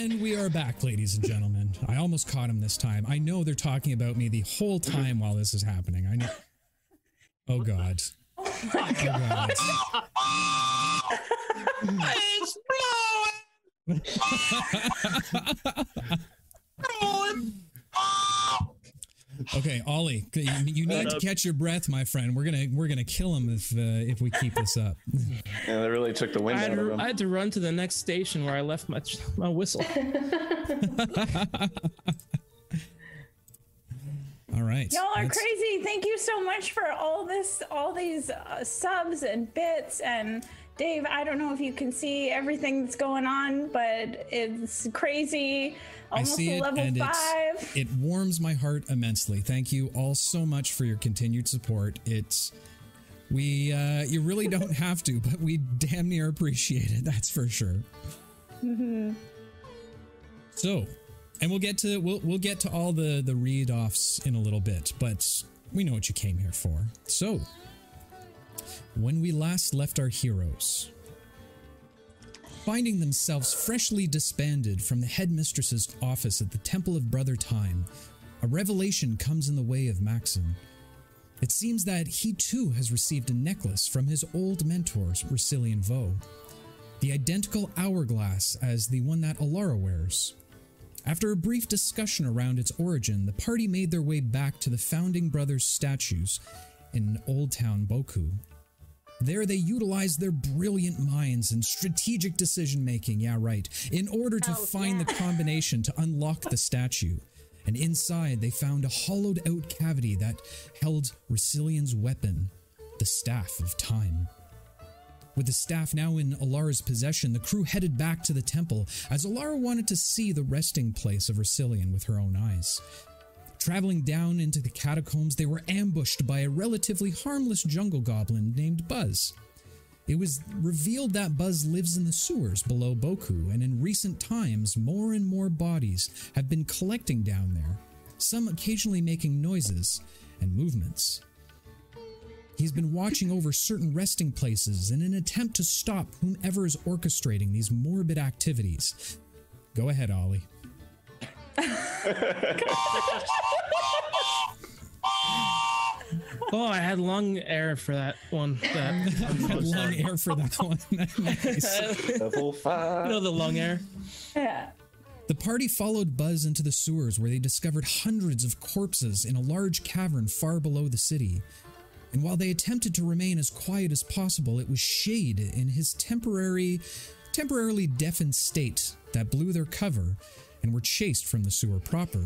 And we are back, ladies and gentlemen. I almost caught him this time. I know they're talking about me the whole time while this is happening. I know. Oh, oh God. Oh my god. It's blowing. Okay, Ollie, you, you need to catch your breath, my friend. We're gonna we're gonna kill him if uh, if we keep this up. Yeah, that really took the wind had, out of to, him. I had to run to the next station where I left my my whistle. All right. Y'all are crazy. Thank you so much for all this, all these uh, subs and bits. And Dave, I don't know if you can see everything that's going on, but it's crazy. I see it, and five. it warms my heart immensely. Thank you all so much for your continued support. It's we uh, you really don't have to, but we damn near appreciate it. That's for sure. Mhm. So, and we'll get to we'll we'll get to all the the read offs in a little bit, but we know what you came here for. So, when we last left our heroes, finding themselves freshly disbanded from the headmistress's office at the Temple of Brother Time, a revelation comes in the way of Maxim. It seems that he too has received a necklace from his old mentor, Rusilian Vo, the identical hourglass as the one that Alara wears. After a brief discussion around its origin, the party made their way back to the Founding Brothers statues in Old Town Boku. There, they utilized their brilliant minds and strategic decision making, yeah, right, in order to oh, find the combination to unlock the statue. And inside, they found a hollowed out cavity that held Rusilian's weapon, the Staff of Time. With the staff now in Alara's possession, the crew headed back to the temple as Alara wanted to see the resting place of Rusilian with her own eyes. Traveling down into the catacombs, they were ambushed by a relatively harmless jungle goblin named Buzz. It was revealed that Buzz lives in the sewers below Boku, and in recent times, more and more bodies have been collecting down there, some occasionally making noises and movements. He's been watching over certain resting places in an attempt to stop whomever is orchestrating these morbid activities. Go ahead, Ollie. Oh, I had lung air for that one. That Had lung air for that one. nice. Level five. You know the lung air. Yeah. The party followed Buzz into the sewers where they discovered hundreds of corpses in a large cavern far below the city. And while they attempted to remain as quiet as possible, it was Shade in his temporary, temporarily deafened state that blew their cover and were chased from the sewer proper.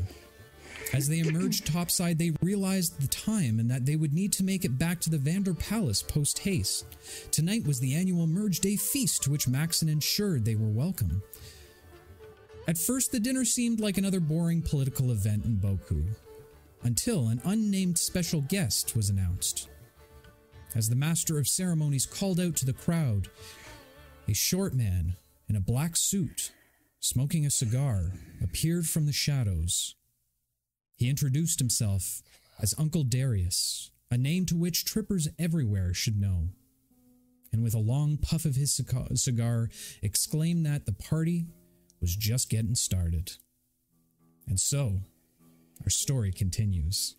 As they emerged topside, they realized the time and that they would need to make it back to the Vander Palace post haste. Tonight was the annual Merge Day feast to which Maxon ensured they were welcome. At first, the dinner seemed like another boring political event in Boku, until an unnamed special guest was announced. As the master of ceremonies called out to the crowd, a short man in a black suit, smoking a cigar, appeared from the shadows. He introduced himself as Uncle Darius, a name to which trippers everywhere should know, and with a long puff of his cigar, exclaimed that the party was just getting started. And so, our story continues.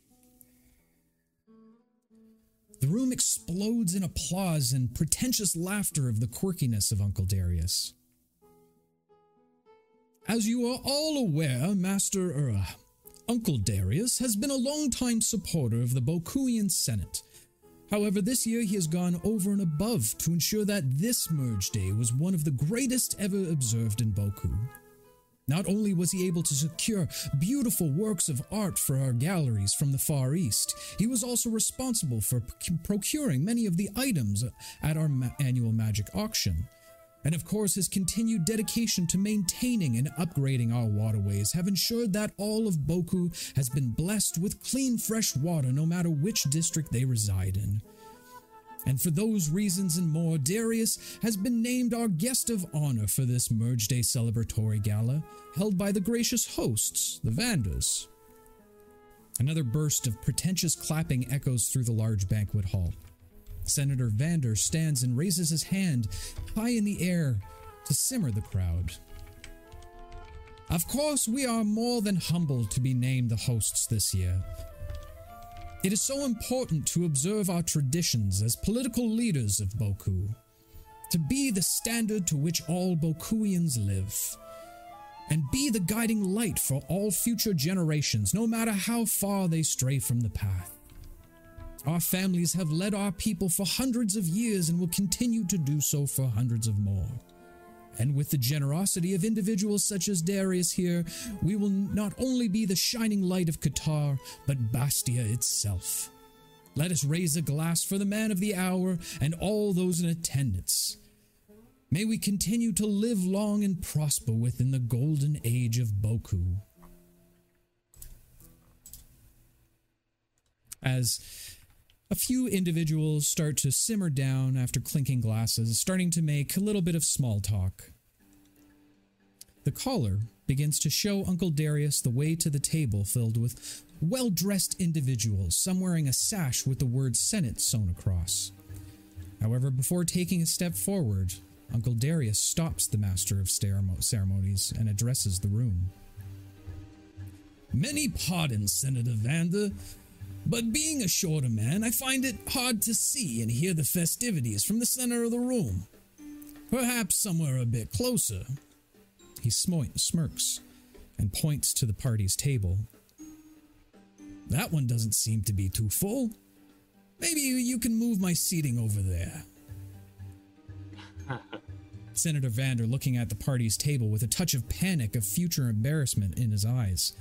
The room explodes in applause and pretentious laughter of the quirkiness of Uncle Darius. As you are all aware, Master er, Uncle Darius has been a longtime supporter of the Bokuian Senate. However, this year he has gone over and above to ensure that this merge day was one of the greatest ever observed in Boku. Not only was he able to secure beautiful works of art for our galleries from the Far East, he was also responsible for procuring many of the items at our ma- annual magic auction. And of course, his continued dedication to maintaining and upgrading our waterways have ensured that all of Boku has been blessed with clean, fresh water no matter which district they reside in. And for those reasons and more, Darius has been named our guest of honor for this Merge Day celebratory gala, held by the gracious hosts, the Vanders. Another burst of pretentious clapping echoes through the large banquet hall. Senator Vander stands and raises his hand high in the air to simmer the crowd. Of course, we are more than humbled to be named the hosts this year. It is so important to observe our traditions as political leaders of Boku, to be the standard to which all Bokuians live, and be the guiding light for all future generations, no matter how far they stray from the path. Our families have led our people for hundreds of years and will continue to do so for hundreds of more. And with the generosity of individuals such as Darius here, we will not only be the shining light of Qatar, but Bastia itself. Let us raise a glass for the man of the hour and all those in attendance. May we continue to live long and prosper within the golden age of Boku. As a few individuals start to simmer down after clinking glasses, starting to make a little bit of small talk. The caller begins to show Uncle Darius the way to the table filled with well dressed individuals, some wearing a sash with the word Senate sewn across. However, before taking a step forward, Uncle Darius stops the master of ceremonies and addresses the room. Many pardons, Senator Vander, but being a shorter man, I find it hard to see and hear the festivities from the center of the room. Perhaps somewhere a bit closer. He smo- smirks and points to the party's table. That one doesn't seem to be too full. Maybe you can move my seating over there. Senator Vander looking at the party's table with a touch of panic of future embarrassment in his eyes.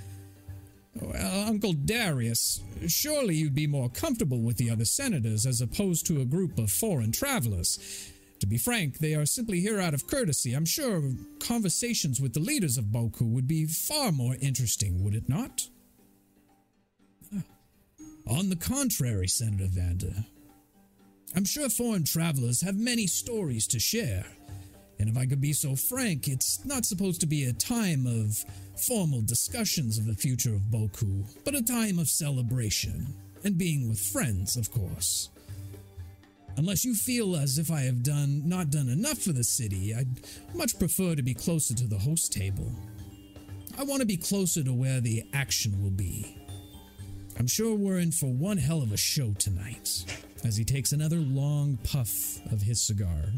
Well, Uncle Darius, surely you'd be more comfortable with the other senators as opposed to a group of foreign travelers. To be frank, they are simply here out of courtesy. I'm sure conversations with the leaders of Boku would be far more interesting, would it not? Ah. On the contrary, Senator Vander, I'm sure foreign travelers have many stories to share. And if I could be so frank, it's not supposed to be a time of formal discussions of the future of Boku, but a time of celebration and being with friends, of course. Unless you feel as if I have done not done enough for the city, I'd much prefer to be closer to the host table. I want to be closer to where the action will be. I'm sure we're in for one hell of a show tonight, as he takes another long puff of his cigar.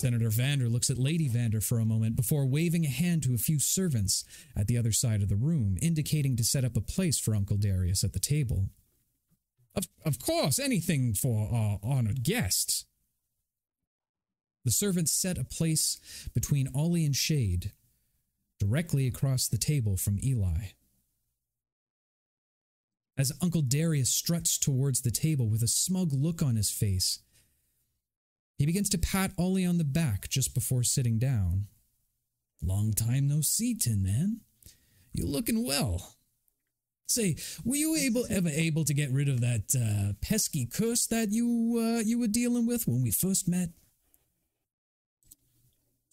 Senator Vander looks at Lady Vander for a moment before waving a hand to a few servants at the other side of the room, indicating to set up a place for Uncle Darius at the table. Of, of course, anything for our honored guests. The servants set a place between Ollie and Shade, directly across the table from Eli. As Uncle Darius struts towards the table with a smug look on his face, he begins to pat Ollie on the back just before sitting down. Long time no see, Tin Man. You looking well. Say, were you able ever able to get rid of that uh, pesky curse that you uh, you were dealing with when we first met?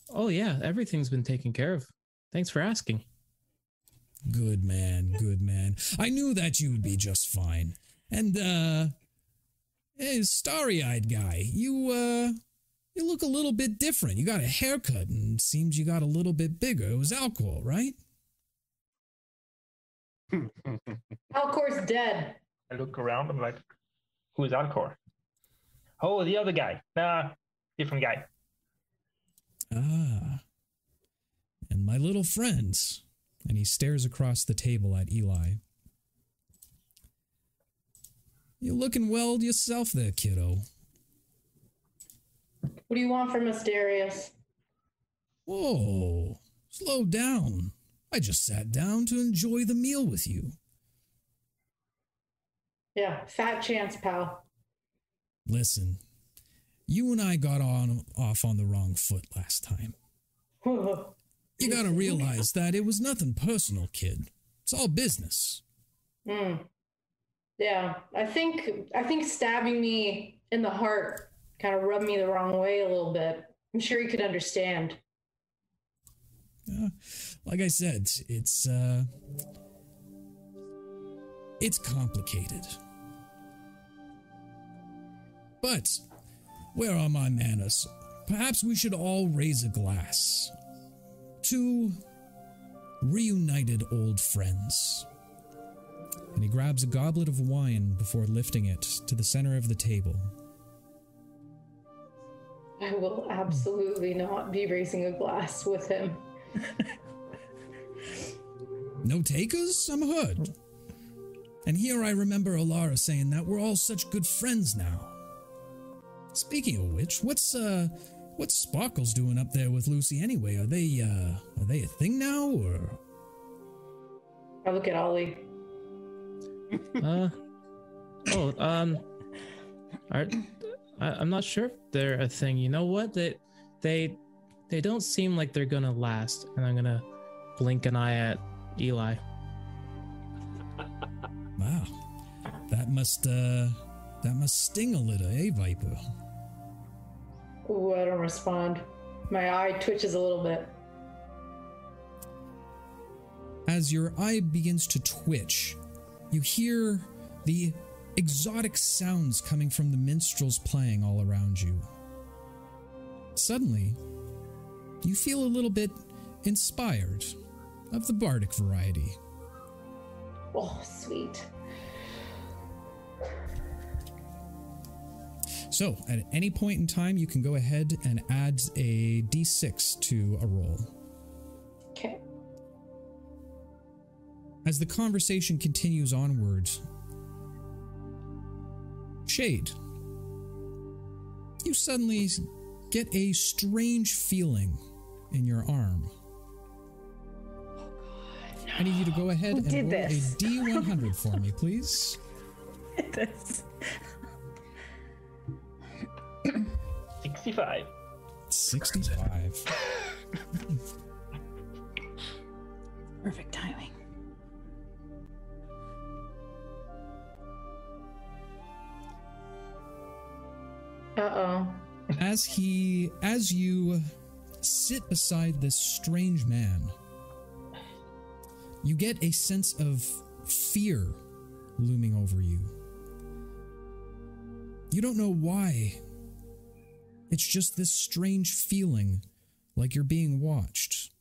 Oh yeah, everything's been taken care of. Thanks for asking. Good man, good man. I knew that you would be just fine. And uh hey, starry-eyed guy, you uh you look a little bit different. You got a haircut and seems you got a little bit bigger. It was alcohol, right? Alcor's dead. I look around. I'm like, who is Alcor? Oh, the other guy. Nah, different guy. Ah. And my little friends. And he stares across the table at Eli. You looking well yourself there, kiddo. What do you want from us, Darius? Whoa, slow down. I just sat down to enjoy the meal with you. Yeah, fat chance, pal. Listen, you and I got on off on the wrong foot last time. You gotta realize that it was nothing personal, kid. It's all business. Hmm. Yeah, I think I think stabbing me in the heart kind of rubbed me the wrong way a little bit. I'm sure you could understand. Uh, like I said, it's uh it's complicated. But where are my manners? Perhaps we should all raise a glass to reunited old friends. And he grabs a goblet of wine before lifting it to the center of the table. I will absolutely not be raising a glass with him. No takers? I'm heard. And here I remember Alara saying that we're all such good friends now. Speaking of which, what's uh what's Sparkles doing up there with Lucy anyway? Are they uh are they a thing now or I look at Ollie. Uh, oh, um, are, I, I'm not sure if they're a thing. You know what? They, they, they don't seem like they're gonna last. And I'm gonna blink an eye at Eli. Wow. That must uh that must sting a little, eh, Viper? Ooh, I don't respond. My eye twitches a little bit. As your eye begins to twitch, you hear the exotic sounds coming from the minstrels playing all around you. Suddenly, you feel a little bit inspired of the bardic variety. Oh, sweet. So, at any point in time, you can go ahead and add a d6 to a roll. Okay. As the conversation continues onwards, Shade, you suddenly get a strange feeling in your arm. Oh God! I need you to go ahead Who and did roll this? a d100 for me, please. This- 65. 65. Perfect timing. Uh oh. as he as you sit beside this strange man you get a sense of fear looming over you you don't know why it's just this strange feeling like you're being watched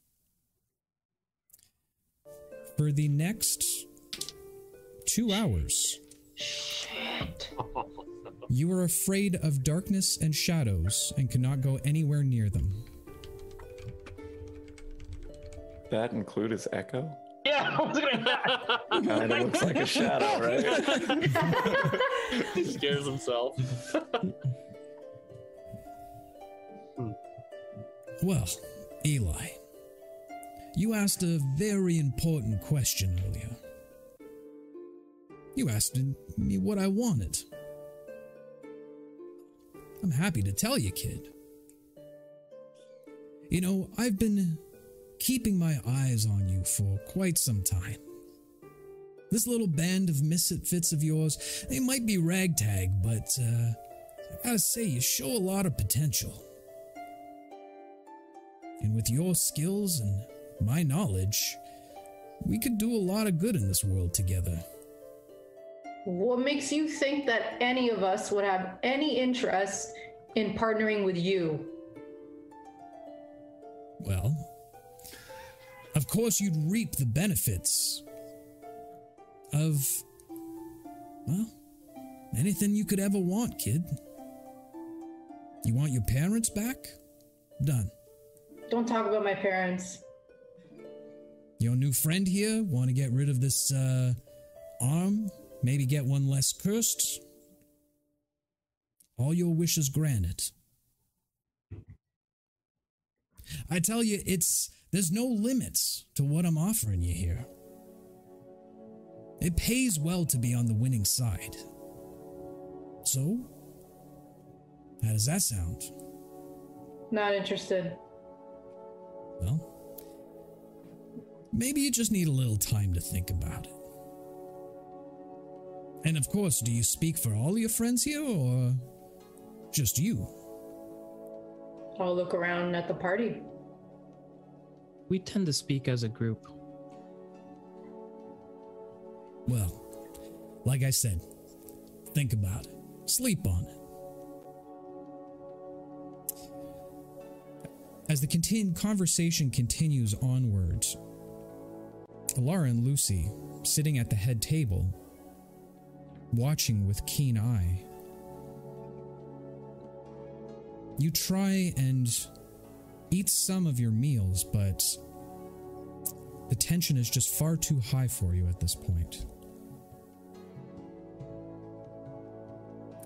for the next 2 hours Shit. you are afraid of darkness and shadows and cannot go anywhere near them. That include his echo? Yeah, I was gonna. Kind of looks like a shadow, right? he scares himself. Well, Eli, you asked a very important question earlier. You asked me what I wanted. I'm happy to tell you, kid. You know, I've been keeping my eyes on you for quite some time. This little band of misfits of yours, they might be ragtag, but uh, I gotta say, you show a lot of potential. And with your skills and my knowledge, we could do a lot of good in this world together. What makes you think that any of us would have any interest in partnering with you? Well, of course, you'd reap the benefits of, well, anything you could ever want, kid. You want your parents back? Done. Don't talk about my parents. Your new friend here want to get rid of this uh, arm? Maybe get one less cursed? All your wishes granted. I tell you, it's there's no limits to what I'm offering you here. It pays well to be on the winning side. So, how does that sound? Not interested. Well, maybe you just need a little time to think about it. And of course, do you speak for all your friends here or just you? I'll look around at the party. We tend to speak as a group. Well, like I said, think about it, sleep on it. As the contin- conversation continues onwards, Alara and Lucy, sitting at the head table, watching with keen eye. You try and eat some of your meals, but the tension is just far too high for you at this point.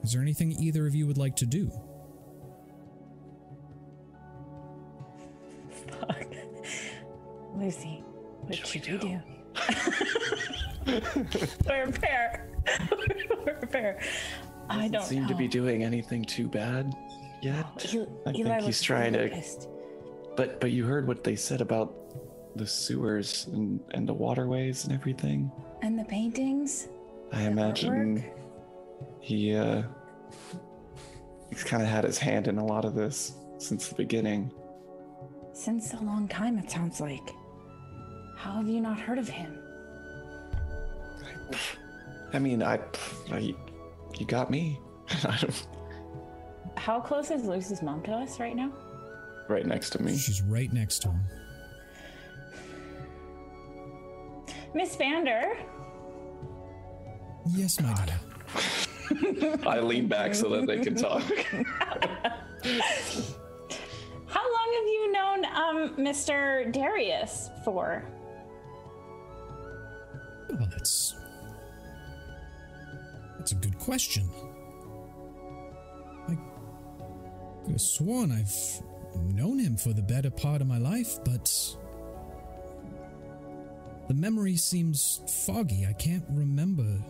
Is there anything either of you would like to do? Fuck. Lucy, what should, we do? We're a pair. We're a pair. I don't seem know. to be doing anything too bad yet. I Eli think he's trying really to. pissed. But but you heard what they said about the sewers and, and the waterways and everything. And the paintings? I The imagine artwork? he uh he's kind of had his hand in a lot of this since the beginning. Since a long time, it sounds like. How have you not heard of him? I mean, I, I you got me. How close is Lucy's mom to us right now? right next to me. She's right next to him. Miss Vander, Yes, my dear. I lean back so that they can talk. how long have you known um, Mr. Darius for? Well, that's. That's a good question. I could have sworn I've known him for the better part of my life, but. The memory seems foggy. I can't remember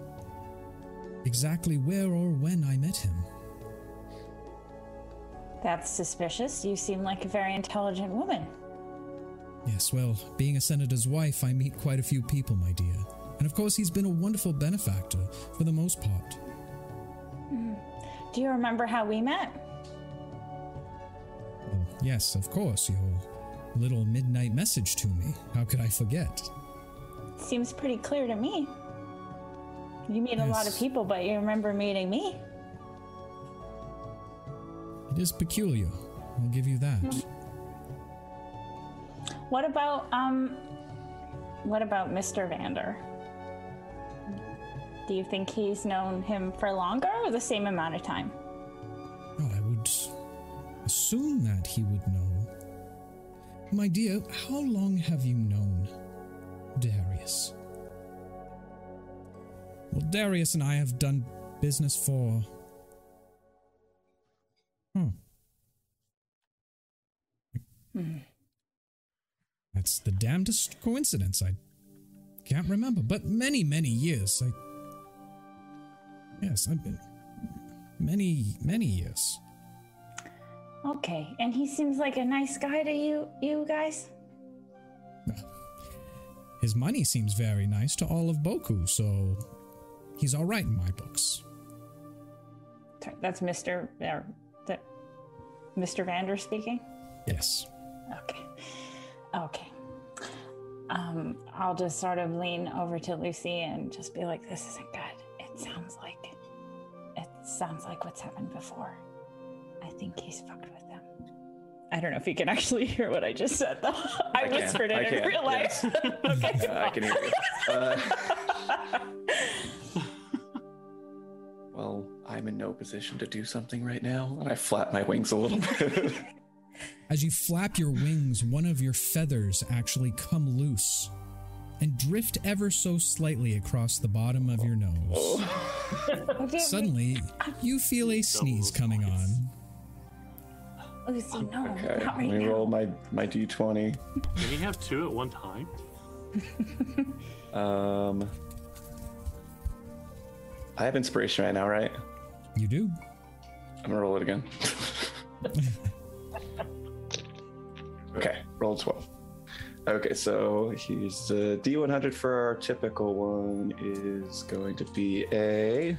exactly where or when I met him. That's suspicious. You seem like a very intelligent woman. Yes, well, being a senator's wife, I meet quite a few people, my dear. And of course, he's been a wonderful benefactor for the most part. Do you remember how we met? Well, yes, of course, your little midnight message to me. How could I forget? Seems pretty clear to me. You meet a lot of people, but you remember meeting me. It is peculiar. I'll give you that. What about um what about Mr. Vander? Do you think he's known him for longer or the same amount of time? Well, I would assume that he would know. My dear, how long have you known Darius? Well, Darius and I have done business for. Hmm. That's the damnedest coincidence. I can't remember, but many, many years. I. Yes, I've been. Many, many years. Okay, and he seems like a nice guy to you you guys? His money seems very nice to all of Boku, so he's all right in my books. That's Mr. er, the, Mr. Vander speaking? Yes. Okay. Okay. Um, I'll just sort of lean over to Lucy and just be like, this isn't good. It sounds like sounds like what's happened before. I think he's fucked with them. I don't know if you can actually hear what I just said though. I, can. whispered it I in can, real life. okay. Yeah, I can hear you. Uh, well, I'm in no position to do something right now, and I flap my wings a little bit. As you flap your wings, one of your feathers actually come loose and drift ever so slightly across the bottom of your nose. Okay, Suddenly, you feel a sneeze coming on. Lucy, no, okay, not let right me now. roll my my d20. Can he have two at one time? Um, I have inspiration right now, right? You do. I'm gonna roll it again. okay, roll 12. Okay, so here's the D100 for our typical one is going to be a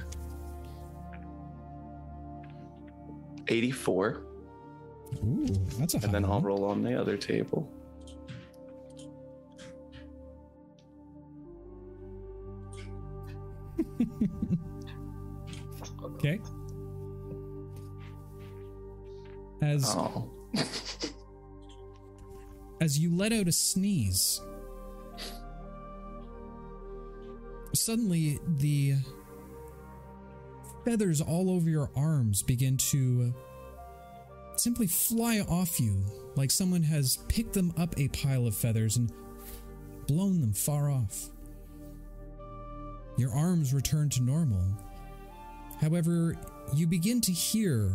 84, Ooh, that's a and then I'll roll on the other table. Okay. As Oh, as you let out a sneeze, suddenly the feathers all over your arms begin to simply fly off you like someone has picked them up a pile of feathers and blown them far off. Your arms return to normal. However, you begin to hear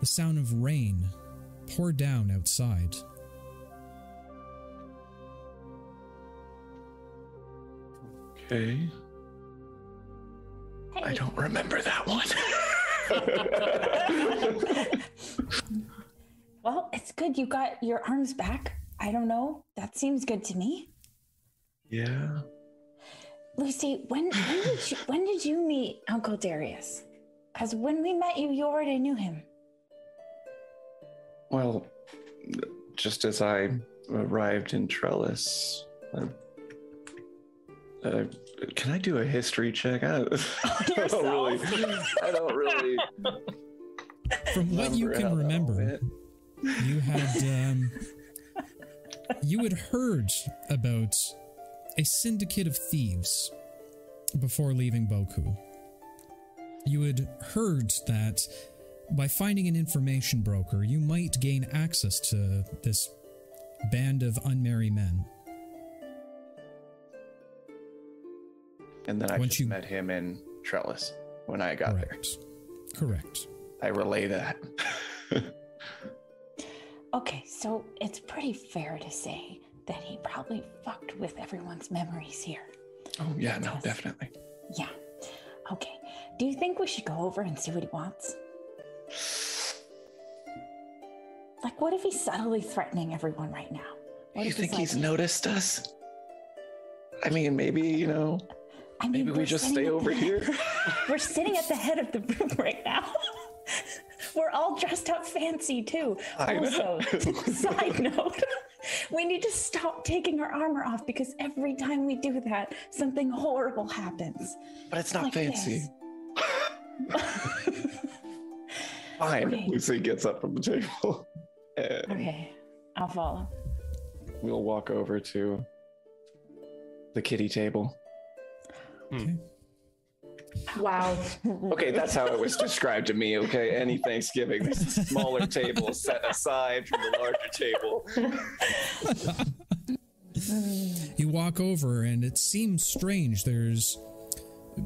the sound of rain pour down outside. Okay. I don't remember that one. Well, it's good you got your arms back. I don't know. That seems good to me. yeah. Lucy, when when did you when did you meet Uncle Darius? Because when we met you, you already knew him. Well, just as I arrived in Trellis, I, uh, can I do a history check? I, I don't really. I don't really. From what you can remember remember, you had um, you had heard about a syndicate of thieves before leaving Boku. You had heard that by finding an information broker, you might gain access to this band of unmarried men. And then I Once just you- met him in Trellis when I got there. Correct. Correct. I relay that. Okay, so it's pretty fair to say that he probably fucked with everyone's memories here. oh yeah, no, Yes. definitely. Yeah. Okay. Do you think we should go over and see what he wants? Like, what if he's subtly threatening everyone right now? What you if think like- he's noticed us? I mean, maybe you know. I mean, maybe we just stay over here? we're sitting at the head of the room right now. we're all dressed up fancy too. I know. Also, side note, we need to stop taking our armor off because every time we do that, something horrible happens. But it's not Like fancy. Fine. Okay. Lucy gets up from the table. Okay, I'll follow. we'll walk over to the kitty table. Wow. Okay, that's how it was described to me. Okay, any Thanksgiving, there's a smaller table set aside from the larger table. You walk over, and it seems strange. There's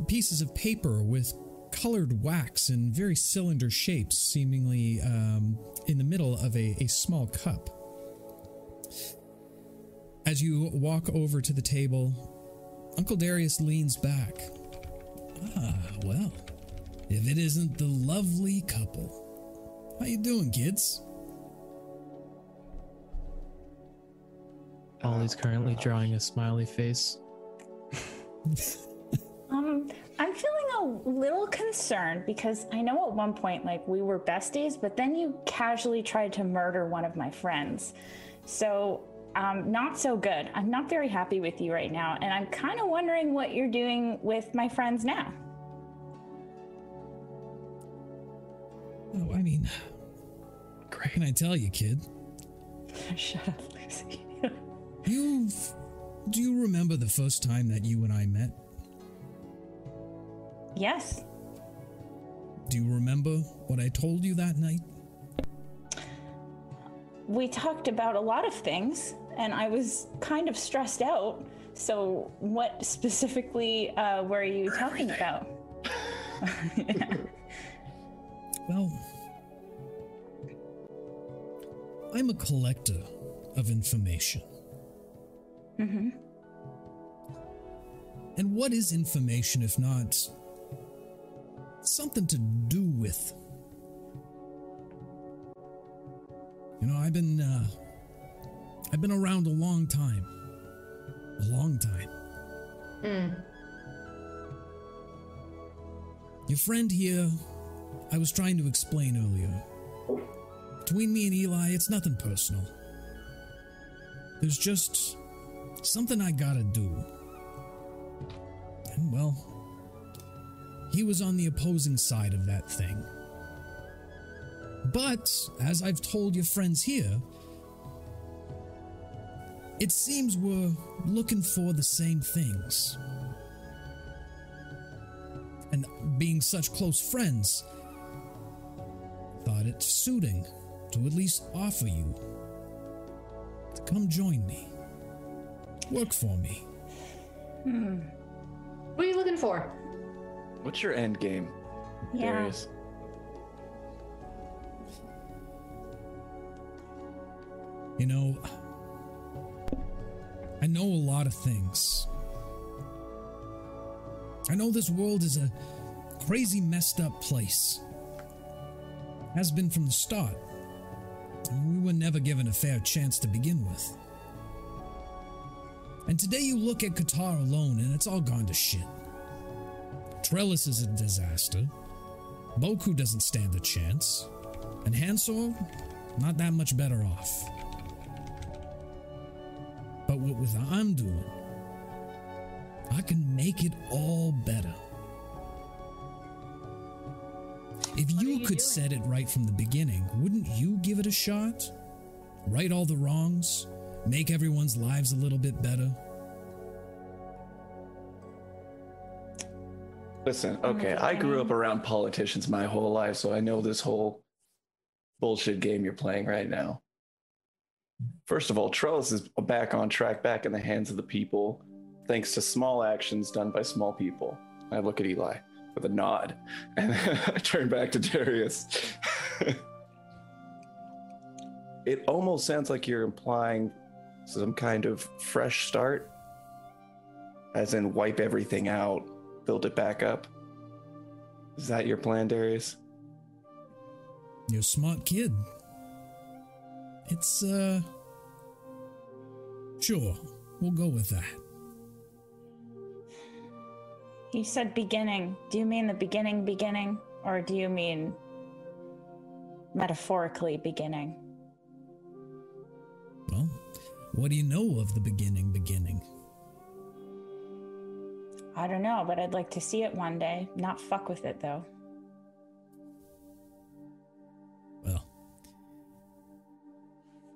pieces of paper with colored wax in very cylinder shapes, seemingly um, in the middle of a, a small cup. As you walk over to the table, Uncle Darius leans back. Ah, well, if it isn't the lovely couple. How you doing, kids? Ollie's currently drawing a smiley face. Um, I'm feeling a little concerned because I know at one point, like, we were besties, but then you casually tried to murder one of my friends. So, um, not so good. I'm not very happy with you right now, and I'm kind of wondering what you're doing with my friends now. Oh, I mean, what can I tell you, kid? Shut up, Lucy. You do you remember the first time that you and I met? yes. Do you remember what I told you that night? We talked about a lot of things, and I was kind of stressed out. So, what specifically uh, were you talking about? Well, I'm a collector of information. hmm And what is information if not something to do with? You know, I've been uh I've been around a long time. A long time. Hmm. Your friend here, I was trying to explain earlier. Between me and Eli, it's nothing personal. There's just something I gotta do. And well, he was on the opposing side of that thing. But, as I've told your friends here, it seems we're looking for the same things. And being such close friends, thought it suiting to at least offer you to come join me. Work for me. Hmm. What are you looking for? What's your end game, Yeah. Darius? You know, I know a lot of things. I know this world is a crazy, messed up place. Has been from the start. We were never given a fair chance to begin with. And today you look at Qatar alone and it's all gone to shit. Trellis is a disaster. Boku doesn't stand a chance. And Hansor, not that much better off. But what with I'm doing, I can make it all better. If you you could doing? set it right from the beginning, wouldn't you give it a shot? Right all the wrongs, make everyone's lives a little bit better. Listen, okay, I grew up around politicians my whole life, so I know this whole bullshit game you're playing right now. First of all, Trellis is back on track, back in the hands of the people, thanks to small actions done by small people. I look at Eli with a nod, and I turn back to Darius. it almost sounds like you're implying some kind of fresh start, as in wipe everything out build it back up. Is that your plan, Darius? You're a smart kid. It's, uh. Sure, we'll go with that. You said beginning. Do you mean the beginning, beginning? Or do you mean metaphorically beginning? Well, what do you know of the beginning, beginning? I don't know, but I'd like to see it one day. Not fuck with it though. Well,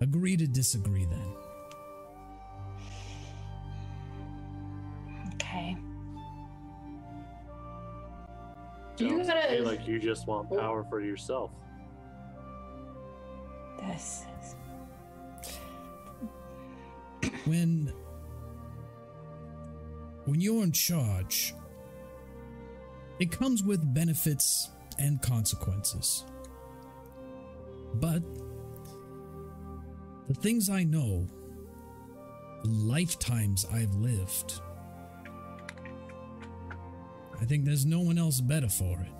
agree to disagree then. Okay. You Sounds to gotta- me like you just want oh. power for yourself. This is. When. When you're in charge, it comes with benefits and consequences. But. The things I know, the lifetimes I've lived, I think there's no one else better for it.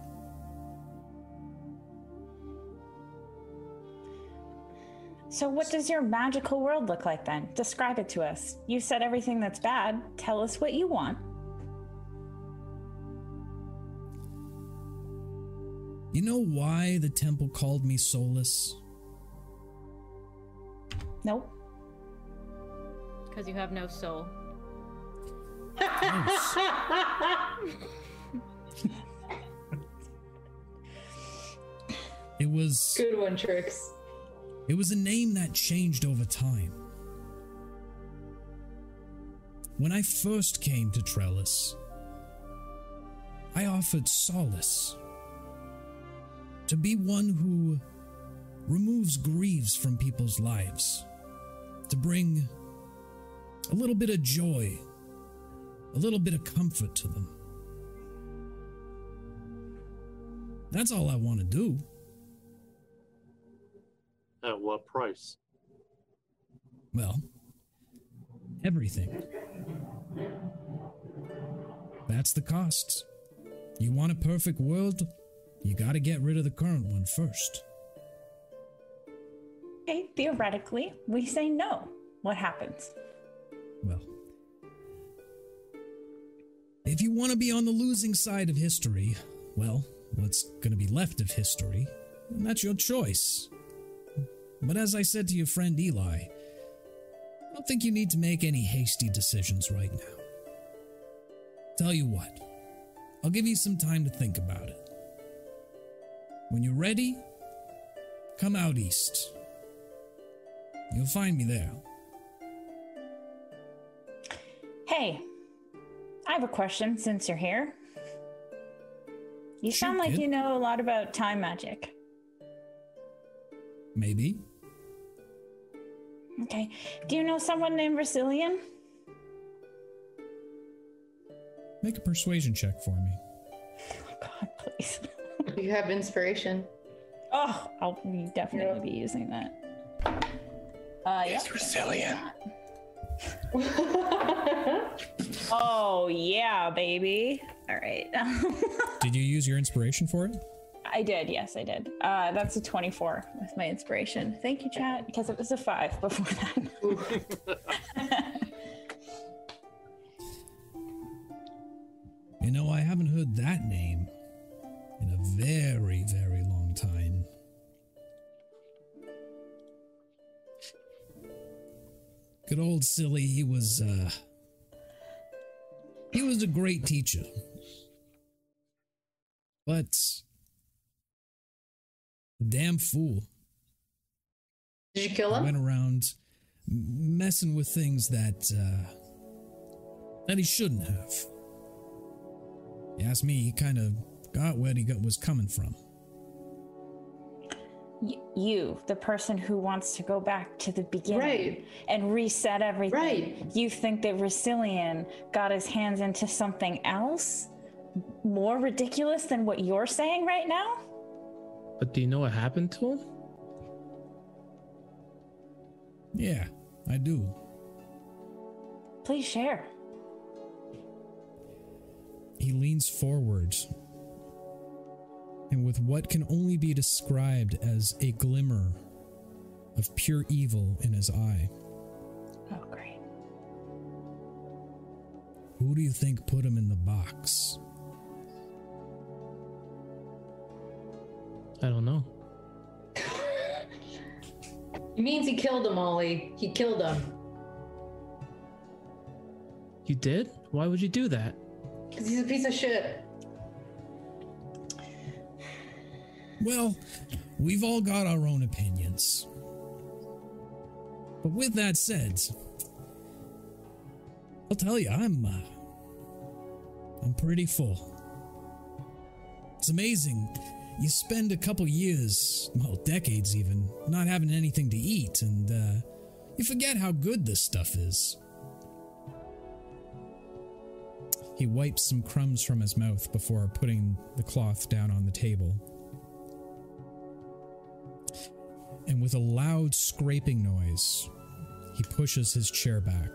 So, what does your magical world look like then? Describe it to us. You said everything that's bad. Tell us what you want. You know why the temple called me Solus? Nope. Because you have no soul. It was Good one, Trix. it was a name that changed over time. When I first came to Trellis, I offered solace. To be one who removes griefs from people's lives. To bring a little bit of joy, a little bit of comfort to them. That's all I want to do. At what price? Well, everything. That's the costs. You want a perfect world? You gotta get rid of the current one first. Okay, theoretically, we say no. What happens? Well, if you want to be on the losing side of history, well, what's gonna be left of history, then that's your choice. But as I said to your friend Eli, I don't think you need to make any hasty decisions right now. Tell you what, I'll give you some time to think about it. When you're ready, come out east. You'll find me there. Hey, I have a question since you're here. You Sure, sound like kid. you know a lot about time magic. Maybe. Okay. Do you know someone named Rasilian? Make a persuasion check for me. Oh, God, please. You have inspiration. Oh, I'll be definitely be using that. Uh, yeah. It's resilient. Oh yeah, baby. All right. Did you use your inspiration for it? I did. Yes, I did. Uh, that's a 24 with my inspiration. Thank you, chat, because it was a five before that. You know, I haven't heard that name in a very, very long time. Good old silly, he was, uh. He was a great teacher. But. A damn fool. Did you kill He him? went around messing with things that, uh. that he shouldn't have. You ask me, he kind of got where he got, was coming from. Y- you, the person who wants to go back to the beginning Right. and reset everything. Right. You think that Rasilian got his hands into something else more ridiculous than what you're saying right now? But do you know what happened to him? Yeah, I do. Please share. He leans forward, and with what can only be described as a glimmer of pure evil in his eye, Oh, great. who do you think put him in the box? I don't know. He means he killed him, Ollie. He killed him. You did? Why would you do that? Because he's a piece of shit. Well, we've all got our own opinions. But with that said, I'll tell you, I'm uh, I'm pretty full. It's amazing. You spend a couple years, well, decades even, not having anything to eat, and uh, you forget how good this stuff is. He wipes some crumbs from his mouth before putting the cloth down on the table. and with a loud scraping noise, he pushes his chair back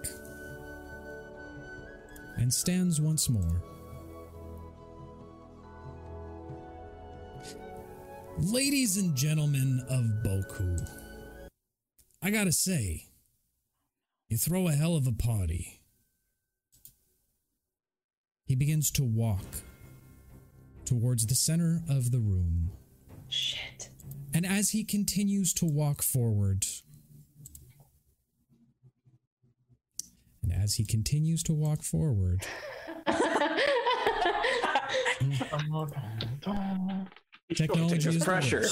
and stands once more. Ladies and gentlemen of Boku, I gotta say, you throw a hell of a party. He begins to walk towards the center of the room. Shit. And as he continues to walk forward, and as he continues to walk forward, technology Take is pressure.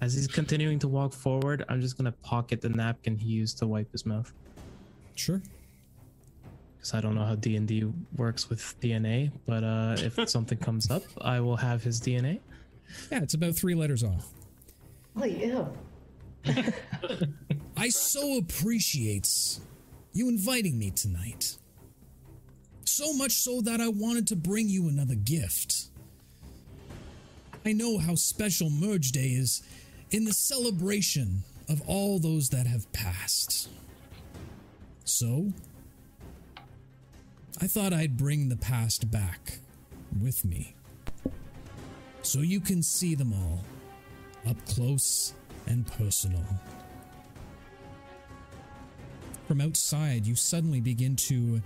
As he's continuing to walk forward, I'm just gonna pocket the napkin he used to wipe his mouth. Sure. Because I don't know how D and D works with DNA, but uh, if something comes up, I will have his DNA. Yeah, it's about three letters off. Oh yeah. I so appreciate you inviting me tonight. So much so that I wanted to bring you another gift. I know how special Merge Day is in the celebration of all those that have passed. So, I thought I'd bring the past back with me. So you can see them all up close and personal. From outside, you suddenly begin to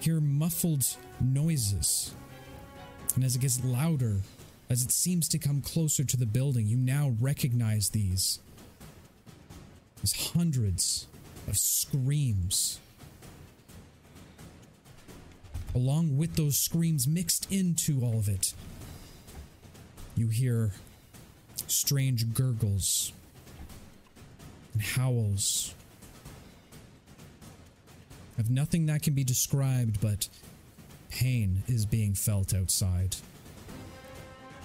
hear muffled noises. And as it gets louder, as it seems to come closer to the building, you now recognize these as hundreds of screams. Along with those screams mixed into all of it, you hear strange gurgles and howls of nothing that can be described but pain is being felt outside.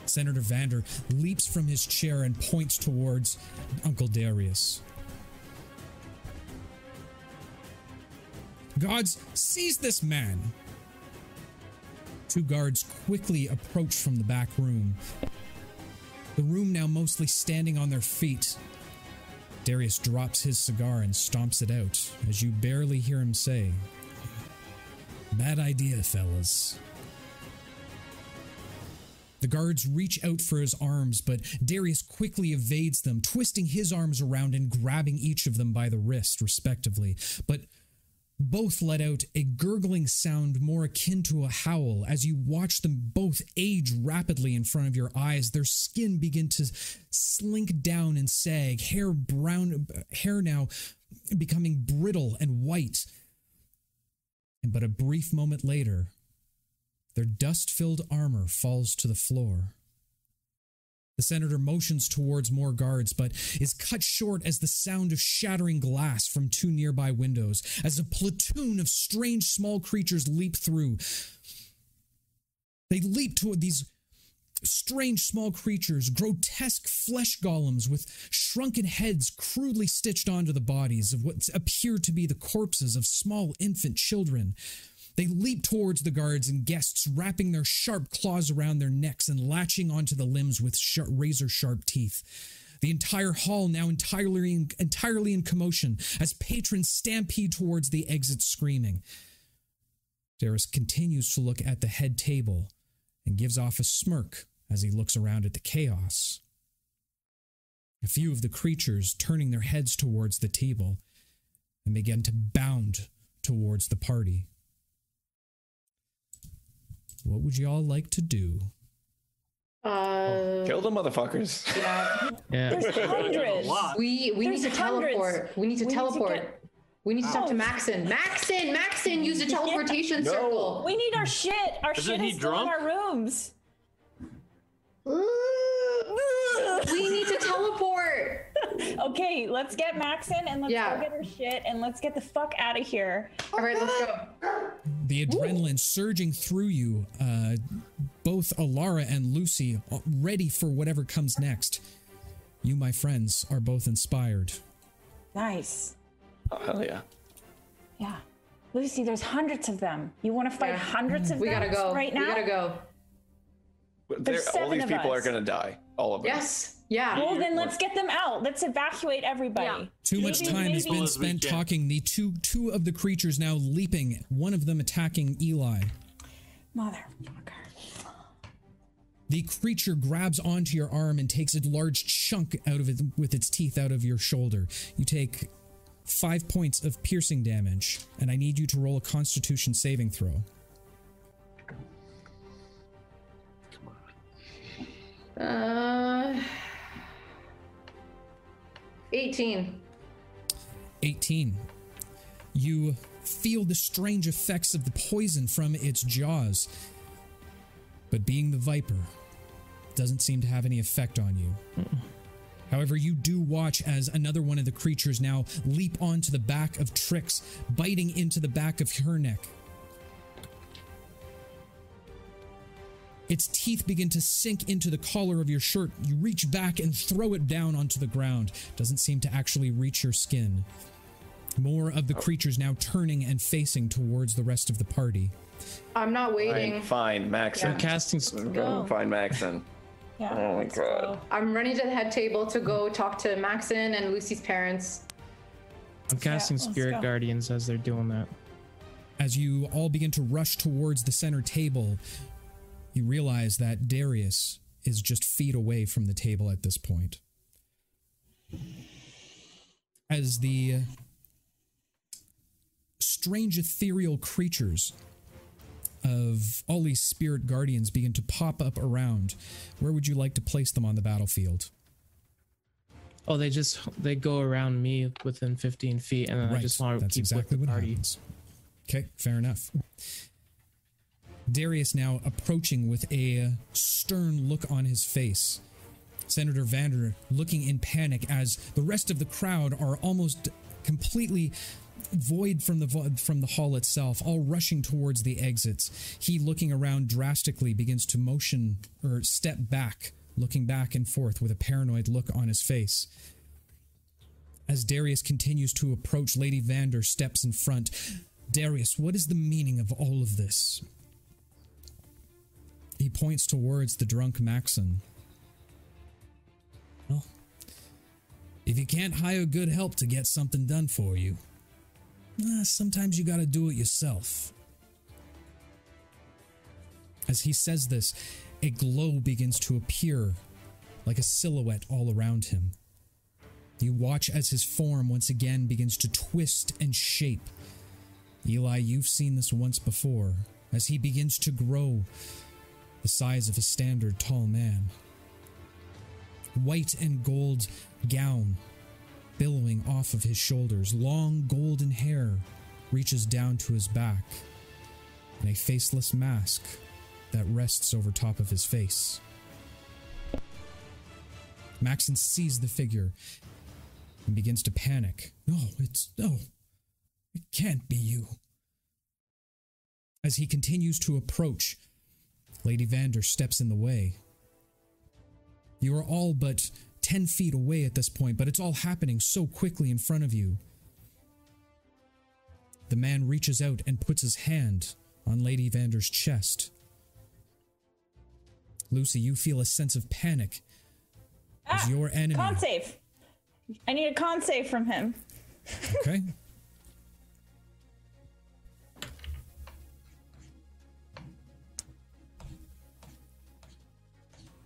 Senator Vander leaps from his chair and points towards Uncle Darius. Gods, seize this man! Two guards quickly approach from the back room. The room now mostly standing on their feet. Darius drops his cigar and stomps it out as you barely hear him say, Bad idea, fellas. The guards reach out for his arms, but Darius quickly evades them, twisting his arms around and grabbing each of them by the wrist, respectively. But both let out a gurgling sound more akin to a howl as you watch them both age rapidly in front of your eyes, their skin begin to slink down and sag, hair brown, hair now becoming brittle and white. But a brief moment later, their dust filled armor falls to the floor. The senator motions towards more guards, but is cut short as the sound of shattering glass from two nearby windows, as a platoon of strange small creatures leap through. They leap toward these strange small creatures, grotesque flesh golems with shrunken heads crudely stitched onto the bodies of what appear to be the corpses of small infant children. They leap towards the guards and guests, wrapping their sharp claws around their necks and latching onto the limbs with sharp, razor sharp teeth. The entire hall now entirely in, entirely in commotion as patrons stampede towards the exit screaming. Darius continues to look at the head table and gives off a smirk as he looks around at the chaos. A few of the creatures turning their heads towards the table and begin to bound towards the party. What would you all like to do? Uh, Kill the motherfuckers. yeah. Yeah. There's hundreds. We we need to hundreds. teleport. We need to We need to teleport. get- we need to talk to Oh. Maxon. Maxon, Maxon, use the Yeah. teleportation No. circle. We need our shit. Our Isn't shit he is still in our rooms. we need to teleport. Okay, let's get Maxon and let's Yeah. go get her shit and let's get the fuck out of here. All right, let's go. The adrenaline surging through you, uh, both Alara and Lucy, uh, ready for whatever comes next. You, my friends, are both inspired. Nice. Oh, hell yeah. Yeah. Lucy, there's hundreds of them. You want to fight Yeah. hundreds of We them gotta go. right now? We gotta go. But There's they're- all these of people are gonna die. All of them. Yes. Yeah. Well, then let's get them out. Let's evacuate everybody. Yeah. Too much Maybe- time has been spent talking. The two two of the creatures now leaping, one of them attacking Eli. Motherfucker. The creature grabs onto your arm and takes a large chunk out of it with its teeth out of your shoulder. You take five points of piercing damage, and I need you to roll a constitution saving throw. Come on. Uh, 18. 18. You feel the strange effects of the poison from its jaws. But being the viper doesn't seem to have any effect on you. However, you do watch as another one of the creatures now leap onto the back of Trix, biting into the back of her neck. Its teeth begin to sink into the collar of your shirt. You reach back and throw it down onto the ground. Doesn't seem to actually reach your skin. More of the oh. creatures now turning and facing towards the rest of the party. I'm not waiting. Fine, fine Maxon. Yeah. Casting. s- Go find Maxon. Yeah. Oh my God. go. I'm running to the head table to go talk to Maxon and Lucy's parents. I'm casting let's Spirit go. Guardians as they're doing that. As you all begin to rush towards the center table, you realize that Darius is just feet away from the table at this point. As the strange ethereal creatures of all these spirit guardians begin to pop up around, where would you like to place them on the battlefield? Oh, they just they go around me within 15 feet, and then I just want to That's keep exactly with the what party. happens. Okay, fair enough. Darius now approaching with a stern look on his face. Senator Vander looking in panic as the rest of the crowd are almost completely void from the vo- from the hall itself, all rushing towards the exits. He, looking around drastically, begins to motion or step back, looking back and forth with a paranoid look on his face. As Darius continues to approach, Lady Vander steps in front. Darius, what is the meaning of all of this? He points towards the drunk Maxon. Well, if you can't hire good help to get something done for you, eh, sometimes you gotta do it yourself. As he says this, a glow begins to appear like a silhouette all around him. You watch as his form once again begins to twist and shape. Eli, you've seen this once before, as he begins to grow the size of a standard tall man. White and gold gown billowing off of his shoulders, long golden hair reaches down to his back, and a faceless mask that rests over top of his face. Maxon sees the figure and begins to panic. No, it's no. It can't be you. As he continues to approach, Lady Vander steps in the way. You are all but 10 feet away at this point, but it's all happening so quickly in front of you. The man reaches out and puts his hand on Lady Vander's chest. Lucy, you feel a sense of panic as Ah, your enemy. Con save. I need a con save from him. Okay.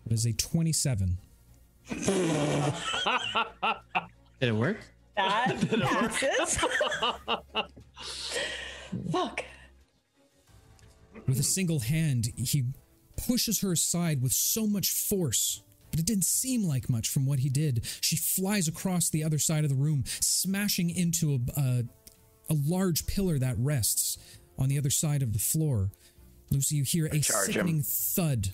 It is a 27. Did it work? That passes. Fuck. With a single hand, he pushes her aside with so much force, but it didn't seem like much from what he did. She flies across the other side of the room, smashing into a, a, a large pillar that rests on the other side of the floor. Lucy, you hear a charge him. sickening thud.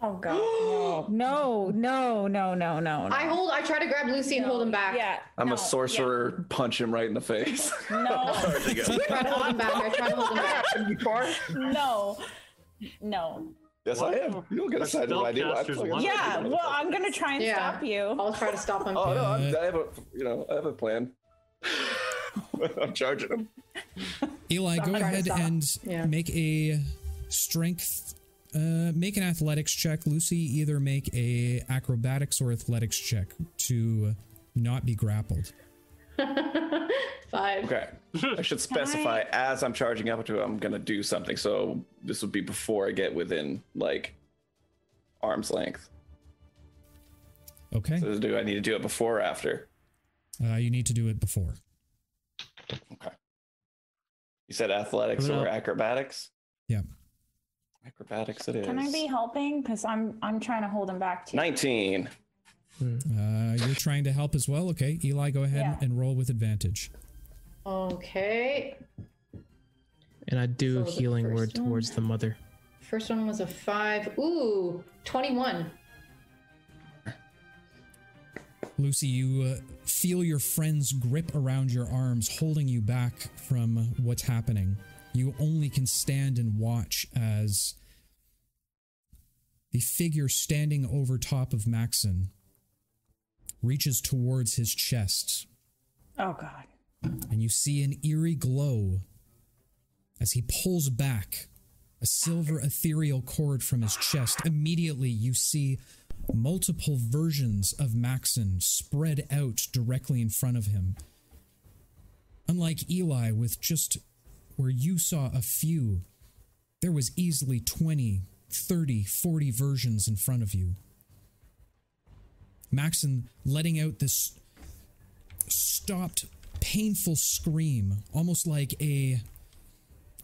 Oh god. No. No, no, no, no, no. I hold. I try to grab Lucy and hold him back. Yeah. I'm no, a sorcerer. Punch him right in the face. No. Sorry to go. Try to hold him back. I try to hold him back. no. No. yes, I am. You don't get excited when I do. I Spellcasters fucking- Yeah, well, I'm gonna try and Yeah. stop you. I'll try to stop him. Oh no, I'm, I have a you know I have a plan. I'm charging him. Eli, Stop go trying to ahead stop. and Yeah. make a strength. Uh, make an athletics check. Lucy, either make a acrobatics or athletics check to not be grappled. Five. Okay. I should specify as I'm charging up to it, I'm gonna do something. So this would be before I get within like arm's length. Okay. So do I need to do it before or after? Uh, you need to do it before. Okay. You said athletics or acrobatics? Yeah. Acrobatics it is. Can I be helping? Because I'm I'm trying to hold him back too. 19. Uh, you're trying to help as well. Okay, Eli, go ahead Yeah. and roll with advantage. Okay. And I do So healing word one- towards the mother. First one was a five. Ooh, 21. Lucy, you uh, feel your friend's grip around your arms, holding you back from what's happening. You only can stand and watch as the figure standing over top of Maxon reaches towards his chest, Oh god. and you see an eerie glow as he pulls back a silver ethereal cord from his chest. Immediately, you see multiple versions of Maxon spread out directly in front of him. Unlike Eli, with just where you saw a few, there was easily 20, 30, 40 versions in front of you. Maxon letting out this stopped, painful scream, almost like a.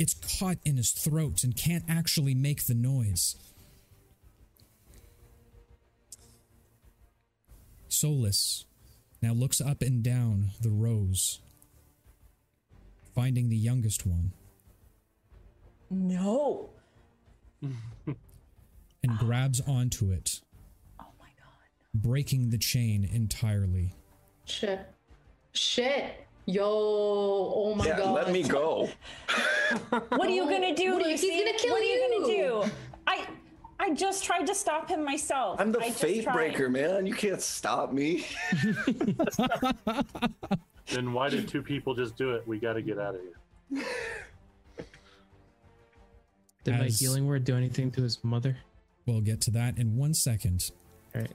It's caught in his throat and can't actually make the noise. Solus now looks up and down the rows, finding the youngest one, No. and grabs onto it, Oh my god. breaking the chain entirely. Shit. Shit. Yo, oh my yeah, god. let me go. What are you gonna do, What are you- he's gonna kill what are you gonna do? I I just tried to stop him myself. I'm the I fate breaker, man. You can't stop me. Then why did two people just do it? We got to get out of here. Did my healing word do anything to his mother? We'll get to that in one second. All right.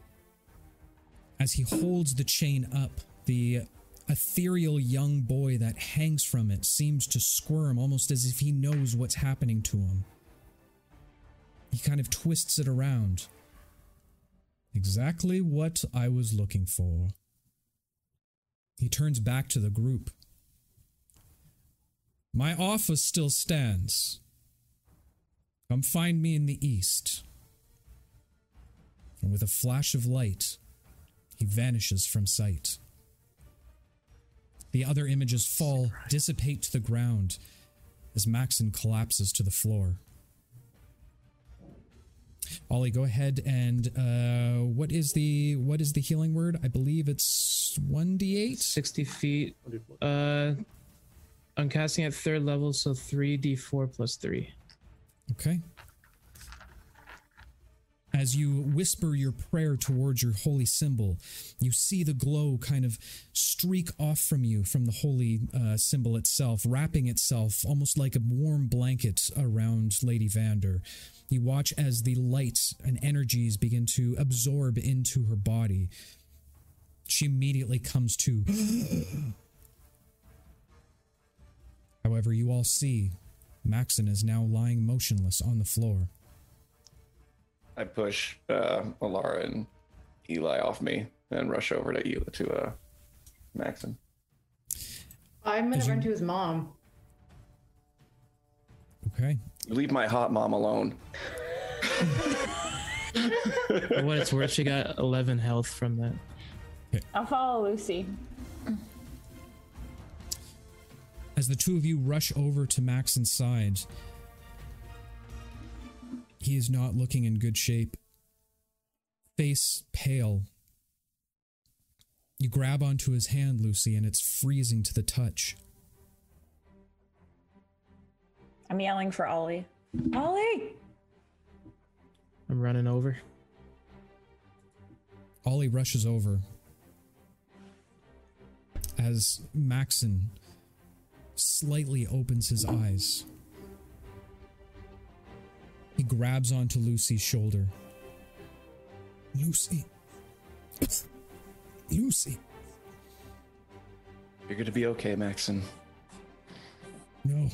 As he holds the chain up, the ethereal young boy that hangs from it seems to squirm almost as if he knows what's happening to him. He kind of twists it around. Exactly what I was looking for. He turns back to the group. My offer still stands. Come find me in the east. And with a flash of light, he vanishes from sight. The other images fall, dissipate to the ground as Maxon collapses to the floor. Ollie, go ahead and uh, what is the what is the healing word? I believe it's one d eight. 60 feet. Uh, I'm casting at third level, so 3d4 plus 3. Okay. As you whisper your prayer towards your holy symbol, you see the glow kind of streak off from you from the holy uh, symbol itself, wrapping itself almost like a warm blanket around Lady Vander. You watch as the light and energies begin to absorb into her body. She immediately comes to. However, you all see Maxon is now lying motionless on the floor. I push uh, Alara and Eli off me and rush over to Eli to uh, Maxon. I'm gonna Did run you- to his mom. Okay. Leave my hot mom alone. For what it's worth, she got 11 health from that. I'll follow Lucy. As the two of you rush over to Maxon's side, he is not looking in good shape. Face pale. You grab onto his hand, Lucy, and it's freezing to the touch. I'm yelling for Ollie. Ollie! I'm running over. Ollie rushes over as Maxon slightly opens his eyes. He grabs onto Lucy's shoulder. Lucy. Lucy. You're gonna be okay, Maxon. No.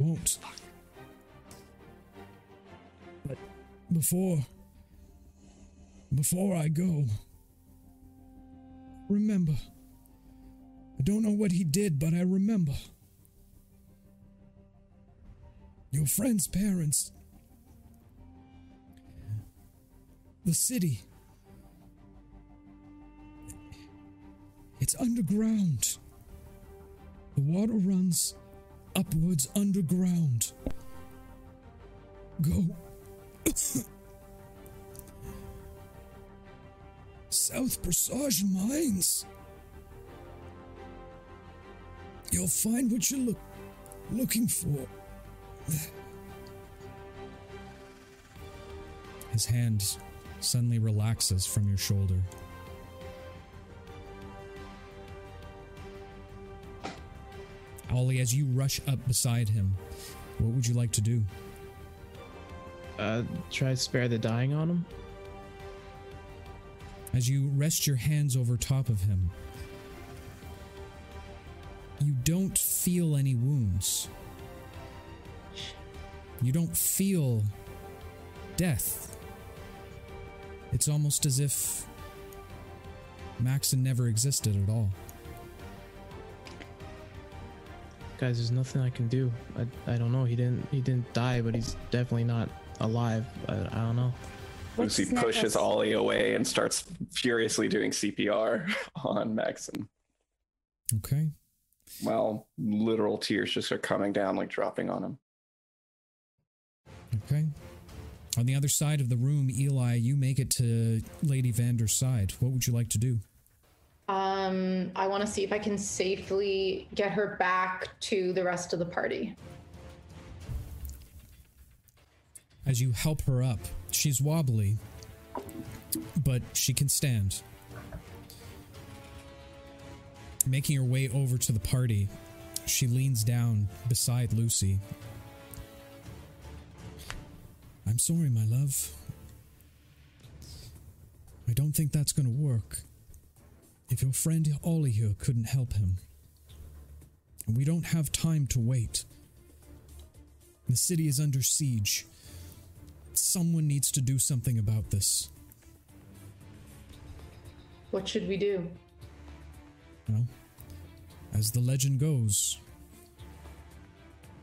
Won't. But before. Before I go. Remember. I don't know what he did, but I remember. Your friend's parents. The city. It's underground. The water runs upwards underground. Go. South Passage Mines. You'll find what you're look, looking for. His hand suddenly relaxes from your shoulder. Ollie, as you rush up beside him, what would you like to do? Uh, try to spare the dying on him. As you rest your hands over top of him, you don't feel any wounds. You don't feel death. It's almost as if Maxon never existed at all. Guys, there's nothing I can do. I, I don't know. He didn't he didn't die, but he's definitely not alive. I, I don't know. What's Lucy pushes necklace? Ollie away and starts furiously doing CPR on Maxon. Okay. Well, literal tears just are coming down, like dropping on him. Okay. On the other side of the room, Eli, you make it to Lady Vander's side. What would you like to do? Um, I want to see if I can safely get her back to the rest of the party. As you help her up, she's wobbly, but she can stand. Making her way over to the party, she leans down beside Lucy. I'm sorry, my love. I don't think that's going to work. If your friend Ollie here couldn't help him. And we don't have time to wait. The city is under siege. Someone needs to do something about this. What should we do? Well, as the legend goes,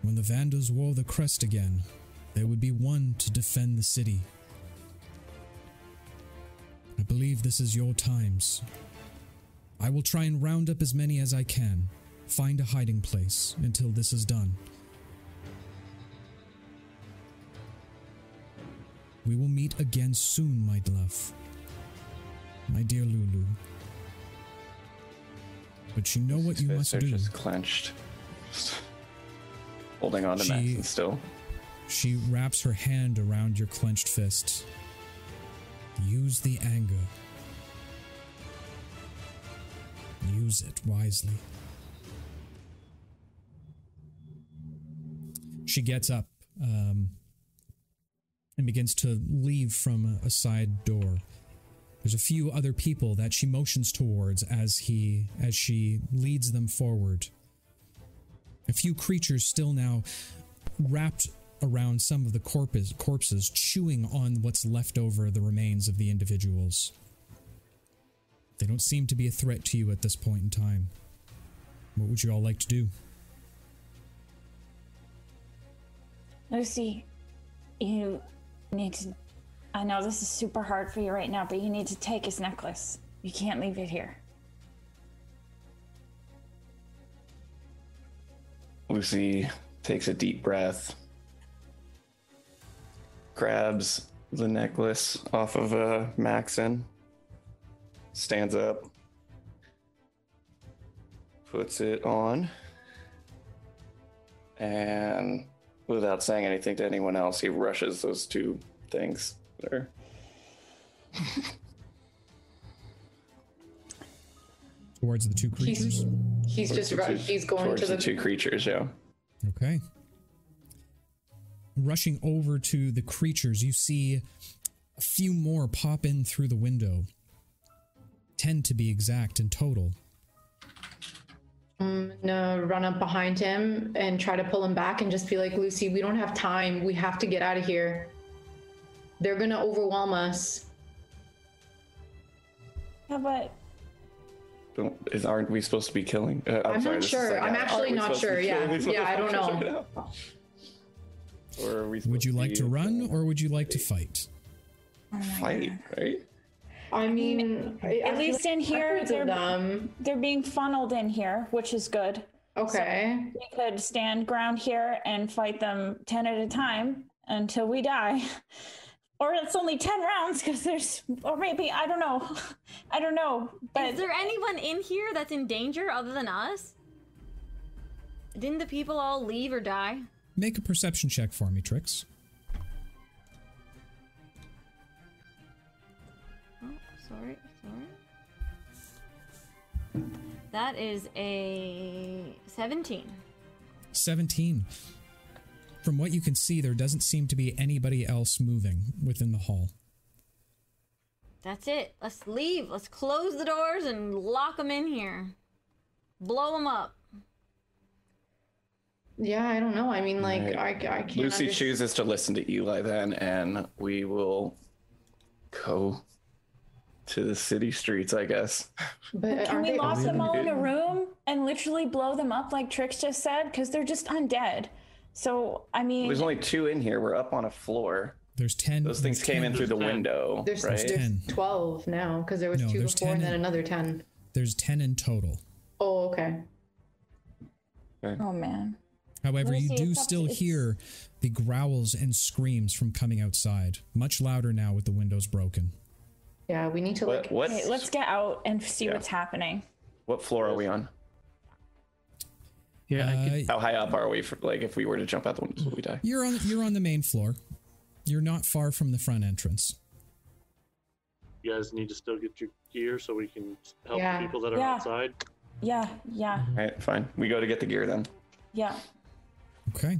when the Vandals wore the crest again, there would be one to defend the city. I believe this is your times. I will try and round up as many as I can, find a hiding place until this is done. We will meet again soon, my love. My dear Lulu. But you know what you must are do. just clenched. Just holding on to She- Maxon still. She wraps her hand around your clenched fist. Use the anger. Use it wisely. She gets up um, and begins to leave from a, side door. There's a few other people that she motions towards as he as she leads them forward. A few creatures still now wrapped around some of the corpus, corpses, chewing on what's left over the remains of the individuals. They don't seem to be a threat to you at this point in time. What would you all like to do? Lucy, you need to. I know this is super hard for you right now, but you need to take his necklace. You can't leave it here. Lucy takes a deep breath, grabs the necklace off of uh, Maxon, stands up, puts it on, and without saying anything to anyone else, he rushes those two things there. Towards the two creatures? he's just Towards the ru- two- he's going towards to the, the two creatures, yeah. Okay. Rushing over to the creatures, you see a few more pop in through the window. Ten to be exact in total. I'm gonna run up behind him and try to pull him back and just be like, Lucy, we don't have time. We have to get out of here. They're gonna overwhelm us. Yeah, but Don't, is, aren't we supposed to be killing? Uh, I'm, I'm sorry, not sure. like, I'm uh, actually aren't we not supposed to sure. Yeah. Yeah, I don't know. right? Or are we Would you like be to run or would you like to fight? fight? Right? I mean, I- I at feel least like in here, they're them. they're being funneled in here, which is good. Okay. We could stand ground here and fight them ten at a time until we die. Or it's only ten rounds because there's, or maybe I don't know, I don't know. But Is there anyone in here that's in danger other than us? Didn't the people all leave or die? Make a perception check for me, Trix. Sorry, sorry. That is a 17. 17. From what you can see, there doesn't seem to be anybody else moving within the hall. That's it. Let's leave. Let's close the doors and lock them in here. Blow them up. Yeah, I don't know. I mean, like, Right. I, I can't. Lucy under- chooses to listen to Eli then, and we will go to the city streets, I guess. But can we they lock them all in a room and literally blow them up like Trix just said? Because they're just undead. So I mean, There's only two in here. We're up on a floor. There's 10. Those things came 10 in through the ten. window, There's, right? there's 10. 12 now because there was No, two there's before 10 and then in- another 10. There's 10 in total. Oh, okay. oh man. However, you do still to- hear the growls and screams from coming outside, much louder now with the windows broken. Yeah, we need to What? like. What? Okay, let's get out and see Yeah. what's happening. What floor are we on? Yeah, I Uh, could, How high up are we? For, like, if we were to jump out the window, would we die? You're on you're on the main floor. You're not far from the front entrance. You guys need to still get your gear so we can help Yeah. the people that are Yeah. outside. Yeah, yeah, All right, fine. We go to get the gear then. yeah. Okay.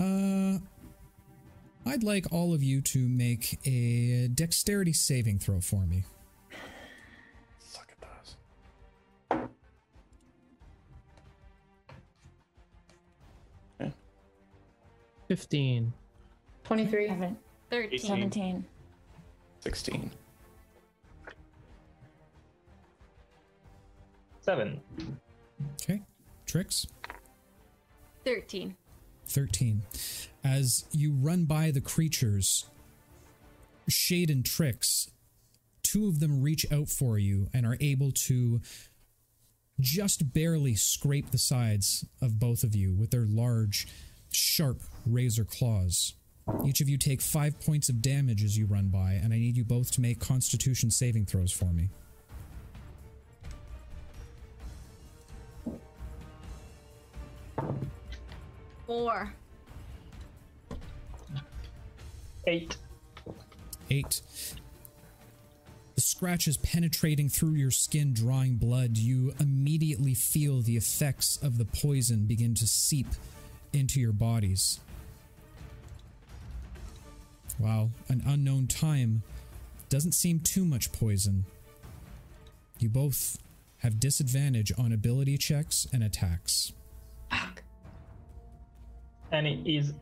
Uh I'd like all of you to make a dexterity saving throw for me. Suck at those. 15. 23. Seven, 13. 17. 16. Seven. Okay. Trix? 13. 13. As you run by the creatures, Shade and Trix, two of them reach out for you and are able to just barely scrape the sides of both of you with their large, sharp razor claws. Each of you take five points of damage as you run by, and I need you both to make constitution saving throws for me. Four. Eight. Eight. The scratches penetrating through your skin, drawing blood, you immediately feel the effects of the poison begin to seep into your bodies. Wow, an unknown time doesn't seem too much poison. You both have disadvantage on ability checks and attacks. And it is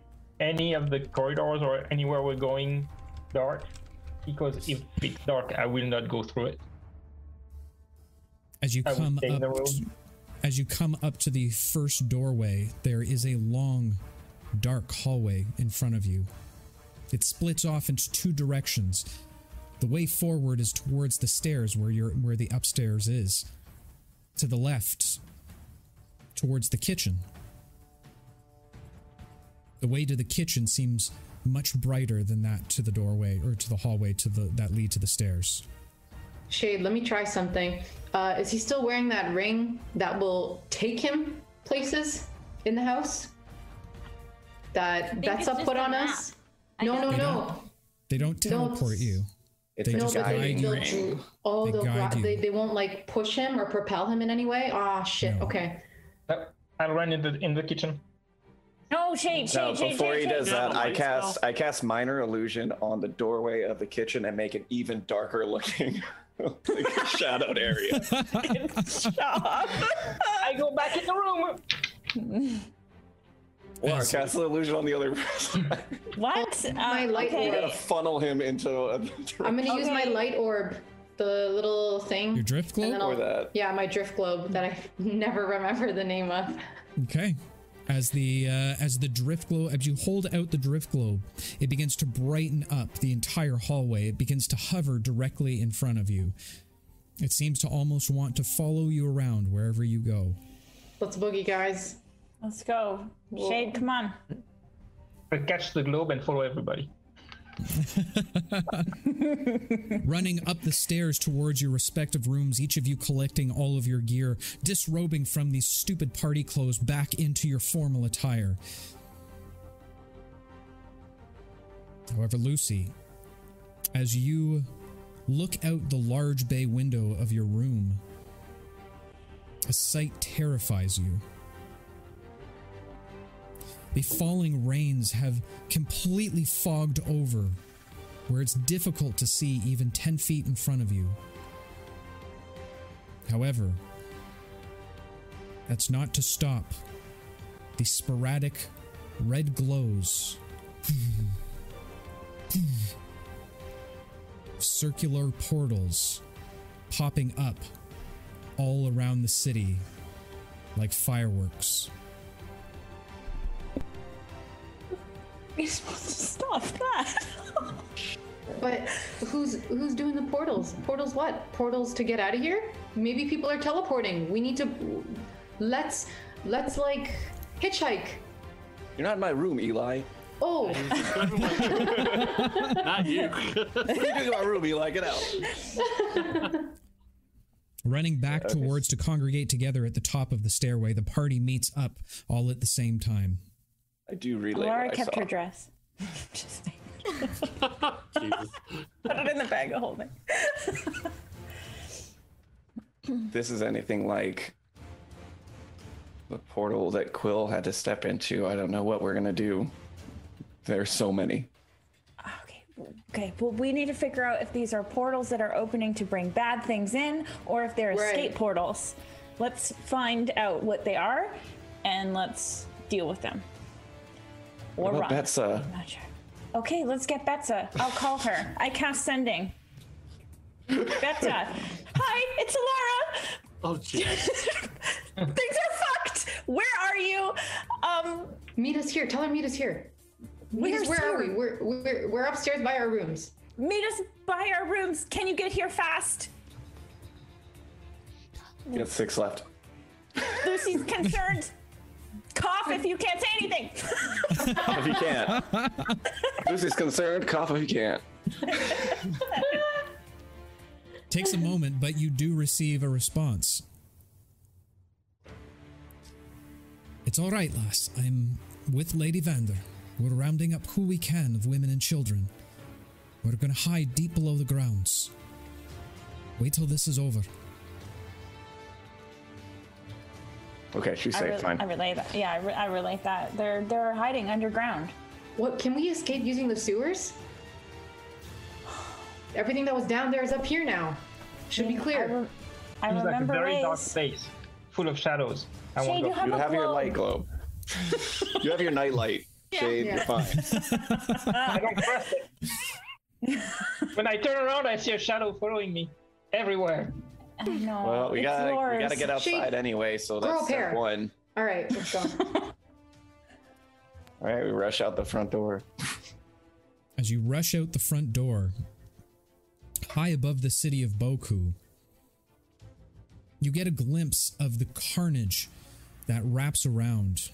any of the corridors or anywhere we're going dark? Because if it's dark, I will not go through it. As you I come up, room. as you come up to the first doorway, there is a long, dark hallway in front of you. It splits off into two directions. The way forward is towards the stairs, where your where the upstairs is. To the left, towards the kitchen. The way to the kitchen seems much brighter than that to the doorway or to the hallway to the that lead to the stairs. Shade, let me try something. Uh, is he still wearing that ring that will take him places in the house? That it's Betsa just put on map. us? I No, no, They no. They don't teleport it's- you. It's They a just No, but they, guide you. they'll, ring. oh, They they'll guide gra- you. they, they won't like push him or propel him in any way? Ah, shit. No. Okay. I'll run in the in the kitchen. No, shade, shade, No, shade, before shade, he shade. does Yeah, that, the I cast spell. I cast minor illusion on the doorway of the kitchen and make it even darker looking, like a shadowed area. Stop! I go back in the room. Or cast the illusion on the other side. What? My Uh, light okay. orb. Gotta funnel him into a. I'm gonna use my light orb, the little thing. Your drift globe? Or that. Yeah, my drift globe that I never remember the name of. Okay. As the uh, as the drift globe as you hold out the drift globe, it begins to brighten up the entire hallway. It begins to hover directly in front of you. It seems to almost want to follow you around wherever you go. Let's boogie, guys. Let's go. Shade, come on. I catch the globe and follow everybody. Running up the stairs towards your respective rooms, each of you collecting all of your gear, disrobing from these stupid party clothes back into your formal attire. However, Lucy, as you look out the large bay window of your room, a sight terrifies you. The falling rains have completely fogged over where it's difficult to see even 10 feet in front of you. However, that's not to stop the sporadic red glows. Circular portals popping up all around the city like fireworks. You're supposed to stop that. But who's who's doing the portals? Portals what? Portals to get out of here? Maybe people are teleporting. We need to let's let's like hitchhike. You're not in my room, Eli. Oh, Not you. What are you doing in my room, Eli? Get out. Running back Okay. towards to congregate together at the top of the stairway, the party meets up all at the same time. I do relay Laura kept saw. her dress. Just. Jesus. Put it in the bag of holding. this is anything like the portal that Quill had to step into, I don't know what we're gonna do. There's so many. Okay. Okay. Well, we need to figure out if these are portals that are opening to bring bad things in, or if they're Right. escape portals. Let's find out what they are, and let's deal with them. Or What run. about Betsa? I'm not sure. Okay, let's get Betsa. I'll call her. I cast sending. Betsa. Hi, it's Laura. Oh, jeez. Things are fucked. Where are you? Um, Meet us here. Tell her meet us here. Meet us, Where's where are we? We're, we're we're upstairs by our rooms. meet us by our rooms. Can you get here fast? You got six left. Lucy's concerned. Cough if you can't say anything. Cough if you can't. Lucy's concerned. Cough if you can't. Takes a moment, but you do receive a response. It's all right, lass. I'm with Lady Vander. We're rounding up who we can of women and children. We're gonna hide deep below the grounds. Wait till this is over. Okay, she's I, safe. re- fine. I relay that. Yeah, I, re- I relate that. They're they're hiding underground. What? Can we escape using the sewers? Everything that was down there is up here now. Should be I, clear. re- I Seems like a remember very dark space, full of shadows. I Shade, won't you have You a have your light globe. you have your night light. Shade, you're fine. I don't trust it. when I turn around, I see a shadow following me everywhere. I know. Well, we gotta we gotta get outside Shade. anyway, so Girl that's step pair. one. All right, let's go. All right, we rush out the front door. As you rush out the front door, high above the city of Boku, you get a glimpse of the carnage that wraps around.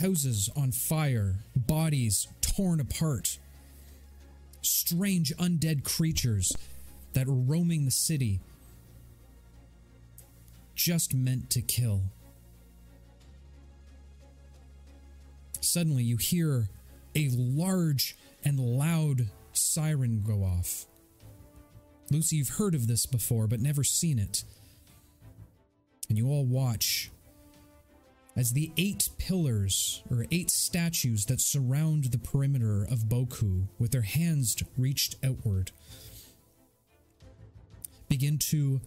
Houses on fire, bodies torn apart, strange undead creatures that are roaming the city, just meant to kill. Suddenly, you hear a large and loud siren go off. Lucy, you've heard of this before, but never seen it. And you all watch as the eight pillars, or eight statues that surround the perimeter of Boku, with their hands reached outward, begin to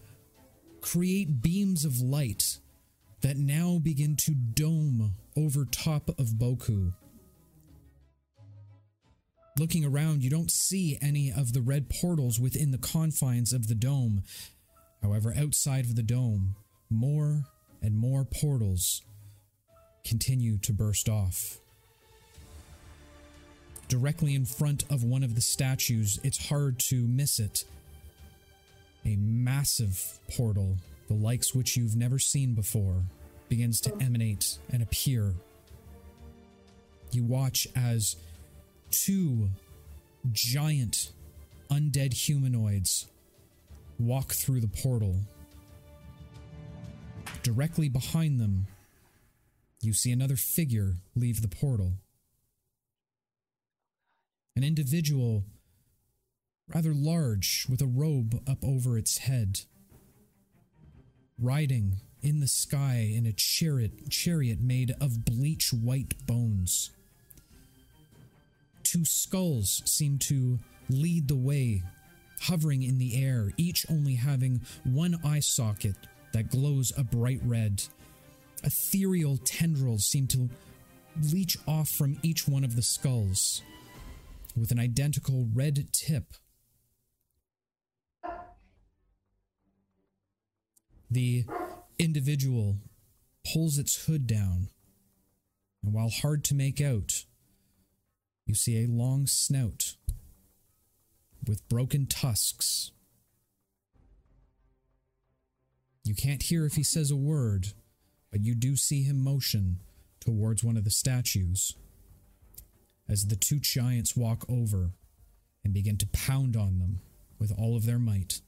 create beams of light that now begin to dome over top of Boku. Looking around, you don't see any of the red portals within the confines of the dome. However, outside of the dome, more and more portals continue to burst off. Directly in front of one of the statues, it's hard to miss it. A massive portal, the likes which you've never seen before, begins to emanate and appear. You watch as two giant undead humanoids walk through the portal. Directly behind them, you see another figure leave the portal. An individual, rather large, with a robe up over its head, riding in the sky in a chariot, chariot made of bleach white bones. Two skulls seem to lead the way, hovering in the air, each only having one eye socket that glows a bright red. Ethereal tendrils seem to leech off from each one of the skulls, with an identical red tip. The individual pulls its hood down, and while hard to make out, you see a long snout with broken tusks. You can't hear if he says a word, but you do see him motion towards one of the statues as the two giants walk over and begin to pound on them with all of their might.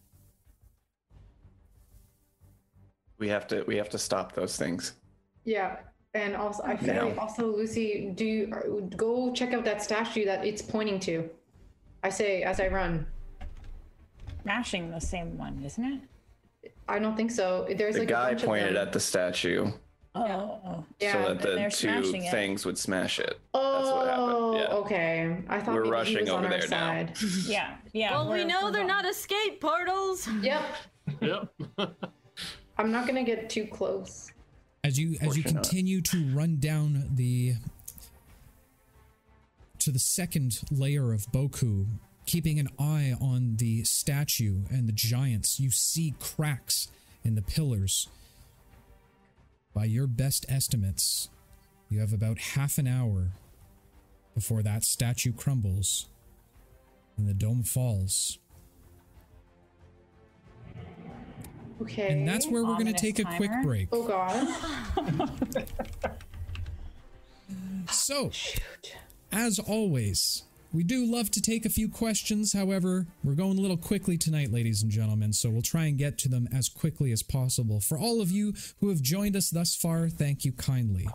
We have to we have to stop those things. Yeah. And also, I feel like also, Lucy, do you, uh, go check out that statue that it's pointing to. I say as I run. Smashing the same one, isn't it? I don't think so. There's The like a guy pointed at the statue Oh, Yeah, so that the two smashing it. things would smash it. Oh, what happened, yeah. okay. I thought We're maybe he rushing was over our there now. yeah, yeah. Well, we we're- know we're they're going. not escape portals. yep. Yep. I'm not gonna get too close. As you as you Fortunate. continue to run down the to the second layer of Boku, keeping an eye on the statue and the giants, you see cracks in the pillars. By your best estimates, you have about half an hour before that statue crumbles and the dome falls. Okay. And that's where we're going to Ominous take a quick break. Oh god. So, Shoot. As always, we do love to take a few questions. However, we're going a little quickly tonight, ladies and gentlemen, so we'll try and get to them as quickly as possible. For all of you who have joined us thus far, thank you kindly.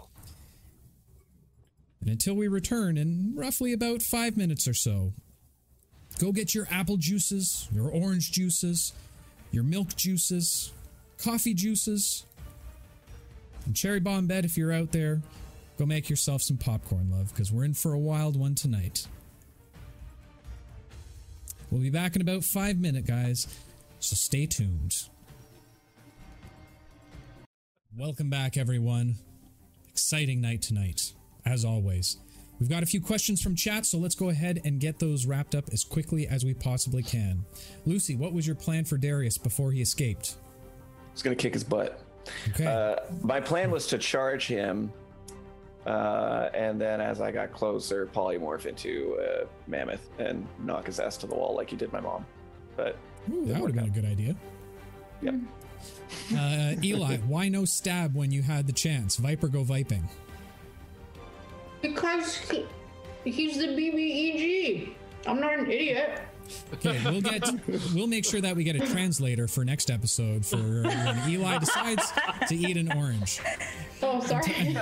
And until we return in roughly about five minutes or so, go get your apple juices, your orange juices, your milk juices, coffee juices, and cherry bomb bed if you're out there. Go make yourself some popcorn, love, because we're in for a wild one tonight. We'll be back in about five minutes, guys, so stay tuned. Welcome back, everyone. Exciting night tonight, as always. We've got a few questions from chat, so let's go ahead and get those wrapped up as quickly as we possibly can. Lucy, what was your plan for Darius before he escaped? It's gonna kick his butt. Okay. Uh, my plan was to charge him, uh, and then as I got closer, polymorph into a mammoth and knock his ass to the wall like he did my mom. But Ooh, that would have been a good idea. Yep. Uh, Eli, why no stab when you had the chance? Viper go viping. Because he, he's the BBEG. I'm not an idiot. Okay, we'll get we'll make sure that we get a translator for next episode for uh, when Eli decides to eat an orange. Oh, sorry.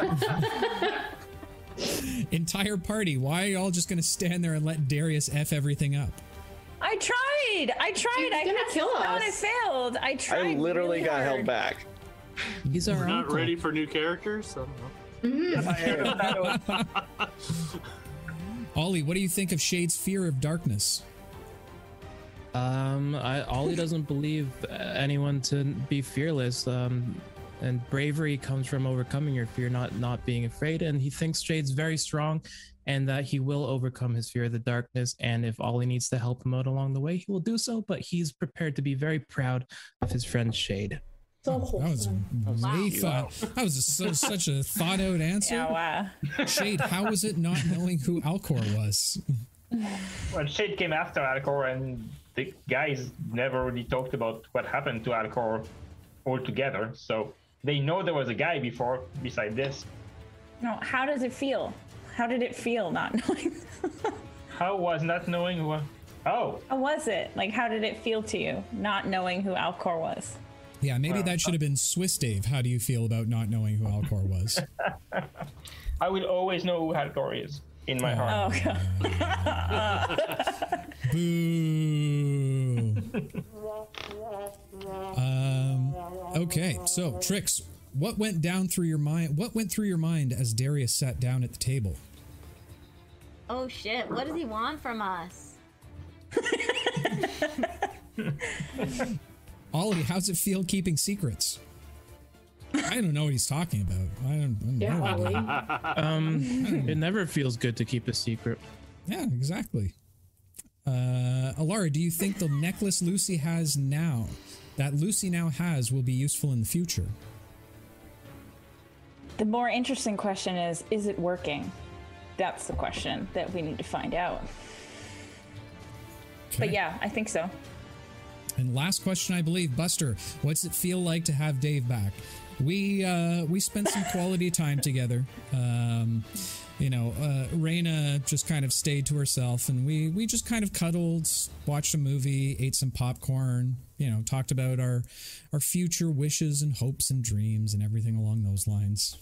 Entire party. Why are y'all just gonna stand there and let Darius f everything up? I tried. I tried. He's I gonna kill some, and I failed. I tried. I literally really got hard. held back. He's our We're not uncle. ready for new characters. I don't know. Ollie, what do you think of Shade's fear of darkness? Um, I, Ollie doesn't believe anyone to be fearless. Um, and bravery comes from overcoming your fear, not not being afraid. And he thinks Shade's very strong, and that he will overcome his fear of the darkness. And if Ollie needs to help him out along the way, he will do so. But he's prepared to be very proud of his friend Shade. So oh, That was wholesome. way thought. That was a, so, such a thought out answer. Yeah, wow. Shade, how was it not knowing who Alcor was? Well, Shade came after Alcor, and the guys never really talked about what happened to Alcor altogether. So they know there was a guy before, beside this. No, how does it feel? How did it feel not knowing? How was not knowing who? Oh, how was it? Like, how did it feel to you not knowing who Alcor was? Yeah, maybe that should have been Swiss Dave. How do you feel about not knowing who Alcor was? I will always know who Alcor is in my heart. Oh, God. Boo. um, okay, so Trix, what went down through your mind? What went through your mind as Darius sat down at the table? Oh shit! What does he want from us? Ollie, how's it feel keeping secrets? I don't know what he's talking about. I don't, I don't Yeah, know. Ollie. Um, it never feels good to keep a secret. Yeah, exactly. Uh, Alara, do you think the necklace Lucy has now, that Lucy now has, will be useful in the future? The more interesting question is is it working? That's the question that we need to find out. But yeah, I think so. And last question, I believe, Buster, what's it feel like to have Dave back? We uh, we spent some quality time together. Um, you know, uh, Raina just kind of stayed to herself, and we we just kind of cuddled, watched a movie, ate some popcorn, you know, talked about our our future wishes and hopes and dreams and everything along those lines.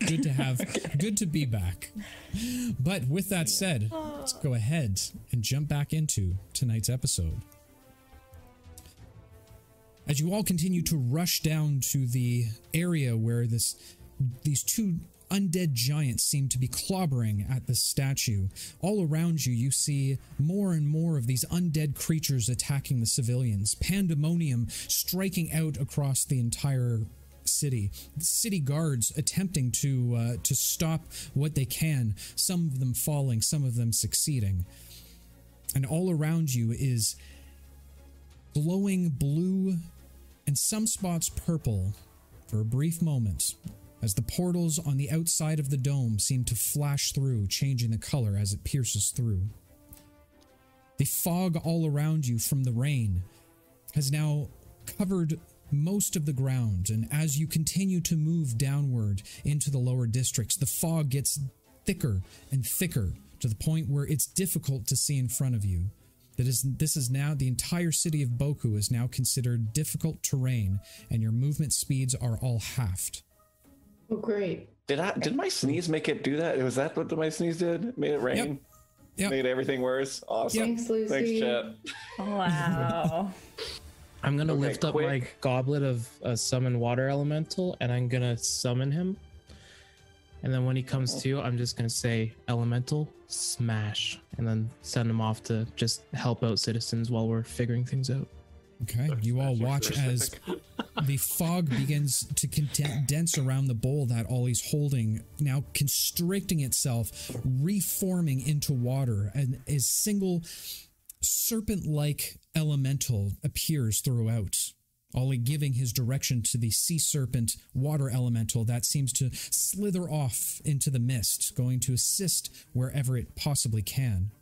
Good to have, good to be back. But with that said, let's go ahead and jump back into tonight's episode. As you all continue to rush down to the area where this these two undead giants seem to be clobbering at the statue. All around you, you see more and more of these undead creatures attacking the civilians. Pandemonium striking out across the entire city. City guards attempting to uh, to stop what they can. Some of them falling, some of them succeeding. And all around you is glowing blue and some spots purple for a brief moment as the portals on the outside of the dome seem to flash through, changing the color as it pierces through. The fog all around you from the rain has now covered most of the ground, and as you continue to move downward into the lower districts, the fog gets thicker and thicker to the point where it's difficult to see in front of you. That is, this is now the entire city of Boku is now considered difficult terrain, and your movement speeds are all halved. Oh, great. Did I? Did my sneeze make it do that? Was that what my sneeze did? Made it rain? Yep. Made everything worse. Awesome. Thanks, Lucy. Thanks, chat. Wow. I'm gonna Okay, lift up my goblet of uh, summon water elemental, and I'm gonna summon him. And then when he comes to, I'm just gonna say elemental smash, and then send him off to just help out citizens while we're figuring things out. Okay, you all watch as the fog begins to condense around the bowl that Ollie's holding, now constricting itself, reforming into water, and a single serpent-like elemental appears throughout. Ollie giving his direction to the sea serpent water elemental that seems to slither off into the mist, going to assist wherever it possibly can.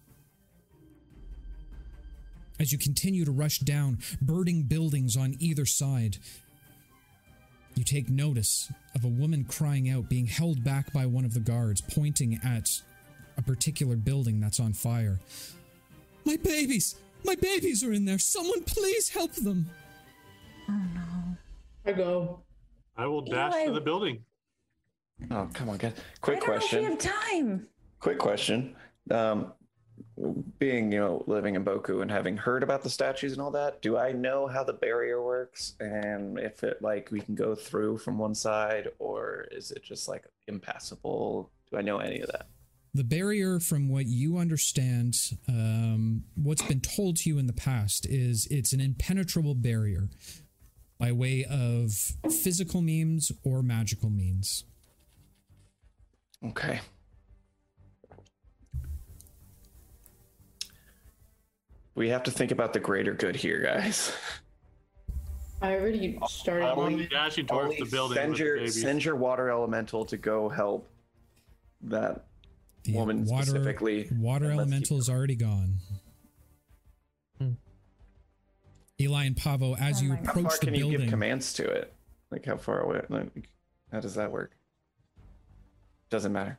As you continue to rush down, burning buildings on either side, you take notice of a woman crying out, being held back by one of the guards, pointing at a particular building that's on fire. My babies! My babies are in there! Someone please help them! Oh no. I go. I will dash Eli- to the building. Oh, come on, guys. Quick I Quick don't know question. if we have time. Quick question. Um, being you know living in Boku and having heard about the statues and all that, do I know how the barrier works and if it like we can go through from one side or is it just like impassable? Do I know any of that? The barrier, from what you understand, um, what's been told to you in the past, is it's an impenetrable barrier by way of physical means or magical means. Okay. We have to think about the greater good here, guys. I already started. I'm Ollie- dashing towards Ollie, the building. Send with the your babies. send your water elemental to go help that The woman water, specifically. Water and elemental is already gone. Hmm. Eli and Pavo, as Oh you my God. How far approach the can you give commands to it? Like how far away? Like how does that work? Doesn't matter.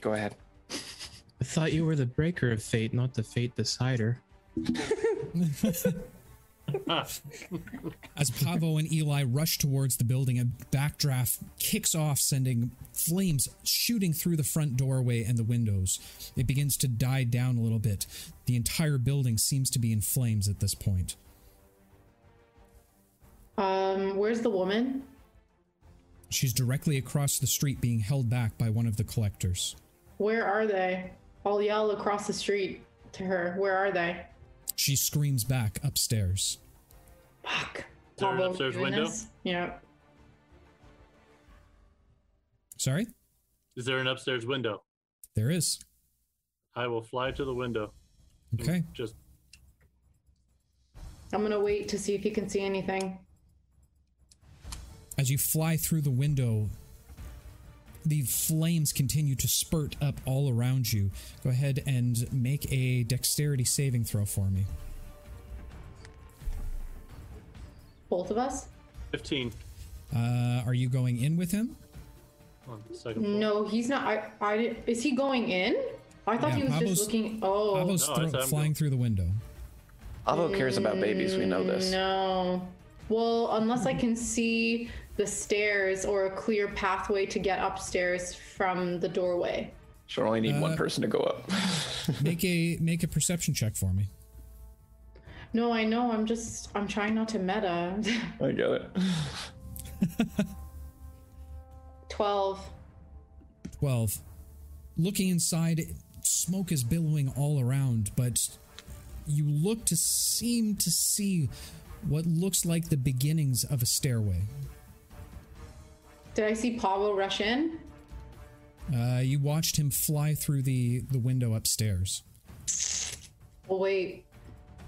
Go ahead. I thought you were the breaker of fate, not the fate decider. As Pavo and Eli rush towards the building, a backdraft kicks off, sending flames shooting through the front doorway and the windows. It begins to die down a little bit. The entire building seems to be in flames at this point. Um, where's the woman? She's directly across the street being held back by one of the collectors. Where are they? I'll yell across the street to her. Where are they? She screams back upstairs. Fuck. there an upstairs window? Yeah. Sorry? Is there an upstairs window? There is. I will fly to the window. Okay. Just I'm gonna wait to see if you can see anything. As you fly through the window, the flames continue to spurt up all around you. Go ahead and make a dexterity saving throw for me. Both of us? 15. Uh, are you going in with him? On the second floor. No, he's not. I, I, is he going in? I thought Yeah, he was Pavo's- just looking. Oh, Pavo's No, I thro- flying going- through the window. Avo cares about babies. We know this. No. Well, unless I can see the stairs or a clear pathway to get upstairs from the doorway. Sure, only need one Uh, person to go up. Make a make a perception check for me. No, I know. I'm just. I'm trying not to meta. I get it. Twelve. 12. Looking inside, smoke is billowing all around, but you look to seem to see what looks like the beginnings of a stairway. Did I see Pavo rush in? Uh, you watched him fly through the, the window upstairs. Oh wait.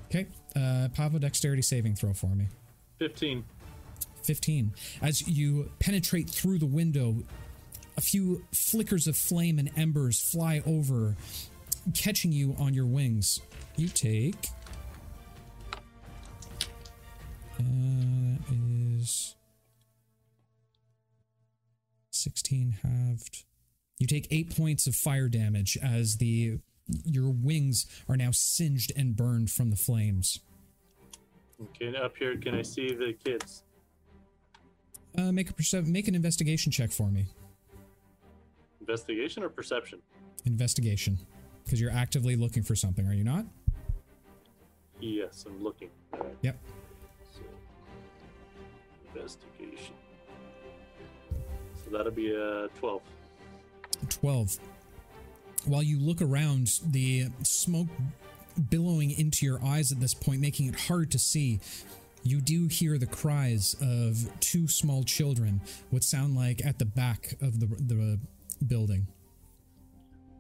Okay, uh, Pavo dexterity saving throw for me. 15. 15. As you penetrate through the window, a few flickers of flame and embers fly over, catching you on your wings. You take. Uh, that is 16 halved. You take eight points of fire damage as the your wings are now singed and burned from the flames. Okay, up here, can I see the kids? Uh, make a percep- make an investigation check for me. Investigation or perception? Investigation, because you're actively looking for something, are you not? Yes, I'm looking. Yep. so investigation. So that'll be a 12. 12. While you look around, the smoke billowing into your eyes at this point, making it hard to see, you do hear the cries of two small children, what sound like at the back of the, the building.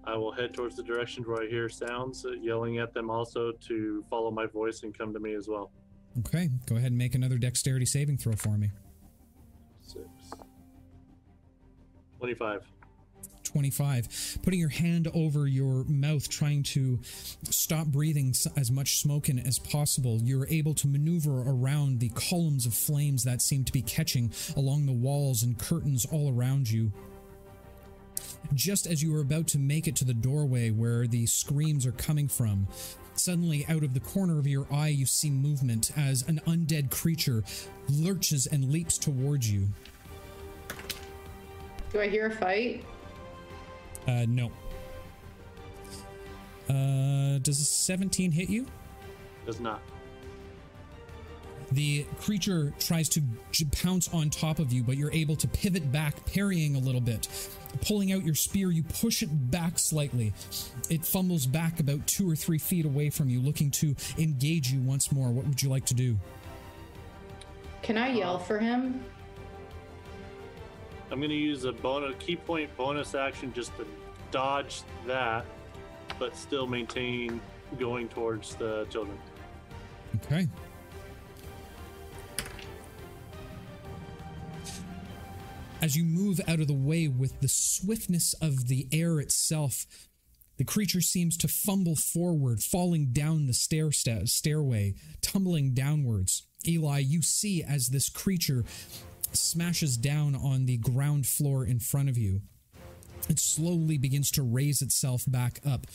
I will head towards the direction where I hear sounds, uh, yelling at them also to follow my voice and come to me as well. Okay, go ahead and make another dexterity saving throw for me. 25. 25 putting your hand over your mouth trying to stop breathing as much smoke in as possible you're able to maneuver around the columns of flames that seem to be catching along the walls and curtains all around you just as you are about to make it to the doorway where the screams are coming from Suddenly, out of the corner of your eye, you see movement as an undead creature lurches and leaps towards you. Do I hear a fight? Uh, no. Uh, does a 17 hit you? Does not. The creature tries to j- pounce on top of you, but you're able to pivot back, parrying a little bit. Pulling out your spear, you push it back slightly. It fumbles back about two or three feet away from you, looking to engage you once more. What would you like to do? Can I yell for him? I'm going to use a bonus ki point bonus action just to dodge that, but still maintain going towards the children. Okay. As you move out of the way with the swiftness of the air itself, the creature seems to fumble forward, falling down the stair sta- stairway, tumbling downwards. Eli, you see as this creature smashes down on the ground floor in front of you. It slowly begins to raise itself back up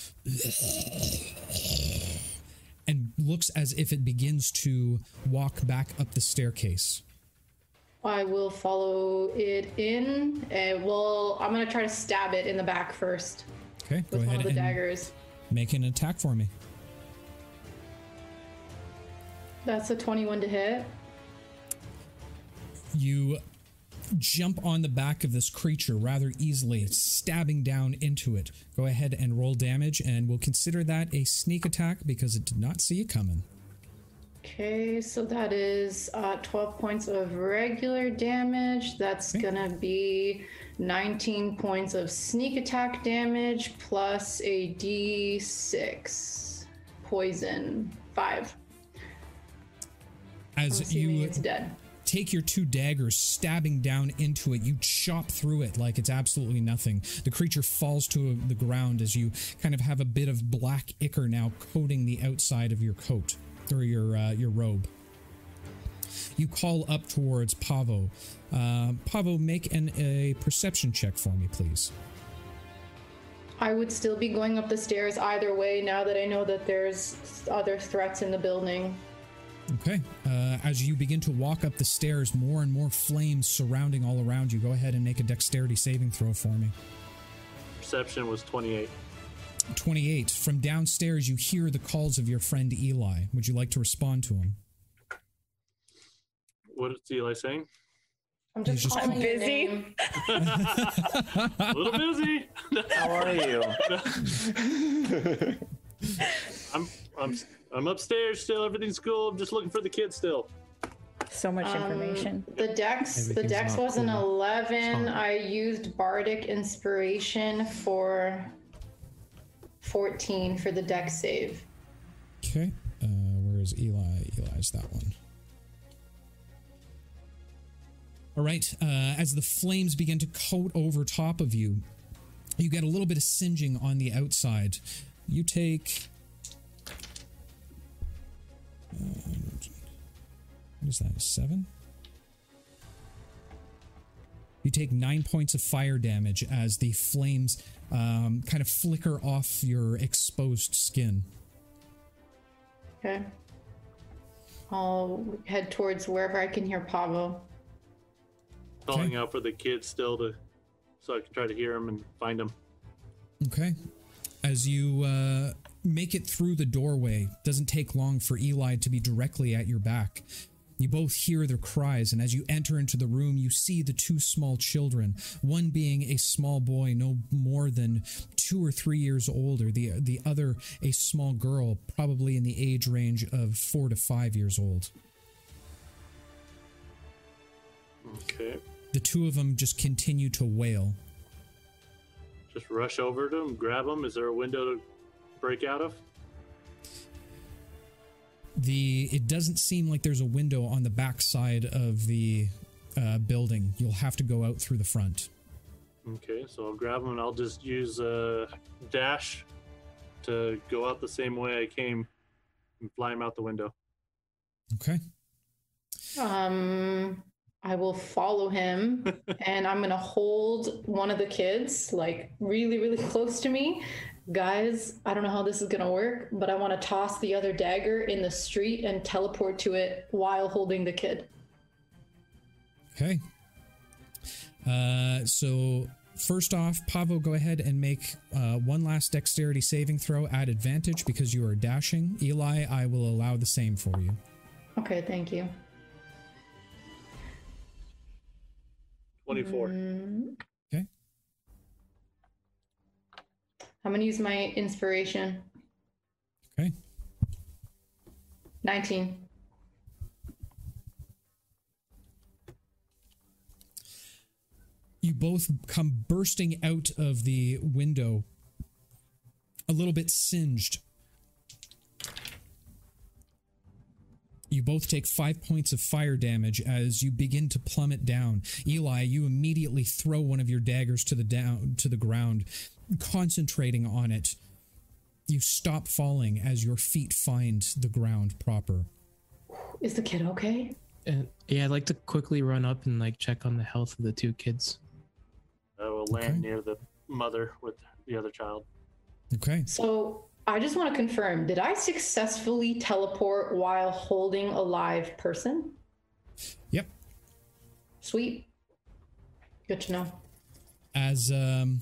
and looks as if it begins to walk back up the staircase. I will follow it in. And well, I'm gonna try to stab it in the back first Okay, go with one ahead of the and daggers. make an attack for me. That's a 21 to hit. You jump on the back of this creature rather easily, stabbing down into it. Go ahead and roll damage, and we'll consider that a sneak attack because it did not see you coming. Okay, so that is uh, 12 points of regular damage. That's Okay. gonna be 19 points of sneak attack damage plus a d6 poison. Five. As you it's dead. Take your two daggers, stabbing down into it. You chop through it like it's absolutely nothing. The creature falls to the ground as you kind of have a bit of black ichor now coating the outside of your coat or your uh, your robe. you call up towards Pavo. Uh, Pavo, make an, a perception check for me, please. I would still be going up the stairs either way now that I know that there's other threats in the building. Okay. Uh, as you begin to walk up the stairs, more and more flames surrounding all around you. Go ahead and make a dexterity saving throw for me. Perception was 28. 28. From downstairs, you hear the calls of your friend Eli. Would you like to respond to him? What is Eli saying? I'm just just- calling your busy. A little busy. How are you? I'm I'm I'm upstairs still. Everything's cool. I'm just looking for the kid still. So much Um, information. The dex, the dex not was an 11. Sorry. I used bardic inspiration for 14 for the dex save. Okay. Uh, where is Eli? Eli's that one. All right. Uh, as the flames begin to coat over top of you, you get a little bit of singeing on the outside. You take. Uh, what is that? Seven? You take nine points of fire damage as the flames um, kind of flicker off your exposed skin. Okay. I'll head towards wherever I can hear Pavo. Calling out for the kids still to, so I can try to hear him and find him. Okay. As you uh, make it through the doorway, doesn't take long for Eli to be directly at your back. You both hear their cries, and as you enter into the room, you see the two small children. One being a small boy, no more than two or three years older. The the other a small girl, probably in the age range of four to five years old. Okay. The two of them just continue to wail. Just rush over to them, grab them. Is there a window to break out of? the it doesn't seem like there's a window on the back side of the uh, building. You'll have to go out through the front. Okay, so I'll grab him and I'll just use a dash to go out the same way I came and fly him out the window. Okay. Um, I will follow him and I'm gonna hold one of the kids like really, really close to me. Guys, I don't know how this is gonna work, but I want to toss the other dagger in the street and teleport to it while holding the kid. Okay. Uh, so first off, Pavo, go ahead and make uh, one last dexterity saving throw at advantage because you are dashing. Eli, I will allow the same for you. Okay, thank you. 24. Mm, I'm gonna use my inspiration. Okay. 19. You both come bursting out of the window, a little bit singed. You both take five points of fire damage as you begin to plummet down. Eli, you immediately throw one of your daggers to the down to the ground, concentrating on it. You stop falling as your feet find the ground proper. Is the kid okay? And yeah, I'd like to quickly run up and like check on the health of the two kids. I will land Okay. near the mother with the other child. Okay. So I just want to confirm did I successfully teleport while holding a live person? Yep. Sweet. Good to know. as um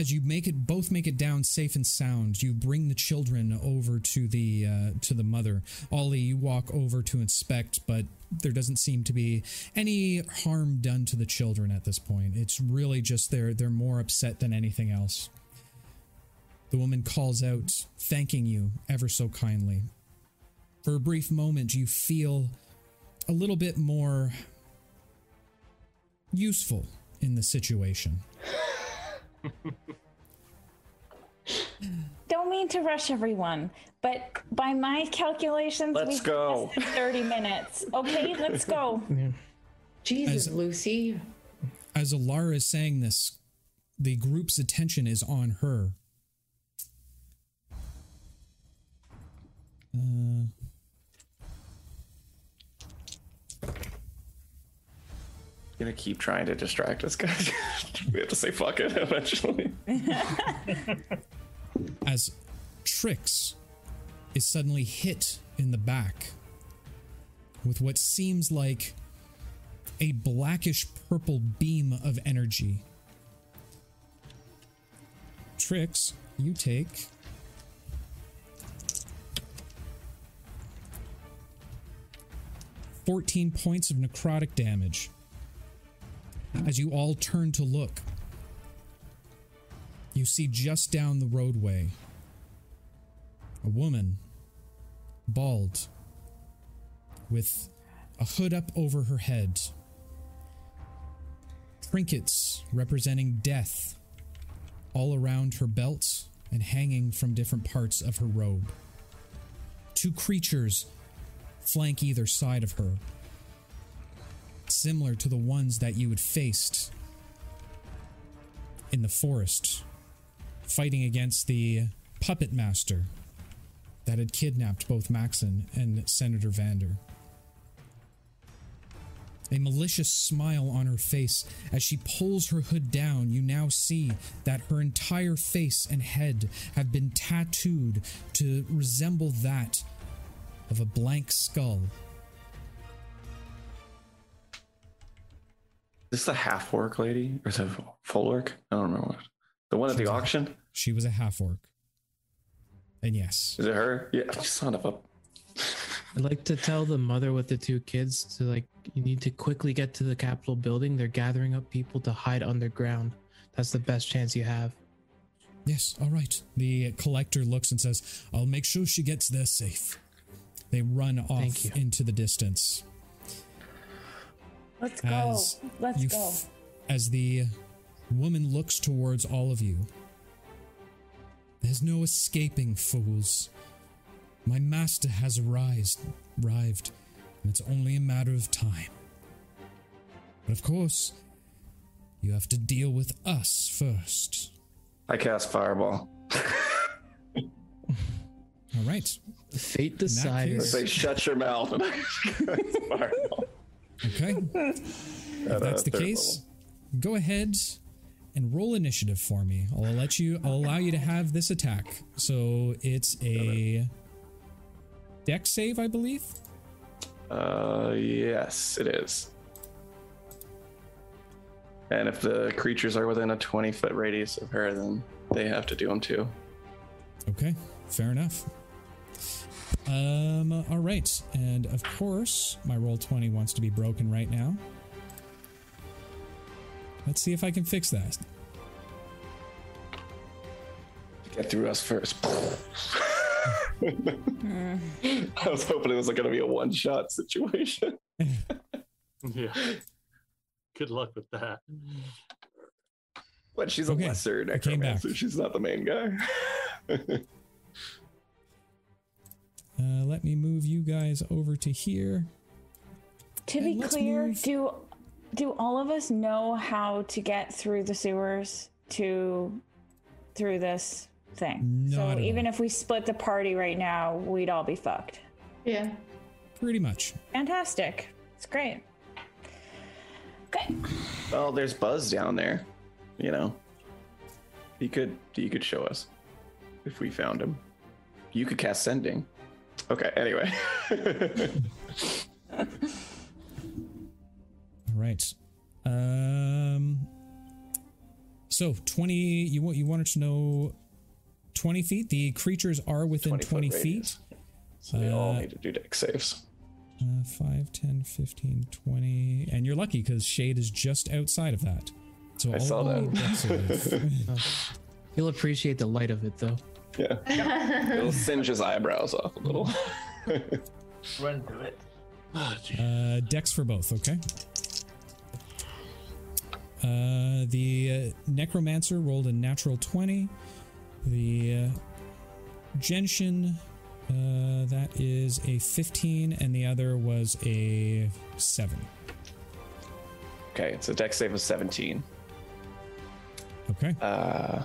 as you make it both make it down safe and sound you bring the children over to the uh, to the mother. Ollie you walk over to inspect but there doesn't seem to be any harm done to the children at this point. It's really just they're they're more upset than anything else. The woman calls out thanking you ever so kindly. For a brief moment you feel a little bit more useful in the situation. Don't mean to rush everyone, but by my calculations, Let's we've go. lasted 30 minutes. Okay, let's go. Jesus, As- Lucy. As Alara is saying this, the group's attention is on her. Uh, gonna keep trying to distract us, guys. we have to say fuck it eventually. as Trix is suddenly hit in the back with what seems like a blackish purple beam of energy. Trix, you take Fourteen points of necrotic damage. As you all turn to look, you see just down the roadway a woman, bald, with a hood up over her head, trinkets representing death all around her belt and hanging from different parts of her robe. Two creatures flank either side of her, similar to the ones that you had faced in the forest, fighting against the puppet master that had kidnapped both Maxon and Senator Vander. A malicious smile on her face as she pulls her hood down. You now see that her entire face and head have been tattooed to resemble that of a blank skull. This the half orc lady, or is it full orc? I don't remember what. The one at the auction? She was a half orc. And yes, Is it her? Yeah, son of a. I'd like to tell the mother with the two kids to like, you need to quickly get to the Capitol building. They're gathering up people to hide underground. That's the best chance you have. yes, all right. The collector looks and says, I'll make sure she gets there safe. They run off into the distance. Let's go. As Let's you go. f- as the woman looks towards all of you. There's no escaping, fools. My master has arised, arrived, and it's only a matter of time. But of course, you have to deal with us first. I cast fireball. All right. Fate that decided. I case- say, shut your mouth. Okay. If that's the case, go ahead and roll initiative for me. I'll let you. I'll allow you to have this attack. So it's a dex save, I believe. Uh, yes, it is. And if the creatures are within a 20 foot radius of her, then they have to do them too. Okay, fair enough. Um, all right, and of course, my Roll20 wants to be broken right now. Let's see if I can fix that. Get through us first. I was hoping it was going to be a one shot situation. Yeah. Good luck with that. But she's a Okay, lesser I came back. necromancer. She's not the main guy. Uh, let me move you guys over to here. To And be clear, move- do do all of us know how to get through the sewers to through this thing? Not so even all. if we split the party right now, we'd all be fucked. Yeah. Pretty much. Fantastic. It's great. Okay. well, there's Buzz down there. You know, he could he could show us if we found him. You could cast sending. Okay. Anyway. All right. Um. So twenty. You want you wanted to know twenty feet. The creatures are within 20 twenty feet. so they all Uh, need to do dex saves. Uh, 5, 10, 15, 20. And you're lucky because Shade is just outside of that. So I all saw all that. You'll appreciate the light of it though. Yeah. It'll singe his eyebrows off a little. Run through it. Oh, uh, dex for both, okay? Uh, the uh, Necromancer rolled a natural 20. The uh, Genshin, uh, that is a 15, and the other was a 7. okay, so a dex save was 17. Okay. Uh,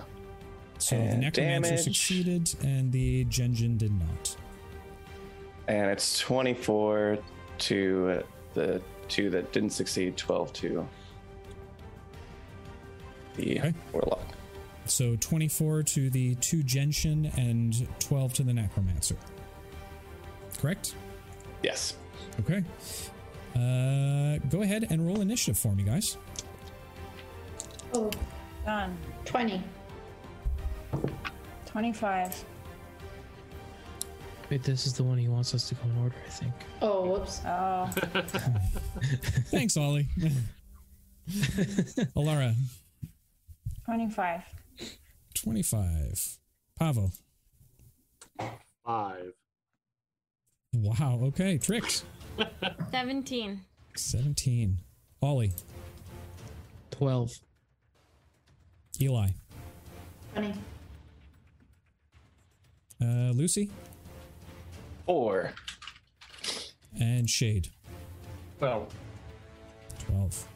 So the Necromancer damage. succeeded, and the Genjin did not. and it's 24 to the two that didn't succeed, 12 to the Okay. warlock. So 24 to the two Genshin and 12 to the Necromancer. Correct? Yes. Okay. Uh, go ahead and roll initiative for me, guys. Oh, Done. 20. 25. Wait, this is the one he wants us to go in order, I think. Oh, whoops. Oh, Thanks, Ollie. Alara, 25. 25. Pavo. Five. Wow. Okay. Trix. 17. 17. Ollie. 12. Eli. 20. Uh, Lucy. Four. And Shade. Well, 12.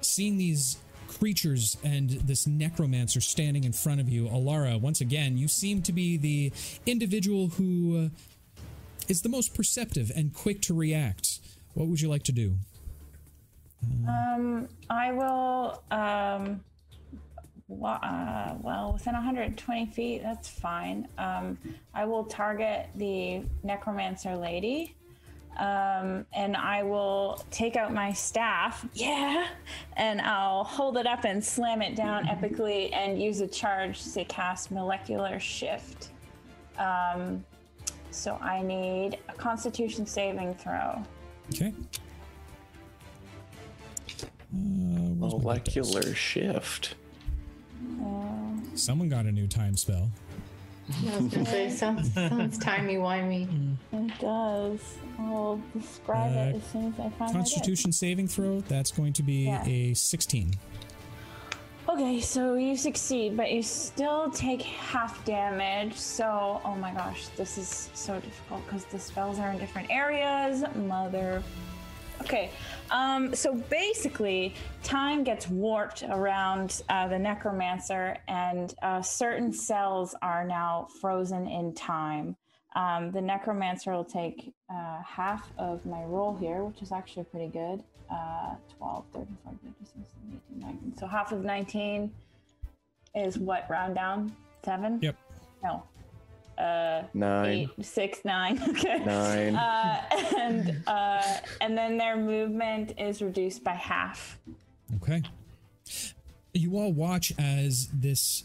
Seeing these creatures and this necromancer standing in front of you, Alara, once again, you seem to be the individual who uh, the most perceptive and quick to react. What would you like to do? Um, I will, um, wa- uh, well, within 120 feet, that's fine. Um, I will target the necromancer lady. Um, and I will take out my staff, yeah, and I'll hold it up and slam it down epically and use a charge to cast molecular shift. Um, so I need a constitution saving throw. Okay. Uh, where's my good dice? Molecular shift. Someone got a new time spell. I was gonna say, sounds, sounds timey-wimey. It does. I'll describe it Uh, as soon as I find it. Constitution saving throw, that's going to be Yeah. a 16. my dice. Okay, so you succeed, but you still take half damage. So, oh my gosh, this is so difficult because the spells are in different areas. Mother. Okay, um, so basically, time gets warped around uh, the necromancer, and uh, certain cells are now frozen in time. Um, the necromancer will take uh, half of my roll here, which is actually pretty good. Uh, 12, 13, 14, 15, 16, 18, 19. So half of 19 is what round down? Seven? Yep. No. Uh, Nine. eight, six, nine. Okay. Nine. Uh, and uh, and then their movement is reduced by half. Okay. You all watch as this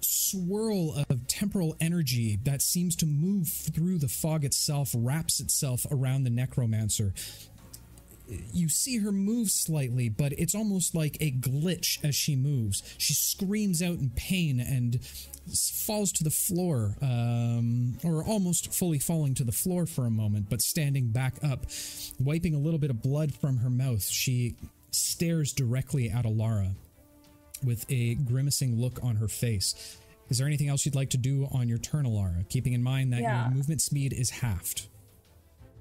swirl of temporal energy that seems to move through the fog itself wraps itself around the necromancer. You see her move slightly, but it's almost like a glitch as she moves. She screams out in pain and s- falls to the floor, um, or almost fully falling to the floor for a moment, but standing back up, wiping a little bit of blood from her mouth. She stares directly at Alara with a grimacing look on her face. Is there anything else you'd like to do on your turn, Alara? Keeping in mind that Yeah. your movement speed is halved.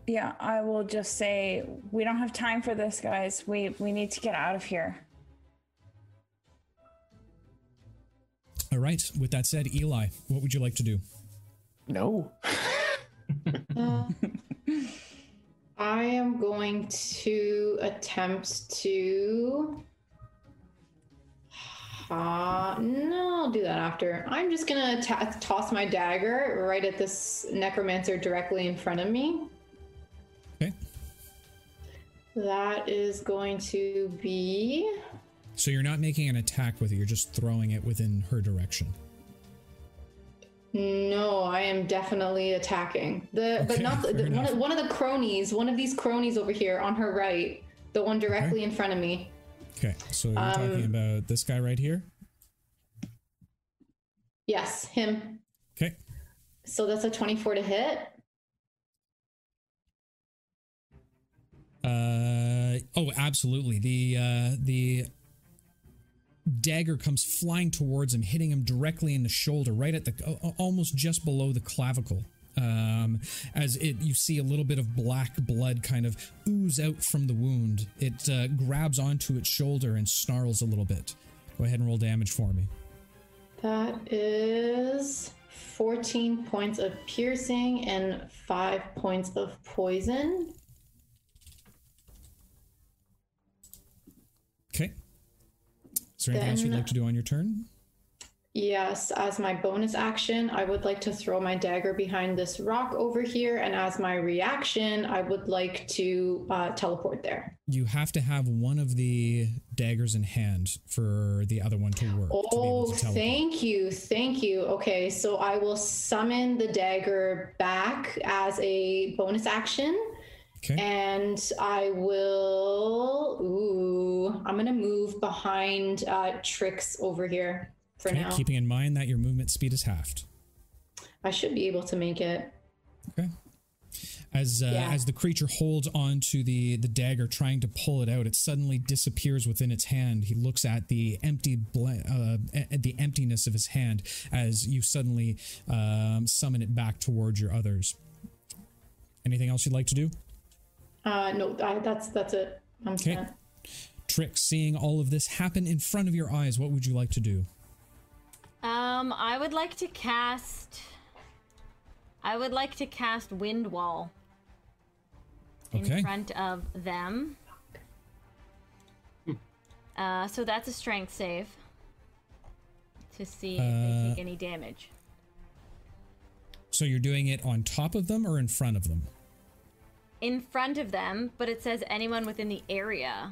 Yeah, I will just say we don't have time for this, guys. We we need to get out of here. All right. With that said, Eli, what would you like to do? No. Uh, I am going to attempt to. Uh, no, I'll do that after. I'm just gonna ta- toss my dagger right at this necromancer directly in front of me. Okay. That is going to be. So you're not making an attack with it, you're just throwing it within her direction. No, I am definitely attacking the, but not the, one, of, one of the cronies. One of these cronies over here on her right, the one directly in front of me. Okay. So you're Um, talking about this guy right here? Yes, him. Okay. So that's a 24 to hit. Uh oh, absolutely. The uh the dagger comes flying towards him, hitting him directly in the shoulder, right at the almost just below the clavicle. Um, as it, you see a little bit of black blood kind of ooze out from the wound. It uh, grabs onto its shoulder and snarls a little bit. Go ahead and roll damage for me. That is 14 points of piercing and 5 points of poison. Is there anything else you'd like to do on your turn? Yes, as my bonus action, I would like to throw my dagger behind this rock over here, and as my reaction, I would like to uh, teleport there. You have to have one of the daggers in hand for the other one to work. to Oh, to teleport. thank you, thank you. Okay, so I will summon the dagger back as a bonus action. Okay. And I will. Ooh, I'm gonna move behind uh, Trix over here for Okay, now. keeping in mind that your movement speed is halved. I should be able to make it. Okay. As uh, Yeah. as the creature holds on to the the dagger, trying to pull it out, it suddenly disappears within its hand. He looks at the empty bla- uh, at the emptiness of his hand as you suddenly um, summon it back towards your others. Anything else you'd like to do? Uh, no, I, that's that's it. I'm Okay. set. Trick, seeing all of this happen in front of your eyes, what would you like to do? Um, I would like to cast. I would like to cast Wind Wall Okay. in front of them. Uh, so that's a strength save to see if they Uh, take any damage. So you're doing it on top of them or in front of them? In front of them, but it says anyone within the area.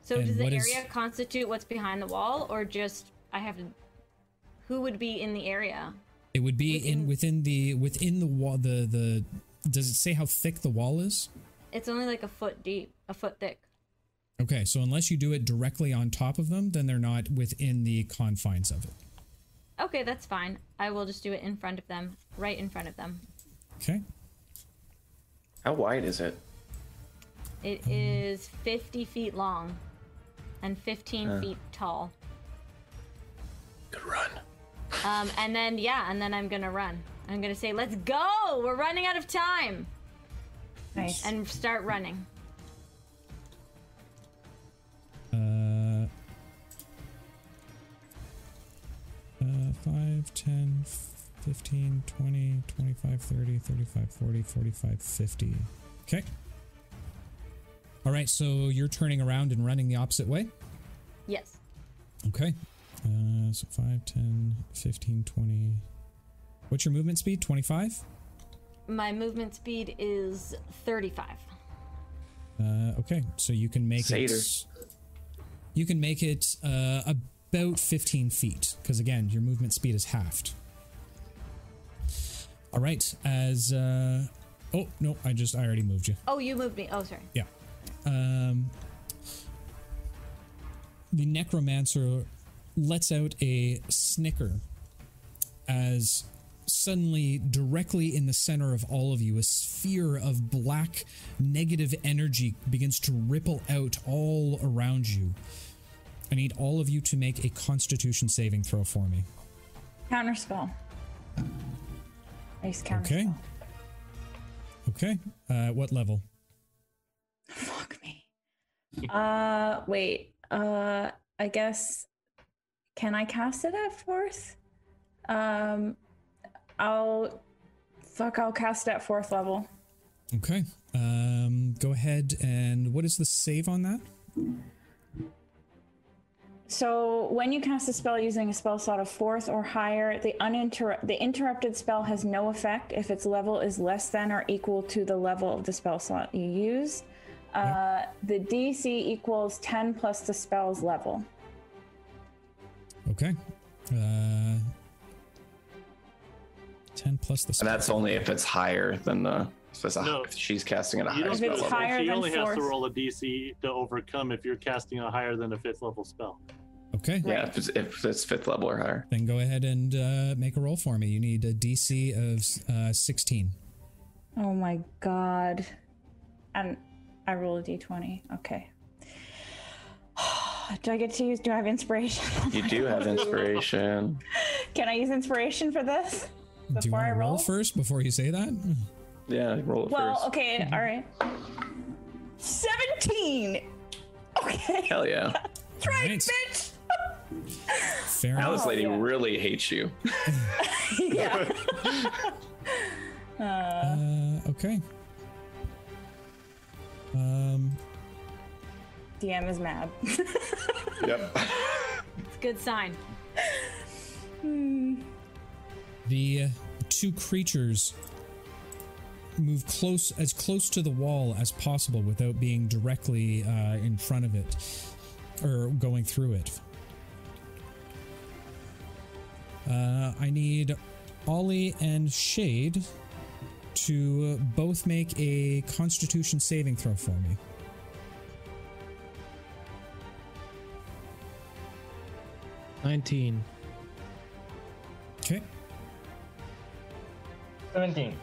So And does the what is- area constitute what's behind the wall, or just I have to? Who would be in the area? It would be in within the within the wall. The the does it say how thick the wall is? It's only like a foot deep, a foot thick. Okay, so unless you do it directly on top of them, then they're not within the confines of it. Okay, that's fine. I will just do it in front of them, right in front of them. Okay. How wide is it? It is 50 feet long and 15 Uh. feet tall. Good run. Um, and then, yeah, and then I'm gonna run. I'm gonna say, let's go! We're running out of time! Nice. And start running. Uh, uh, 5, 10, 15, 20, 25, 30, 35, 40, 45, 50. Okay. All right, so you're turning around and running the opposite way? Yes. Okay. Uh, so 5, 10, 15, 20. What's your movement speed? 25? My movement speed is 35. Uh, okay, so you can make Seder. it. You can make it uh, about 15 feet, because again, your movement speed is halved. All right, as. Uh, oh, no, I just. I already moved you. Oh, you moved me. Oh, sorry. Yeah. Um, the necromancer lets out a snicker as suddenly, directly in the center of all of you, a sphere of black negative energy begins to ripple out all around you. I need all of you to make a constitution saving throw for me. Counterspell. Counterspell. Okay. Okay. Uh, what level? Fuck me. Uh, wait. Uh, I guess. Can I cast it at fourth? Um, I'll. Fuck, I'll cast it at fourth level. Okay. Um, go ahead and what is the save on that? So when you cast a spell using a spell slot of fourth or higher, the uninter- the interrupted spell has no effect if its level is less than or equal to the level of the spell slot you use. Uh, the DC equals 10 plus the spell's level. Okay. Uh, 10 plus the And that's only if it's higher than the. If, it's a, No. if she's casting at a higher If spell it's level. higher she than only has to roll a DC to overcome if you're casting a higher than a fifth level spell. Okay. Yeah, if it's, if it's fifth level or higher. Then go ahead and uh, make a roll for me. You need a DC of uh, 16. Oh my god. And I roll a d20. Okay. Do I get to use? Do I have inspiration? You do have inspiration. Can I use inspiration for this? Do you want I to roll roll? first before you say that? Yeah, roll it Well, first. okay, all right. 17! Okay. Hell yeah. That's right, Nice. bitch! Fair Now enough. this lady yeah. really hates you. yeah. Uh, okay. Um, DM is mad. Yep. It's a good sign. The uh, two creatures move close as close to the wall as possible without being directly uh, in front of it or going through it. Uh, I need Ollie and Shade to both make a Constitution saving throw for me. Nineteen. Okay. 17.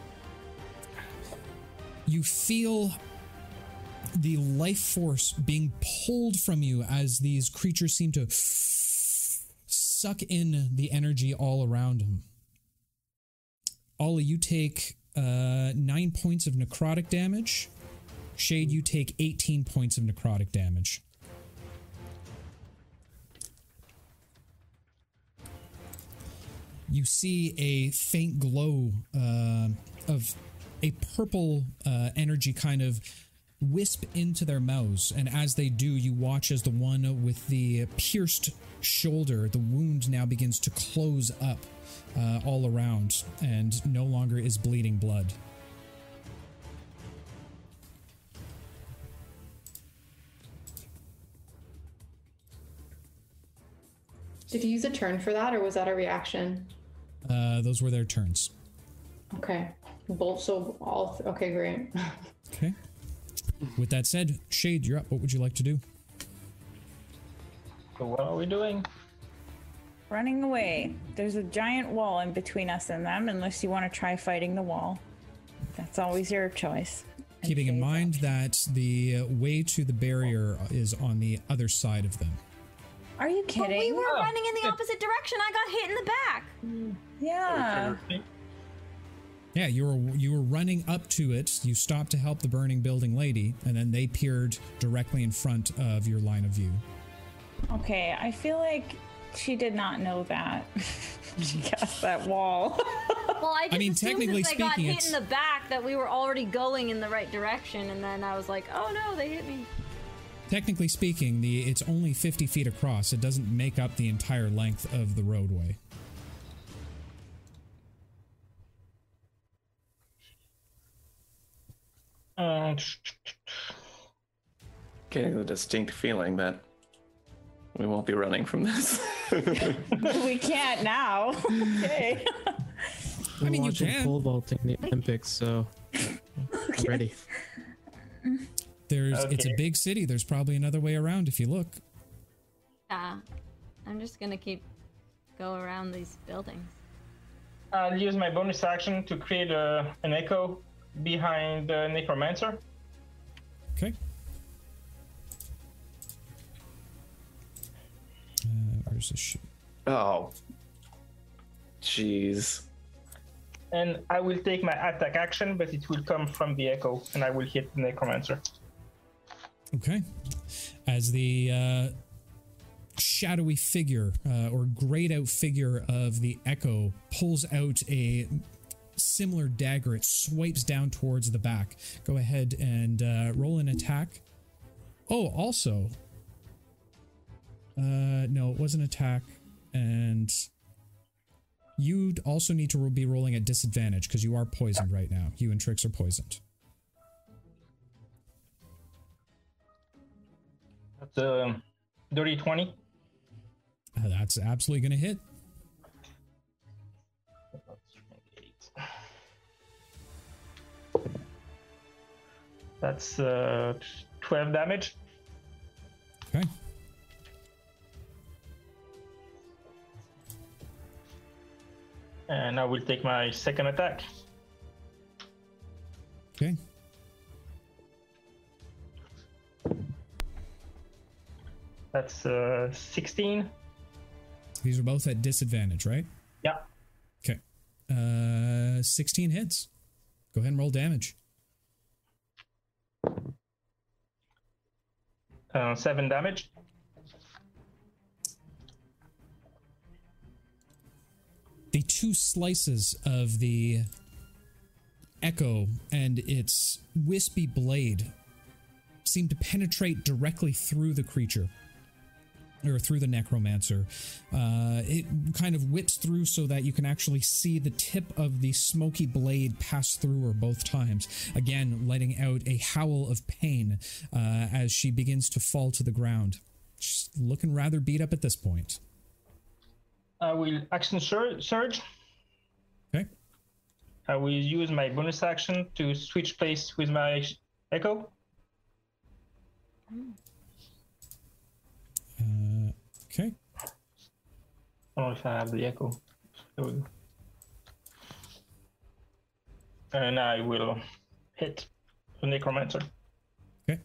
you feel the life force being pulled from you as these creatures seem to suck in the energy all around him. Ollie, you take uh, nine points of necrotic damage. Shade, you take 18 points of necrotic damage. You see a faint glow uh, of a purple uh, energy kind of wisp into their mouths. And as they do, you watch as the one with the pierced shoulder, the wound now begins to close up uh, all around and no longer is bleeding blood. Did you use a turn for that, or was that a reaction? Uh, those were their turns. Okay. Both. So all. Okay, great. Okay. With that said, Shade, you're up. What would you like to do? So what are we doing? Running away. There's a giant wall in between us and them, unless you want to try fighting the wall. That's always your choice. And Keeping in Shade's mind that the uh, way to the barrier is on the other side of them. Are you But kidding? we were running in the opposite direction. I got hit in the back. yeah. Yeah, you were you were running up to it. You stopped to help the burning building lady, and then they peered directly in front of your line of view. Okay, I feel like she did not know that. she cast that wall. Well, I just mean, technically since they got speaking, it's... in the back that we were already going in the right direction, and then I was like, oh no, they hit me. Technically speaking, the it's only 50 feet across. It doesn't make up the entire length of the roadway. Uh, Getting the distinct feeling that we won't be running from this. we can't now. okay. I mean, you watching can. pole vaulting the Olympics, so I'm ready. There's it's a big city. There's probably another way around if you look. Yeah, I'm just gonna keep go around these buildings. I'll use my bonus action to create a, an echo behind the necromancer. Okay. Uh, where's the sh- oh. Jeez. And I will take my attack action, but it will come from the echo, and I will hit the necromancer. Okay. As the uh, shadowy figure uh, or grayed out figure of the echo pulls out a similar dagger, it swipes down towards the back. Go ahead and uh, roll an attack. Oh, also. Uh, no, it was an attack. And you'd also need to be rolling at disadvantage because you are poisoned right now. You and Trix are poisoned. That's a dirty 20. Uh, that's absolutely going to hit. That's uh, 12 damage. Okay. And I will take my second attack. Okay. That's uh, 16. These are both at disadvantage, right? Yeah. Okay. Uh, 16 hits. Go ahead and roll damage. Uh, 7 damage. The two slices of the echo and its wispy blade seem to penetrate directly through the creature. Or through the necromancer. Uh, it kind of whips through so that you can actually see the tip of the smoky blade pass through her both times. Again, letting out a howl of pain uh, as she begins to fall to the ground. She's looking rather beat up at this point. I will action sur- surge. Okay. I will use my bonus action to switch place with my echo. Uh, okay. I don't know if I have the echo. There we go. And I will hit the necromancer. Okay.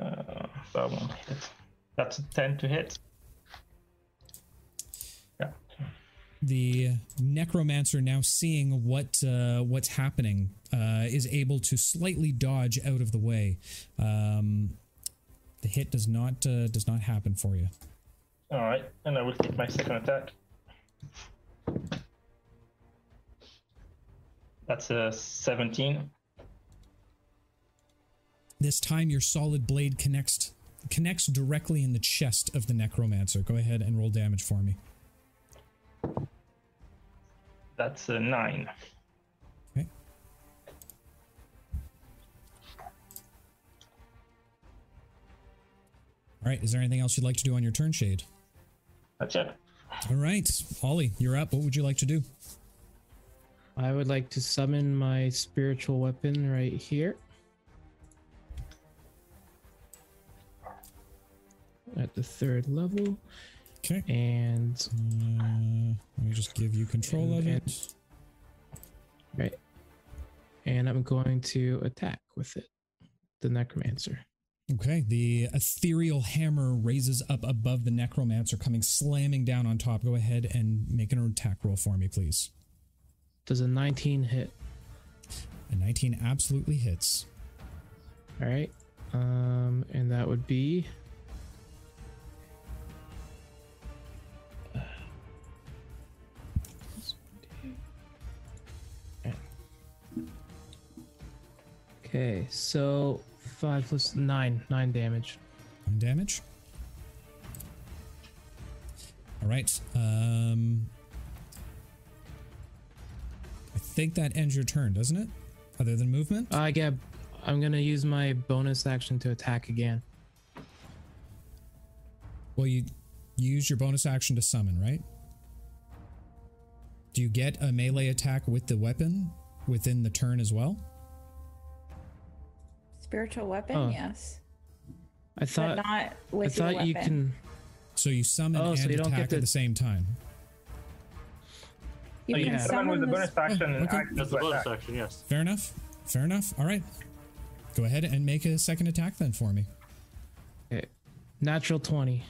Uh, I won't hit. That's a 10 to hit. The necromancer now seeing what uh, what's happening uh, is able to slightly dodge out of the way. Um, the hit does not uh, does not happen for you. All right, and I will take my second attack. That's a 17. This time, your solid blade connects connects directly in the chest of the necromancer. Go ahead and roll damage for me. That's a 9. Okay. All right. Is there anything else you'd like to do on your turn, Shade? That's it. All right, Ollie, you're up. What would you like to do? I would like to summon my spiritual weapon right here. At the third level. Okay. And Uh, let me just give you control of And- it. right. And I'm going to attack with it. The necromancer. Okay, the ethereal hammer raises up above the necromancer, coming slamming down on top. Go ahead and make an attack roll for me, please. Does a 19 hit? A 19 absolutely hits. All right. Um, and that would be. Okay, so five plus nine, nine damage. Nine damage. All right. Um, I think that ends your turn, doesn't it? Other than movement. I get. I'm gonna use my bonus action to attack again. well, you, you use your bonus action to summon, right? Do you get a melee attack with the weapon within the turn as well? Spiritual weapon, Oh. yes. I thought. but not I with your thought you can. So you summon Oh, and so you don't attack get at the same time. You So you can can summon with the this- bonus action and okay. action That's to the bonus attack. action, yes. Fair enough. Fair enough. All right. Go ahead and make a second attack then for me. Okay. Natural 20.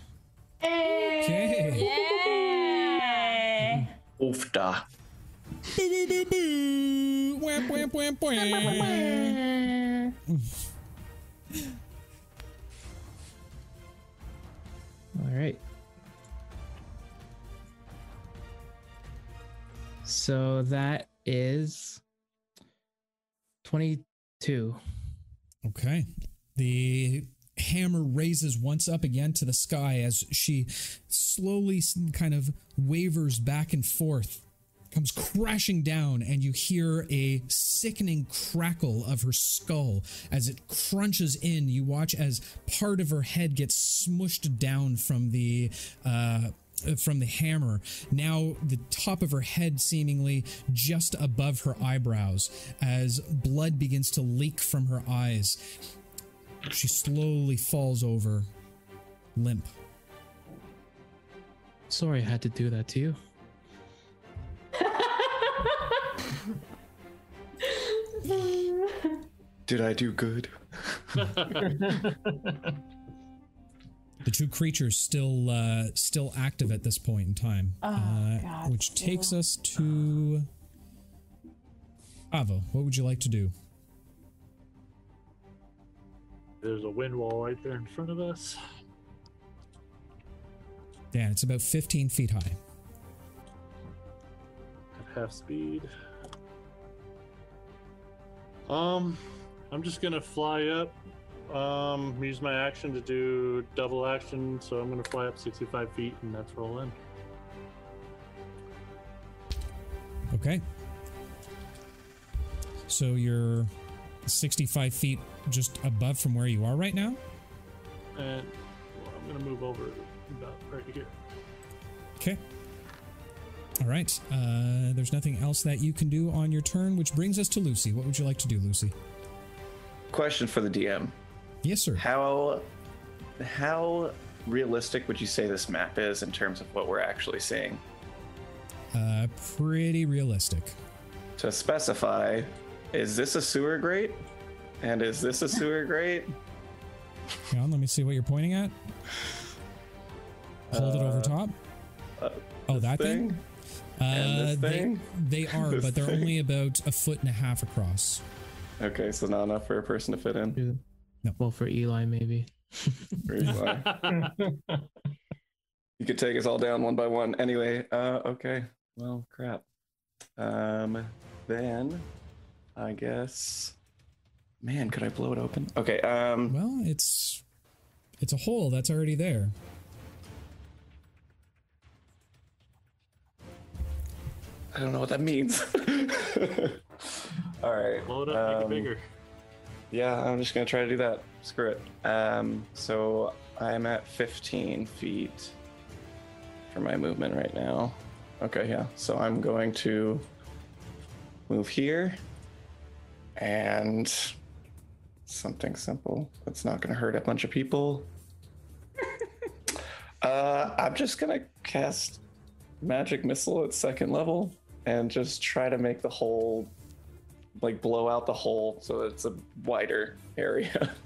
Okay. Yay! Oofda. Wham, wham, wham, wham. Right. So that is 22. Okay. The hammer raises once up again to the sky as she slowly kind of wavers back and forth, comes crashing down, and you hear a sickening crackle of her skull as it crunches in. You watch as part of her head gets smushed down from the. Uh, from the hammer. Now, the top of her head seemingly just above her eyebrows as blood begins to leak from her eyes. She slowly falls over, limp. Sorry I had to do that to you. Did I do good? The two creatures still uh, still active at this point in time, Oh, uh, God. which takes us to Ava. What would you like to do? There's a wind wall right there in front of us. Yeah, it's about 15 feet high. At half speed. Um, I'm just gonna fly up. Um, use my action to do double action, so I'm gonna fly up 65 feet, and that's roll in. Okay. So you're 65 feet just above from where you are right now? And well, I'm gonna move over about right here. Okay. All right. Uh, there's nothing else that you can do on your turn, which brings us to Lucy. What would you like to do, Lucy? Question for the DM: Yes, sir. How how realistic would you say this map is in terms of what we're actually seeing? Uh, pretty realistic. To specify, is this a sewer grate? And is this a sewer grate? Hang on, let me see what you're pointing at. Hold it over Uh, top. uh, oh, that thing. thing? And Uh, this they, thing? they are, This but they're thing? only about a foot and a half across. Okay, so not enough for a person to fit in. Well, for Eli, maybe. Or Eli. you could take us all down one by one. Anyway, uh, okay. Well, crap. Um, then I guess. Man, could I blow it open? Okay. Um, Well, it's it's a hole that's already there. I don't know what that means. all right. Blow it up, make it um, bigger. Yeah, I'm just gonna try to do that. Screw it. Um, so I'm at 15 feet for my movement right now. Okay, yeah. So I'm going to move here and something simple that's not gonna hurt a bunch of people. uh, I'm just gonna cast magic missile at second level and just try to make the whole like blow out the hole so it's a wider area.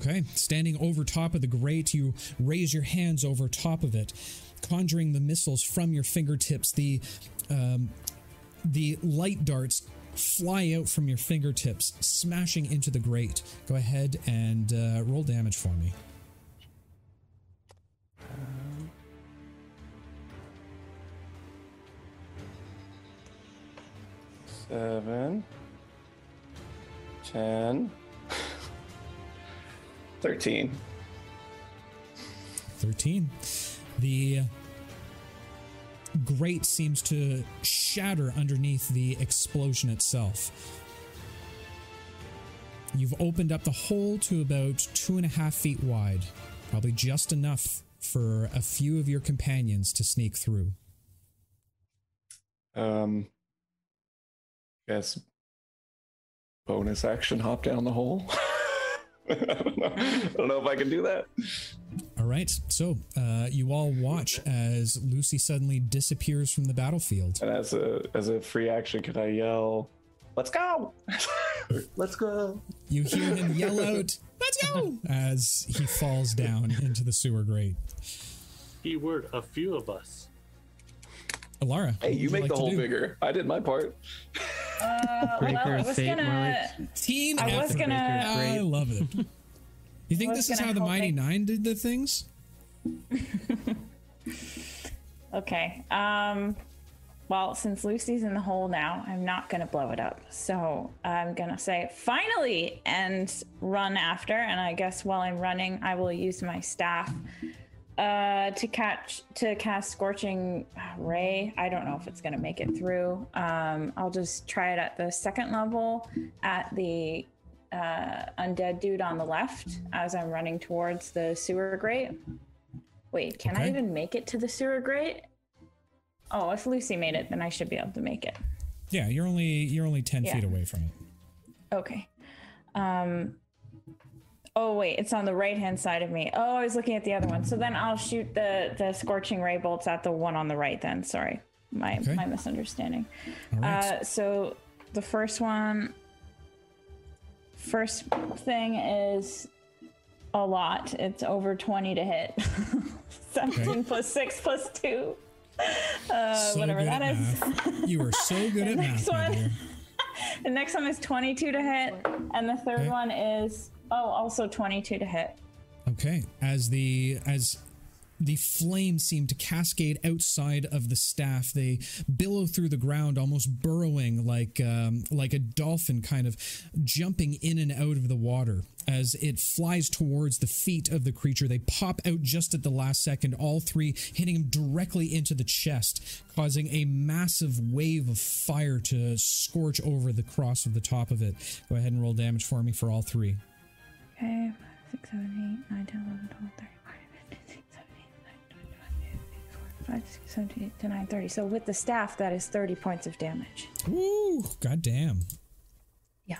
Okay, standing over top of the grate, you raise your hands over top of it, conjuring the missiles from your fingertips. The um, the light darts fly out from your fingertips, smashing into the grate. Go ahead and uh, roll damage for me. Seven, ten, thirteen. 13. The grate seems to shatter underneath the explosion itself. You've opened up the hole to about two and a half feet wide, probably just enough for a few of your companions to sneak through. Um, guess bonus action hop down the hole. I don't know. I don't know if I can do that. All right, so uh, you all watch as Lucy suddenly disappears from the battlefield. And as a as a free action, can I yell, "Let's go! Let's go!" You hear him yell out, "Let's go!" as he falls down into the sewer grate. Keyword: a few of us. Alara, Hey, you would make like the to whole bigger. I did my part. Uh, Breaker well, I of was fate, gonna. Team I was gonna- I love it. You think this is how the Mighty make- Nein did the things? Okay. Um. Well, since Lucy's in the hole now, I'm not gonna blow it up. So I'm gonna say finally and run after. And I guess while I'm running, I will use my staff uh to catch to cast scorching ray. I don't know if it's going to make it through. Um i'll just try it at the second level at the uh undead dude on the left as i'm running towards the sewer grate. Wait can i even make it to the sewer grate? Oh if lucy made it then i should be able to make it. Yeah, you're only you're only ten Yeah. feet away from it. okay. Um oh wait it's on the right hand side of me oh i was looking at the other one so then i'll shoot the the scorching ray bolts at the one on the right then sorry my Okay. my misunderstanding right. uh so the first one first thing is a lot it's over 20 to hit 17 plus 6 plus 2 uh so whatever that at is. You are so good at next math, one. the next one is 22 to hit and the third Okay. one is oh also 22 to hit Okay, as the as the flames seem to cascade outside of the staff. They billow through the ground, almost burrowing like um, like a dolphin, kind of jumping in and out of the water as it flies towards the feet of the creature. They pop out just at the last second, all three hitting him directly into the chest, causing a massive wave of fire to scorch over the cross of the top of it. Go ahead and roll damage for me for all three. Okay, 6, 7, 8, 9, 10, 11, 12, 13, 14, 15, 16, 17, 18, 19, 20, 21, 22, 23, 24, 25, 26, 27, 28, 29, 30. So with the staff, that is 30 points of damage. Woo! Goddamn. Yeah.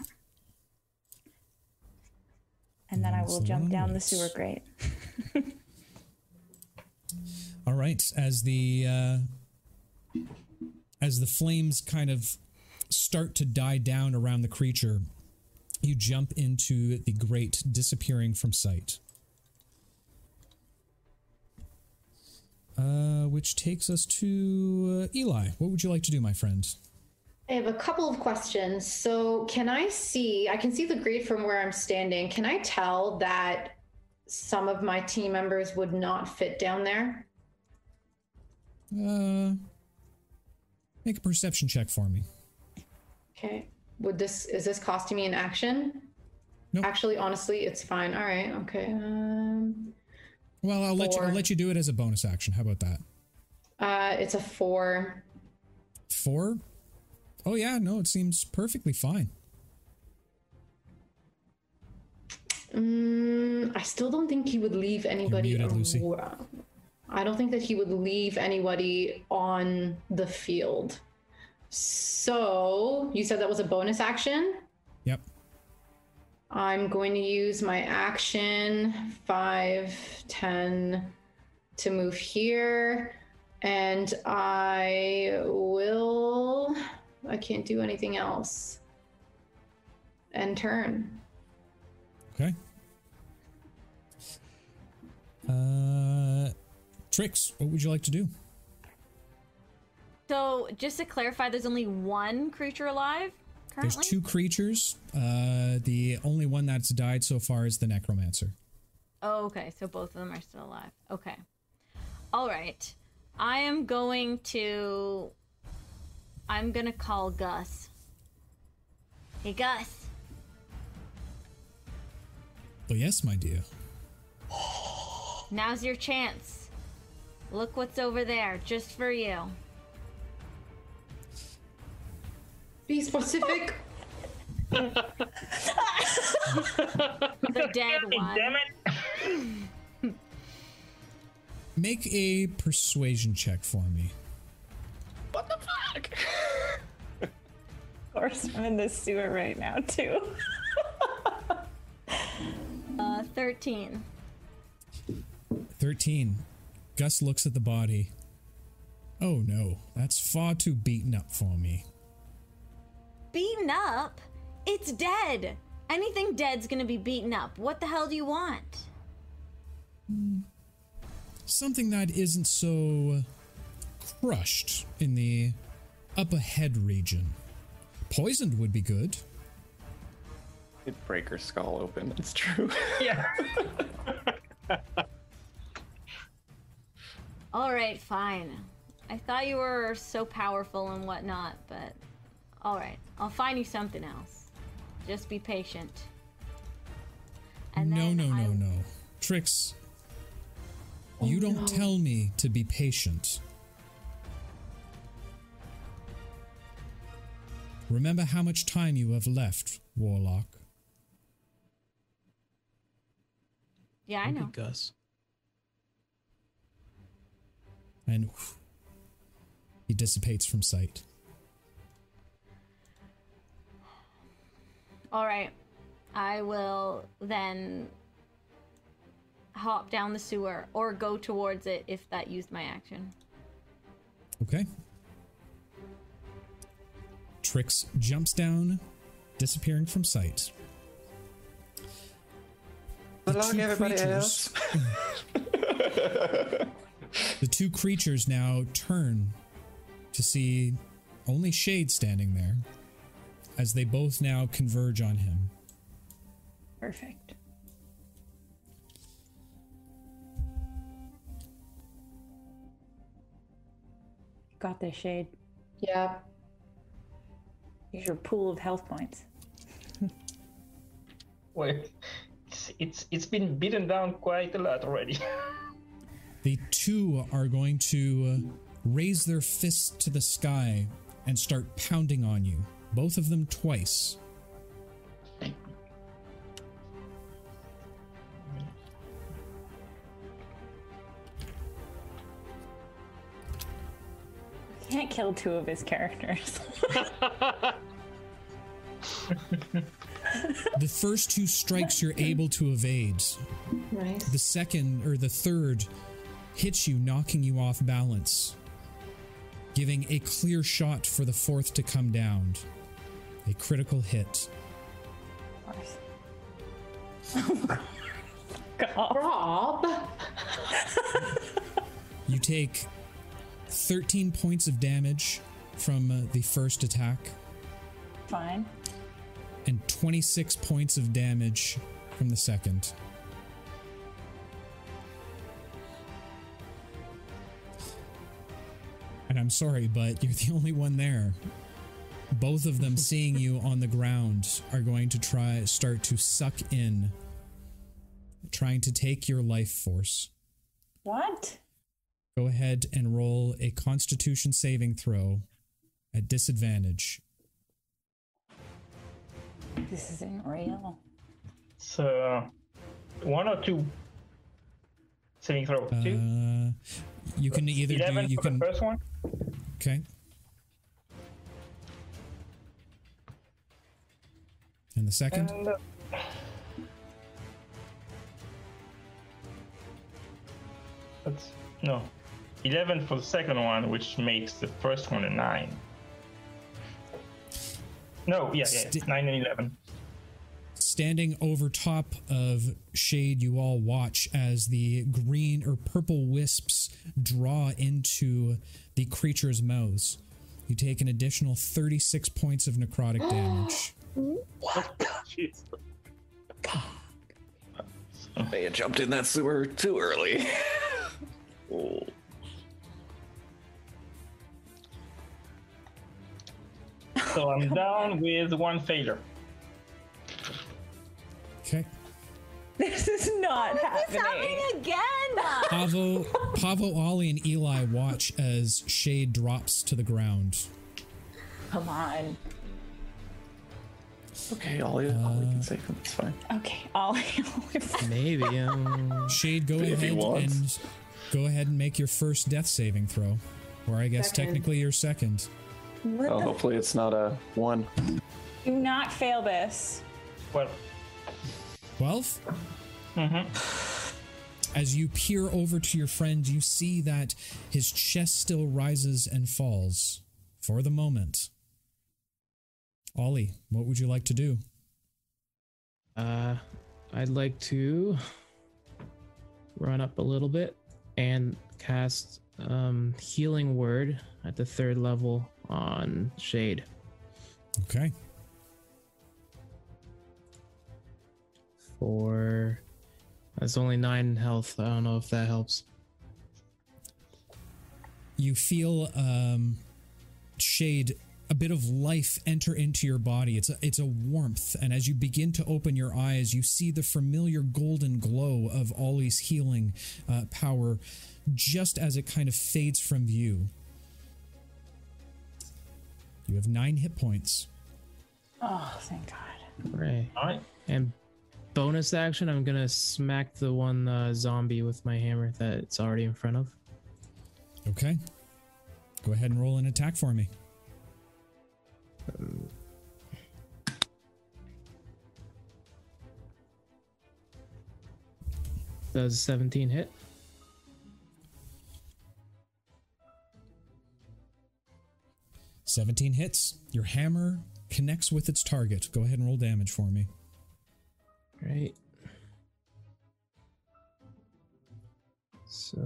And then I will jump down the sewer grate. All right, as the uh, as the flames kind of start to die down around the creature, you jump into the grate, disappearing from sight. Uh, which takes us to uh, Eli. What would you like to do, my friend? I have a couple of questions. So, can I see? I can see the grade from where I'm standing. Can I tell that some of my team members would not fit down there? Uh, make a perception check for me. Would this is this costing me an action? Nope. Actually, honestly, it's fine. All right. Okay. Um, Well, I'll let you. I'll let you do it as a bonus action. How about that? uh, it's a four. Four. Oh yeah, no, it seems perfectly fine. Mm, I still don't think he would leave anybody. muted, Lucy. I don't think that he would leave anybody on the field. So you said that was a bonus action. Yep. I'm going to use my action 5, 10 to move here. And I will. I can't do anything else. And turn. Okay. Uh, Trix. What would you like to do? So, just to clarify, there's only one creature alive currently. There's two creatures. Uh, the only one that's died so far is the necromancer. Oh, okay. So both of them are still alive. Okay. All right. I am going to. I'm gonna call Gus. Hey, Gus. Well, yes, my dear. Now's your chance. Look what's over there, just for you. Be specific. The dead one. Damn it! Make a persuasion check for me. What the fuck? of course, I'm in the sewer right now, too. Uh, 13. 13. Gus looks at the body. Oh no, that's far too beaten up for me. Beaten up? It's dead. Anything dead's gonna be beaten up. What the hell do you want? Something that isn't so crushed in the upper head region. Poisoned would be good. It'd break her skull open. that's true. Yeah. All right, fine. I thought you were so powerful and whatnot, but all right, I'll find you something else. Just be patient. And no, then no, I- no, no. Trix, oh, you don't tell me to be patient. Remember how much time you have left, Warlock. Yeah, I Maybe know. Gus. And he dissipates from sight. All right, I will then hop down the sewer or go towards it if that used my action. Okay. Trix jumps down, disappearing from sight. The luck, two everybody creatures- else. The two creatures now turn to see only Shade standing there as they both now converge on him. Perfect. got this, Shade. Yeah. Here's your pool of health points. Wait, it's, it's it's been beaten down quite a lot already. The two are going to uh, raise their fists to the sky and start pounding on you. Both of them twice. Can't kill two of his characters. The first two strikes you're able to evade. Nice. The second or the third hits you, knocking you off balance, giving a clear shot for the fourth to come down. A critical hit. Rob. You take 13 points of damage from uh, the first attack Fine. and 26 points of damage from the second. And I'm sorry, but you're the only one there. Both of them seeing you on the ground are going to try start to suck in trying to take your life force. What? Go ahead and roll a constitution saving throw at disadvantage. This isn't real. so one or two saving throw. Two. Uh, you can either do Eleven you for can the first one. okay. And the second? And, uh, that's no, eleven for the second one, which makes the first one a nine. No, yeah, yeah, Sti- nine and eleven. Standing over top of Shade, you all watch as the green or purple wisps draw into the creature's mouths. You take an additional 36 points of necrotic damage. Jeez. May have jumped in that sewer too early. oh. So I'm down with one failure. Okay. This is not It's happening. happening again. Pavo, Pavo, Ollie, and Eli watch as Shade drops to the ground. Come on. Okay, Ollie, Ollie can save him. It's fine. Okay, I'll. Maybe. Um, Shade, go If he ahead wants. and go ahead and make your first death saving throw, or I guess Second. technically your second. what Oh, the? hopefully it's not a one. Do not fail this. Well, 12? Mm-hmm. As you peer over to your friend, you see that his chest still rises and falls for the moment. Ollie, what would you like to do? uh, I'd like to run up a little bit and cast um, healing word at the third level on Shade. Okay. For that's only nine health. I don't know if that helps. You feel um, Shade a bit of life enter into your body. It's a, it's a warmth, and as you begin to open your eyes, you see the familiar golden glow of Ollie's healing uh, power, just as it kind of fades from view. You have nine hit points. Oh, thank God. Right. all right. And bonus action, I'm gonna smack the one uh, zombie with my hammer that it's already in front of. Okay. Go ahead and roll an attack for me. Does 17 hit? Seventeen hits. Your hammer connects with its target. Go ahead and roll damage for me. Right. So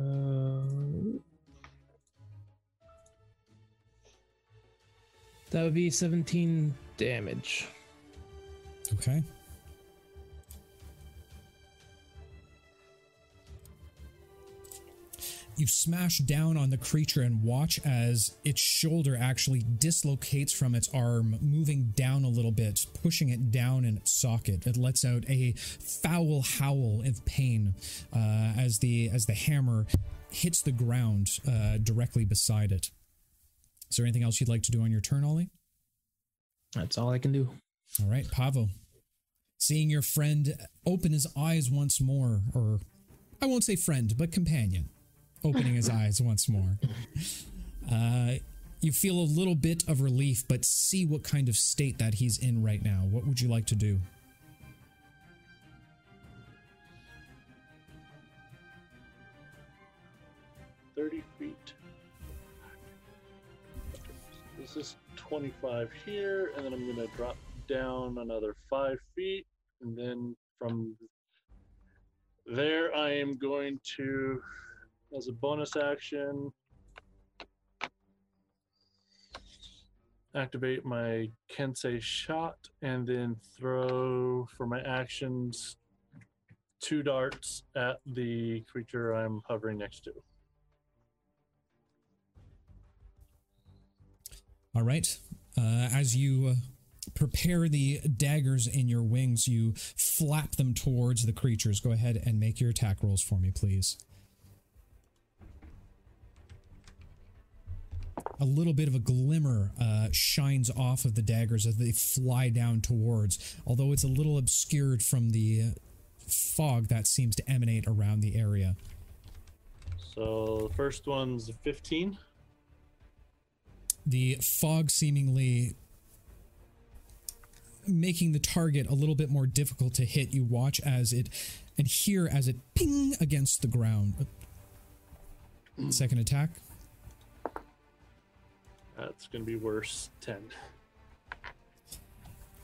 that would be 17 damage. Okay. you smash down on the creature and watch as its shoulder actually dislocates from its arm, moving down a little bit, pushing it down in its socket. It lets out a foul howl of pain uh, as the as the hammer hits the ground uh, directly beside it. Is there anything else you'd like to do on your turn, Ollie? That's all I can do. All right, Pavo. Seeing your friend open his eyes once more, or I won't say friend, but companion, opening his eyes once more. Uh, you feel a little bit of relief, but see what kind of state that he's in right now. What would you like to do? This is twenty-five here, and then I'm gonna drop down another five feet, and then from there I am going to, as a bonus action, activate my Kensei shot, and then throw for my actions two darts at the creature I'm hovering next to. All right. Uh, as you uh, prepare the daggers in your wings, you flap them towards the creatures. Go ahead and make your attack rolls for me, please. A little bit of a glimmer uh, shines off of the daggers as they fly down towards, although it's a little obscured from the fog that seems to emanate around the area. So the first one's a 15. The fog seemingly making the target a little bit more difficult to hit. You watch as it and hear as it ping against the ground. Second attack. That's going to be worse. 10.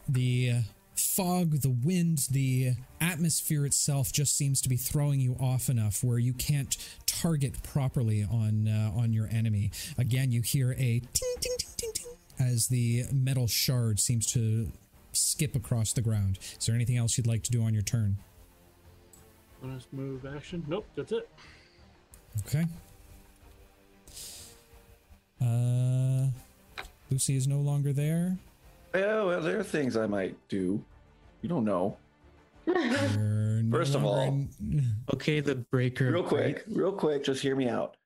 The uh, fog, the wind, the atmosphere itself just seems to be throwing you off enough where you can't target properly on uh, on your enemy. Again, you hear a ting ting ting ting ting as the metal shard seems to skip across the ground. Is there anything else you'd like to do on your turn? Bonus move action. Nope, that's it. Okay. Uh, Lucy is no longer there. Yeah, well, there are things I might do. You don't know. You're no First of all- Okay, the breaker. Real quick, real quick, just hear me out.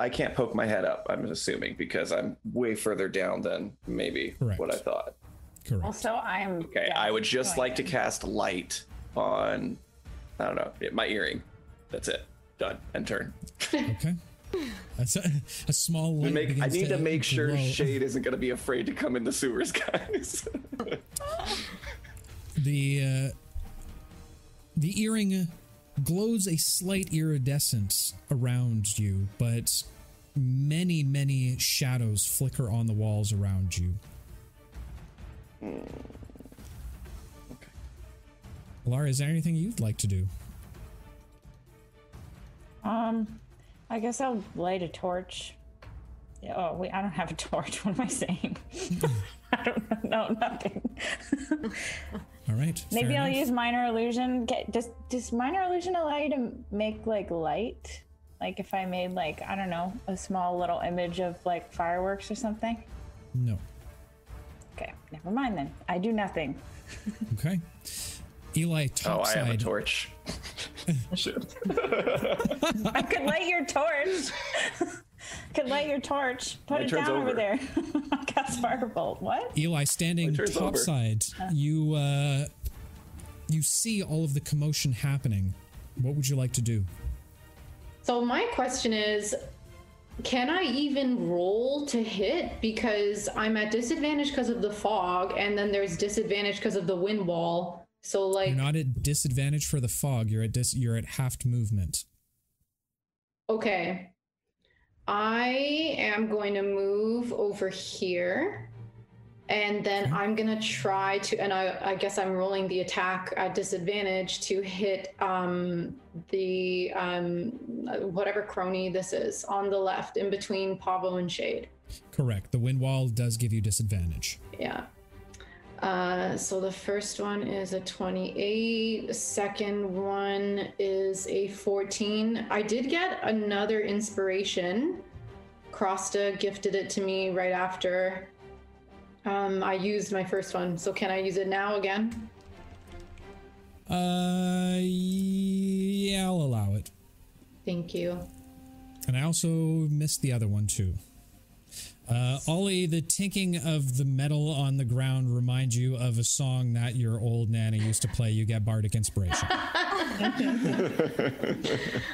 I can't poke my head up, I'm assuming, because I'm way further down than maybe Correct. what I thought. correct. Also, I'm. Okay, yeah, I would just going like to cast light on, I don't know, my earring. That's it. Done. and turn. Okay. That's a, a small To light. make, I begins need to make sure glow. Shade isn't going to be afraid to come in the sewers, guys. The uh, the earring glows a slight iridescence around you, but many many shadows flicker on the walls around you. Lara, is there anything you'd like to do? Um, I guess I'll light a torch. Oh wait, I don't have a torch. What am I saying? I don't know. No, nothing. All right. Maybe I'll enough. use minor illusion. Get does does minor illusion allow you to make like light? Like if I made like I don't know a small little image of like fireworks or something. No. Okay, never mind then. I do nothing. Okay. Eli oh, I have a torch. I could light your torch. Could light your torch. Put My it down over over. there. Cast firebolt. What? Eli standing My over. topside. You uh you see all of the commotion happening. What would you like to do? So my question is, can I even roll to hit because I'm at disadvantage because of the fog, and then there's disadvantage because of the wind wall. So like, You're not at disadvantage for the fog. You're at dis- you're at halved movement. okay, I am going to move over here, and then I'm gonna try to, and I, I guess I'm rolling the attack at disadvantage to hit um, the um, whatever crony this is on the left, in between Pavo and Shade. Correct. The wind wall does give you disadvantage. Yeah. Uh, so the first one is a 28. The second one is a 14. I did get another inspiration. Crosta gifted it to me right after um, I used my first one. So can I use it now again? Uh, yeah, I'll allow it. Thank you. And I also missed the other one too. Uh, Ollie, the tinking of the metal on the ground reminds you of a song that your old nanny used to play. You get bardic inspiration.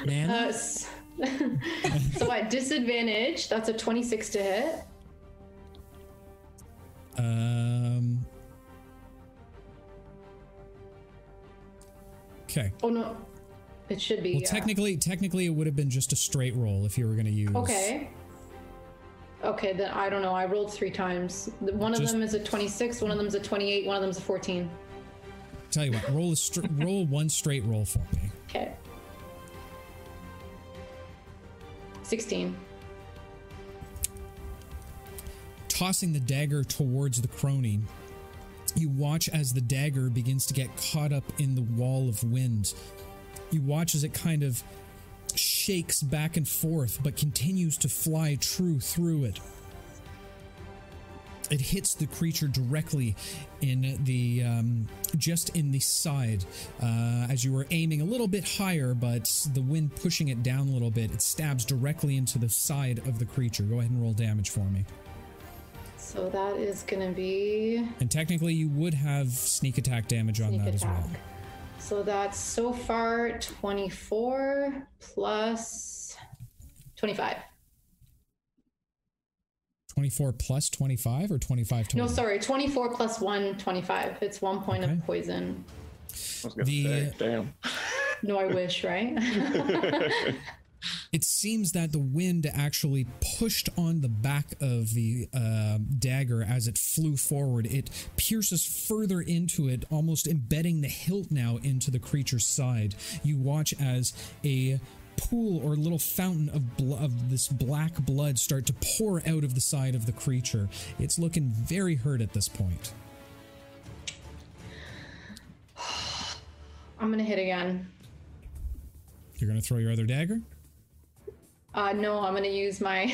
Man, Uh, s- so at disadvantage, that's a 26 to hit. Um. Okay. Oh no, it should be. Well, yeah. technically, technically, it would have been just a straight roll if you were going to use. Okay. Okay, then I don't know. I rolled three times. One of Just- them is a 26, one of them is a 28, one of them is a 14. Tell you what, roll a str- roll one straight roll for me. Okay. 16. tossing the dagger towards the crony. You watch as the dagger begins to get caught up in the wall of wind. You watch as it kind of shakes back and forth, but continues to fly true through it. It hits the creature directly in the um, just in the side uh, as you were aiming a little bit higher, but the wind pushing it down a little bit. It stabs directly into the side of the creature. Go ahead and roll damage for me. So that is going to be And technically, you would have sneak attack damage on sneak that as well. Attack. So that's so far 24 plus 25. 24 plus 25 or 25 total? No, sorry, 24 plus 1, 25. It's one point Okay. of poison. I was gonna The- say, damn. No, I wish, right? It seems that the wind actually pushed on the back of the uh, dagger as it flew forward. It pierces further into it, almost embedding the hilt now into the creature's side. You watch as a pool or little fountain of, bl- of this black blood start to pour out of the side of the creature. It's looking very hurt at this point. I'm going to hit again. You're going to throw your other dagger? Uh, no, I'm gonna use my.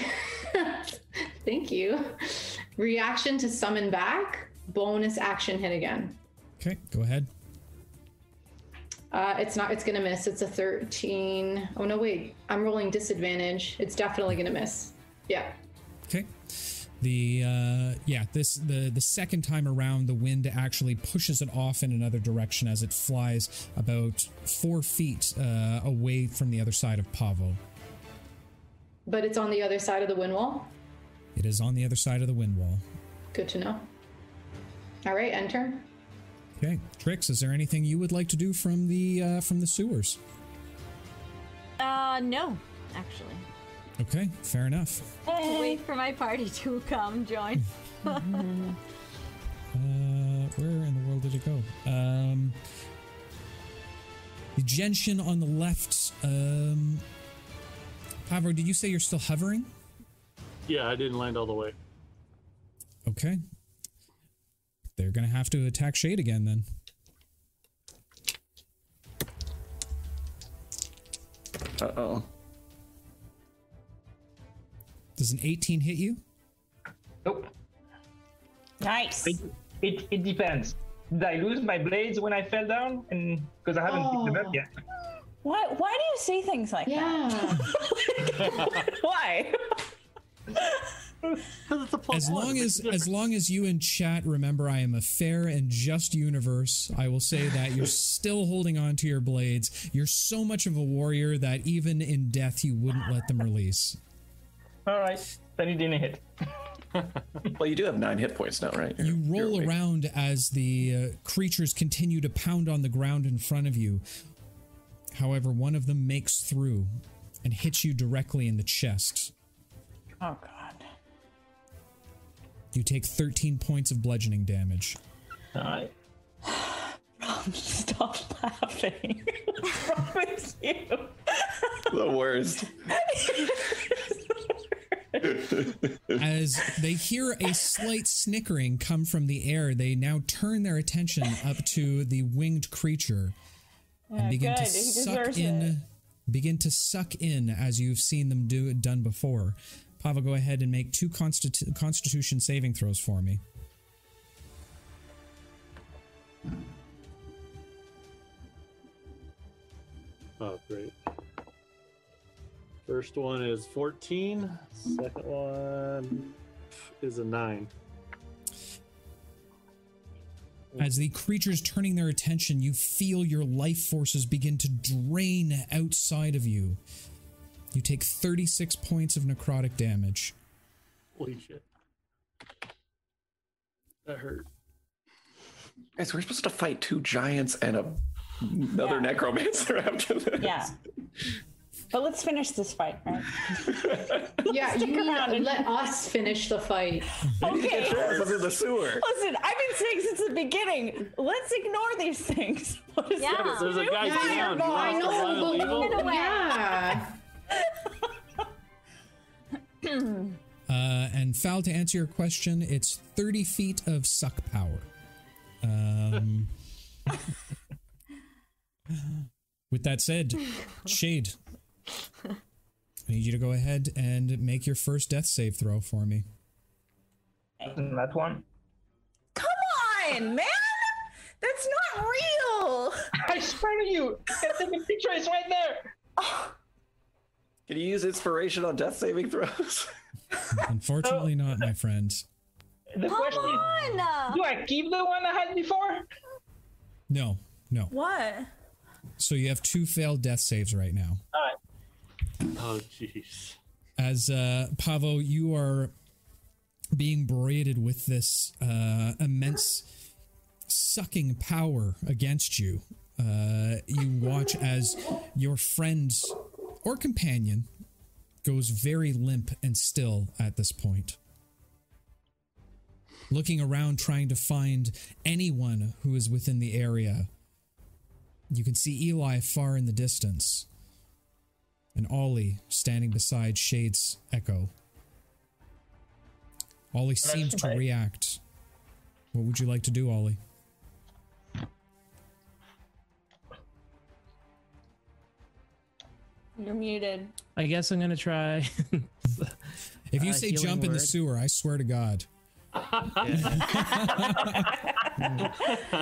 Thank you. Reaction to summon back. Bonus action hit again. Okay, go ahead. Uh, it's not. It's gonna miss. It's a 13. Oh no, wait. I'm rolling disadvantage. It's definitely gonna miss. Yeah. Okay. The uh, yeah, this the the second time around, the wind actually pushes it off in another direction as it flies about four feet uh, away from the other side of Pavo. But it's on the other side of the wind wall. It is on the other side of the wind wall. Good to know. All right, enter. Okay, Trix, is there anything you would like to do from the uh, from the sewers? Uh, no, actually. Okay, fair enough. Wait for my party to come join. Uh, where in the world did it go? Um, the gentian on the left. Um, Pavo, did you say you're still hovering? Yeah, I didn't land all the way. Okay. They're gonna have to attack Shade again then. Uh oh. Does an 18 hit you? Nope. Nice. It, it, it depends. Did I lose my blades when I fell down? And because I haven't picked them Oh. up yet. Why? Why do you say things like Yeah. that? Why? As long as as long as you in chat remember I am a fair and just universe, I will say that you're still holding on to your blades. You're so much of a warrior that even in death you wouldn't let them release. All right, then you didn't hit. Well, you do have nine hit points now, right? You You're- you're roll around as the uh, creatures continue to pound on the ground in front of you. However, one of them makes through and hits you directly in the chest. Oh God. You take 13 points of bludgeoning damage. All right. Stop laughing. What's wrong with you? The worst. As they hear a slight snickering come from the air, they now turn their attention up to the winged creature and begin good. to suck in it. begin to suck in as you've seen them do it done before. Pavo, go ahead and make two constitu- constitution saving throws for me. Oh, great. First one is 14. Second one is a 9. As the creature's turning their attention, you feel your life forces begin to drain outside of you. You take 36 points of necrotic damage. Holy shit. That hurt. Guys, we're supposed to fight two giants and a, another Yeah. necromancer after this. Yeah. But let's finish this fight, right? Yeah, Stick you around and- let us finish the fight. Okay. Travis is in the sewer. Listen, I've been saying since the beginning, let's ignore these things. What is Yeah. There's a to do? guy Yeah, down. I want us to run and know, leave him? but yeah. Uh, and Foul, to answer your question, it's 30 feet of suck power. Um, with that said, Shade, I need you to go ahead and make your first death save throw for me. Mm, and that one. Come on, man! That's not real! I swear to you, that the picture is right there. Can you use inspiration on death saving throws? Unfortunately, not, my friend. The Come question is, on! do I keep the one I had before? No, no. What? So you have two failed death saves right now. Oh, jeez. as uh, Pavo, you are being braided with this uh, immense sucking power against you. Uh, you watch as your friend or companion goes very limp and still at this point. Looking around, trying to find anyone who is within the area. You can see Eli far in the distance and Ollie standing beside Shade's Echo. Ollie seems to react. What would you like to do, Ollie? You're muted. I guess I'm gonna try. If you Uh, say healing jump in the sewer, I swear to God.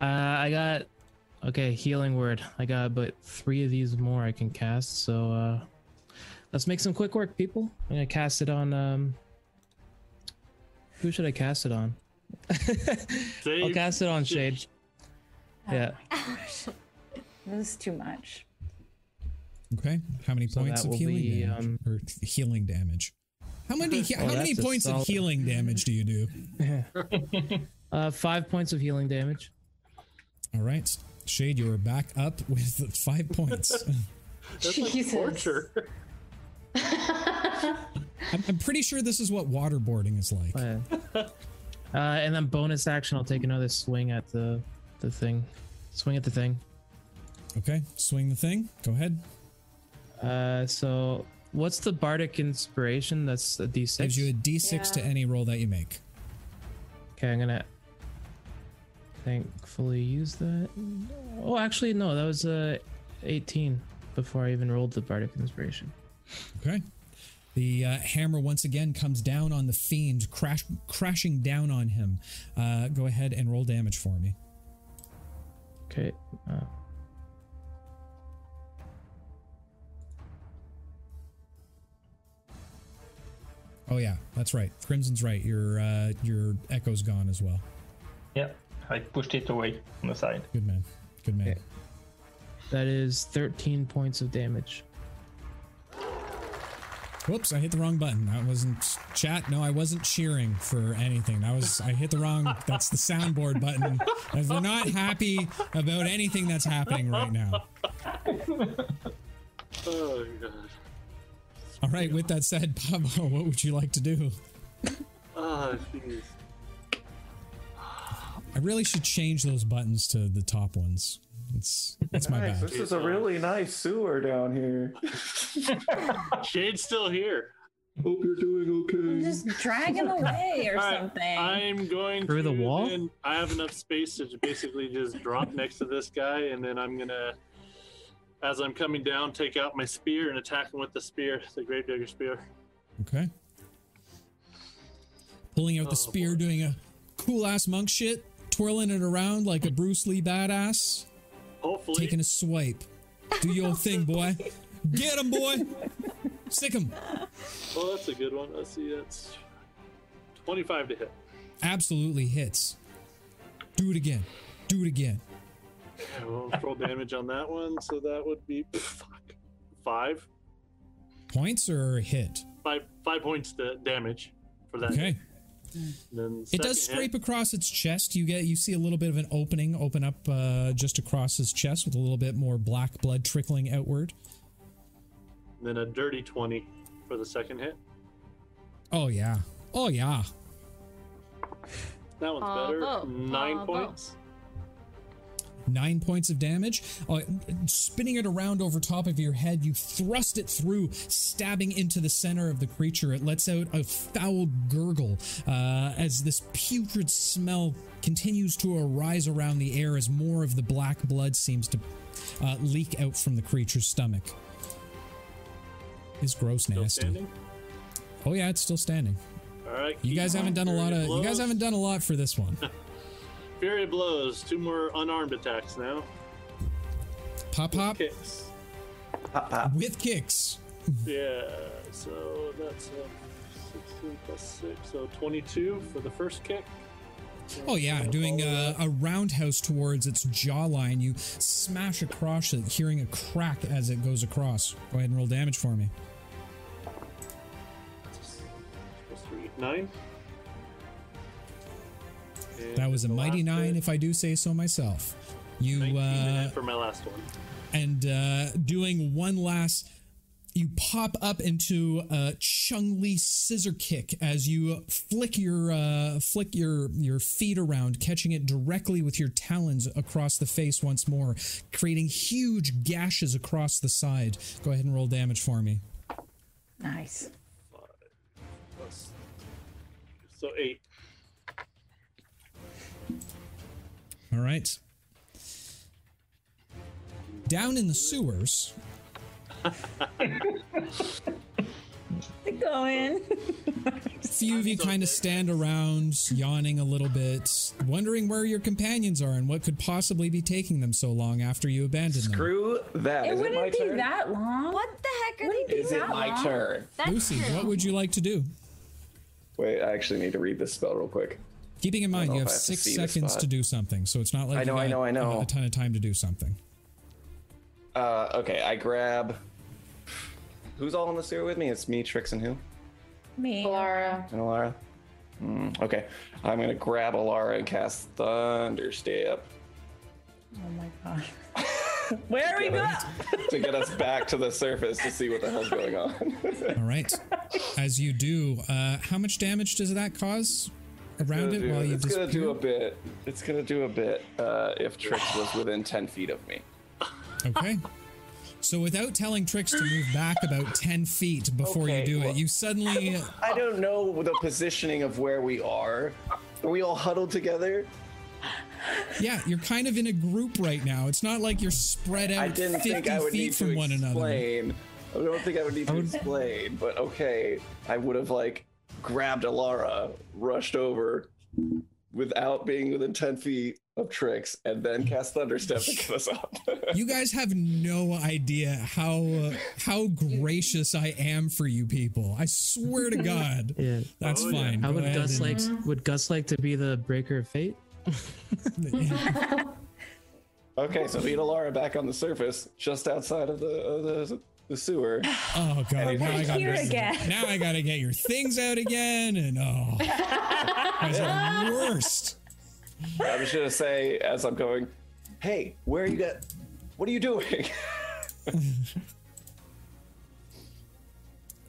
Uh, I got okay healing word. I got but three of these more I can cast. So uh, let's make some quick work, people. I'm gonna cast it on. Um, who should I cast it on? I'll cast it on Shade. Yeah. This is too much. Okay. How many So points that of healing be, damage? um, or healing damage? How many? how Oh, many that's a points of healing damage do you do? Uh, five points of healing damage. All right, Shade, you are back up with five points. That's like Jesus. torture. I'm, I'm pretty sure this is what waterboarding is like. Uh, uh, and then bonus action, I'll take another swing at the the thing. Swing at the thing. Okay, swing the thing. Go ahead. Uh, so what's the bardic inspiration? That's a d6. Gives you a D6 to any roll that you make. Okay, I'm gonna thankfully use that. Oh, actually, no, that was uh 18 before I even rolled the bardic inspiration. Okay. The uh, hammer once again comes down on the fiend, crash, crashing down on him. Uh, go ahead and roll damage for me. Okay. Uh, Oh yeah, that's right. Crimson's right. Your uh, your echo's gone as well. Yeah, I pushed it away on the side. Good man. Good man. Okay. that is 13 points of damage. Whoops, I hit the wrong button. That wasn't chat. No, I wasn't cheering for anything. That was I hit the wrong. That's the soundboard button. If we're not happy about anything that's happening right now. Oh, God. All right. With that said, Pablo, what would you like to do? Oh, jeez. I really should change those buttons to the top ones. It's it's my Guys, bad. this is a really nice sewer down here. Shade's still here. Hope you're doing okay. Just drag him away or All right, something. I'm going Through the wall? then- I have enough space to basically just drop next to this guy, and then I'm gonna, as I'm coming down, take out my spear and attack him with the spear, the Gravedigger spear. Okay. Pulling out the Oh, spear, boy. doing a cool ass monk shit, twirling it around like a Bruce Lee badass, Hopefully, taking a swipe. Do your thing, boy. Get him, boy. Sick him. oh, that's a good one. Let's see, that's 25 to hit. Absolutely hits. Do it again. Do it again. Will roll damage on that one, so that would be fuck, five, Points or hit? five, five points to damage for that. Okay. Then It does scrape hit, across its chest. You get you see a little bit of an opening open up uh, just across his chest with a little bit more black blood trickling outward. then a dirty 20 for the second hit. Oh yeah. Oh yeah. That one's better. Bravo, Nine bravo. points. Nine points of damage. Uh, spinning it around over top of your head, you thrust it through, stabbing into the center of the creature. It lets out a foul gurgle uh, as this putrid smell continues to arise around the air as more of the black blood seems to uh, leak out from the creature's stomach. It's gross Still nasty. standing. Oh yeah, it's still standing. All right. You guys haven't done a lot of. You guys haven't done a lot for this one. Fury blows. Two more unarmed attacks now. Pop pop Kicks. Pop, pop. with kicks. Yeah. So that's uh, 16 plus six, so 22 for the first kick. Oh yeah, doing follow a, a roundhouse towards its jawline. You smash across it, hearing a crack as it goes across. Go ahead and roll damage for me. Plus three, nine. And That was a mighty nine, hit, if I do say so myself. You uh, for my last one. and uh, doing one last. You pop up into a Chun-Li scissor kick as you flick your uh, flick your your feet around, catching it directly with your talons across the face once more, creating huge gashes across the side. Go ahead and roll damage for me. nice. Plus, so eight. All right. Down in the sewers, Go in. a few of you kind of stand around, yawning a little bit, wondering where your companions are and what could possibly be taking them so long after you abandoned them. Screw that. It Is it my wouldn't be turn? that long. What the heck are Wouldn't they be Is it that my long. turn? That's Lucy, true. what would you like to do? Wait, I actually need to read this spell real quick. Keeping in mind, you have have six see the seconds to do something, so it's not like I you know, I know, I know. A ton of time to do something. Uh, okay, I grab. Who's all in the sewer with me? It's me, Trix, and who? Me. Alara. And Alara. Hmm, okay, I'm gonna grab Alara and cast Thunderstep Oh my god. Where are we going? to get us back to the surface to see what the hell's going on. All right. As you do, uh, how much damage does that cause around it do- while you it's gonna do a bit. It's gonna do a bit uh, if Trix was within ten feet of me. Okay. So without telling Trix to move back about 10 feet before Okay, you do well- it, you suddenly I don't know the positioning of where we are. Are we all huddled together? Yeah, you're kind of in a group right now. It's not like you're spread out I didn't 50 think I would feet need from to one another. explain. I don't think I would need to explain, but okay. I would have like grabbed Alara, rushed over without being within 10 feet of Trix, and then cast Thunderstep to get us up. You guys have no idea how uh, how gracious I am for you people. I swear to God. Yeah. That's Oh, yeah. fine. How Go would Gus and- like? Would Gus like to be the breaker of fate? okay, so we get Alara back on the surface, just outside of the of the, the sewer. Oh god, now I, gotta here get, again. now I gotta get your things out again, and oh, that's the worst. I was gonna say as I'm going, hey, where are you at? What are you doing?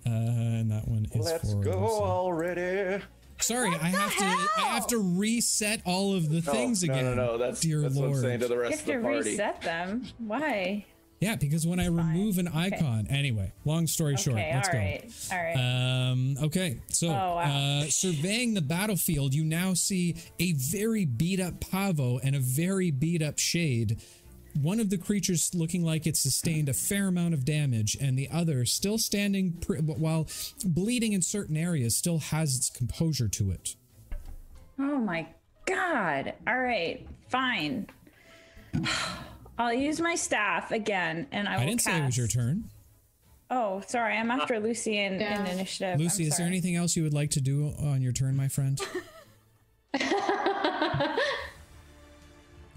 Uh, and that one is Let's for. go Lucy. already. Sorry, I have to. I have to reset all of the No, things no, again. no, no, That's dear that's Lord. what I'm saying to the You rest have of to the party. reset them. Why? Yeah, because when I remove an icon, anyway. Long story short, let's all go. right, all right. Um, okay, so Oh, wow. uh, surveying the battlefield, you now see a very beat up Pavo and a very beat up Shade. One of the creatures looking like it sustained a fair amount of damage, and the other, still standing pr- while bleeding in certain areas, still has its composure to it. Oh my god. All right, fine. I'll use my staff again and I will I didn't say it was your turn. Oh, sorry. I'm after Lucy in, in Yeah. initiative. Lucy, is there anything else you would like to do on your turn, my friend? oh,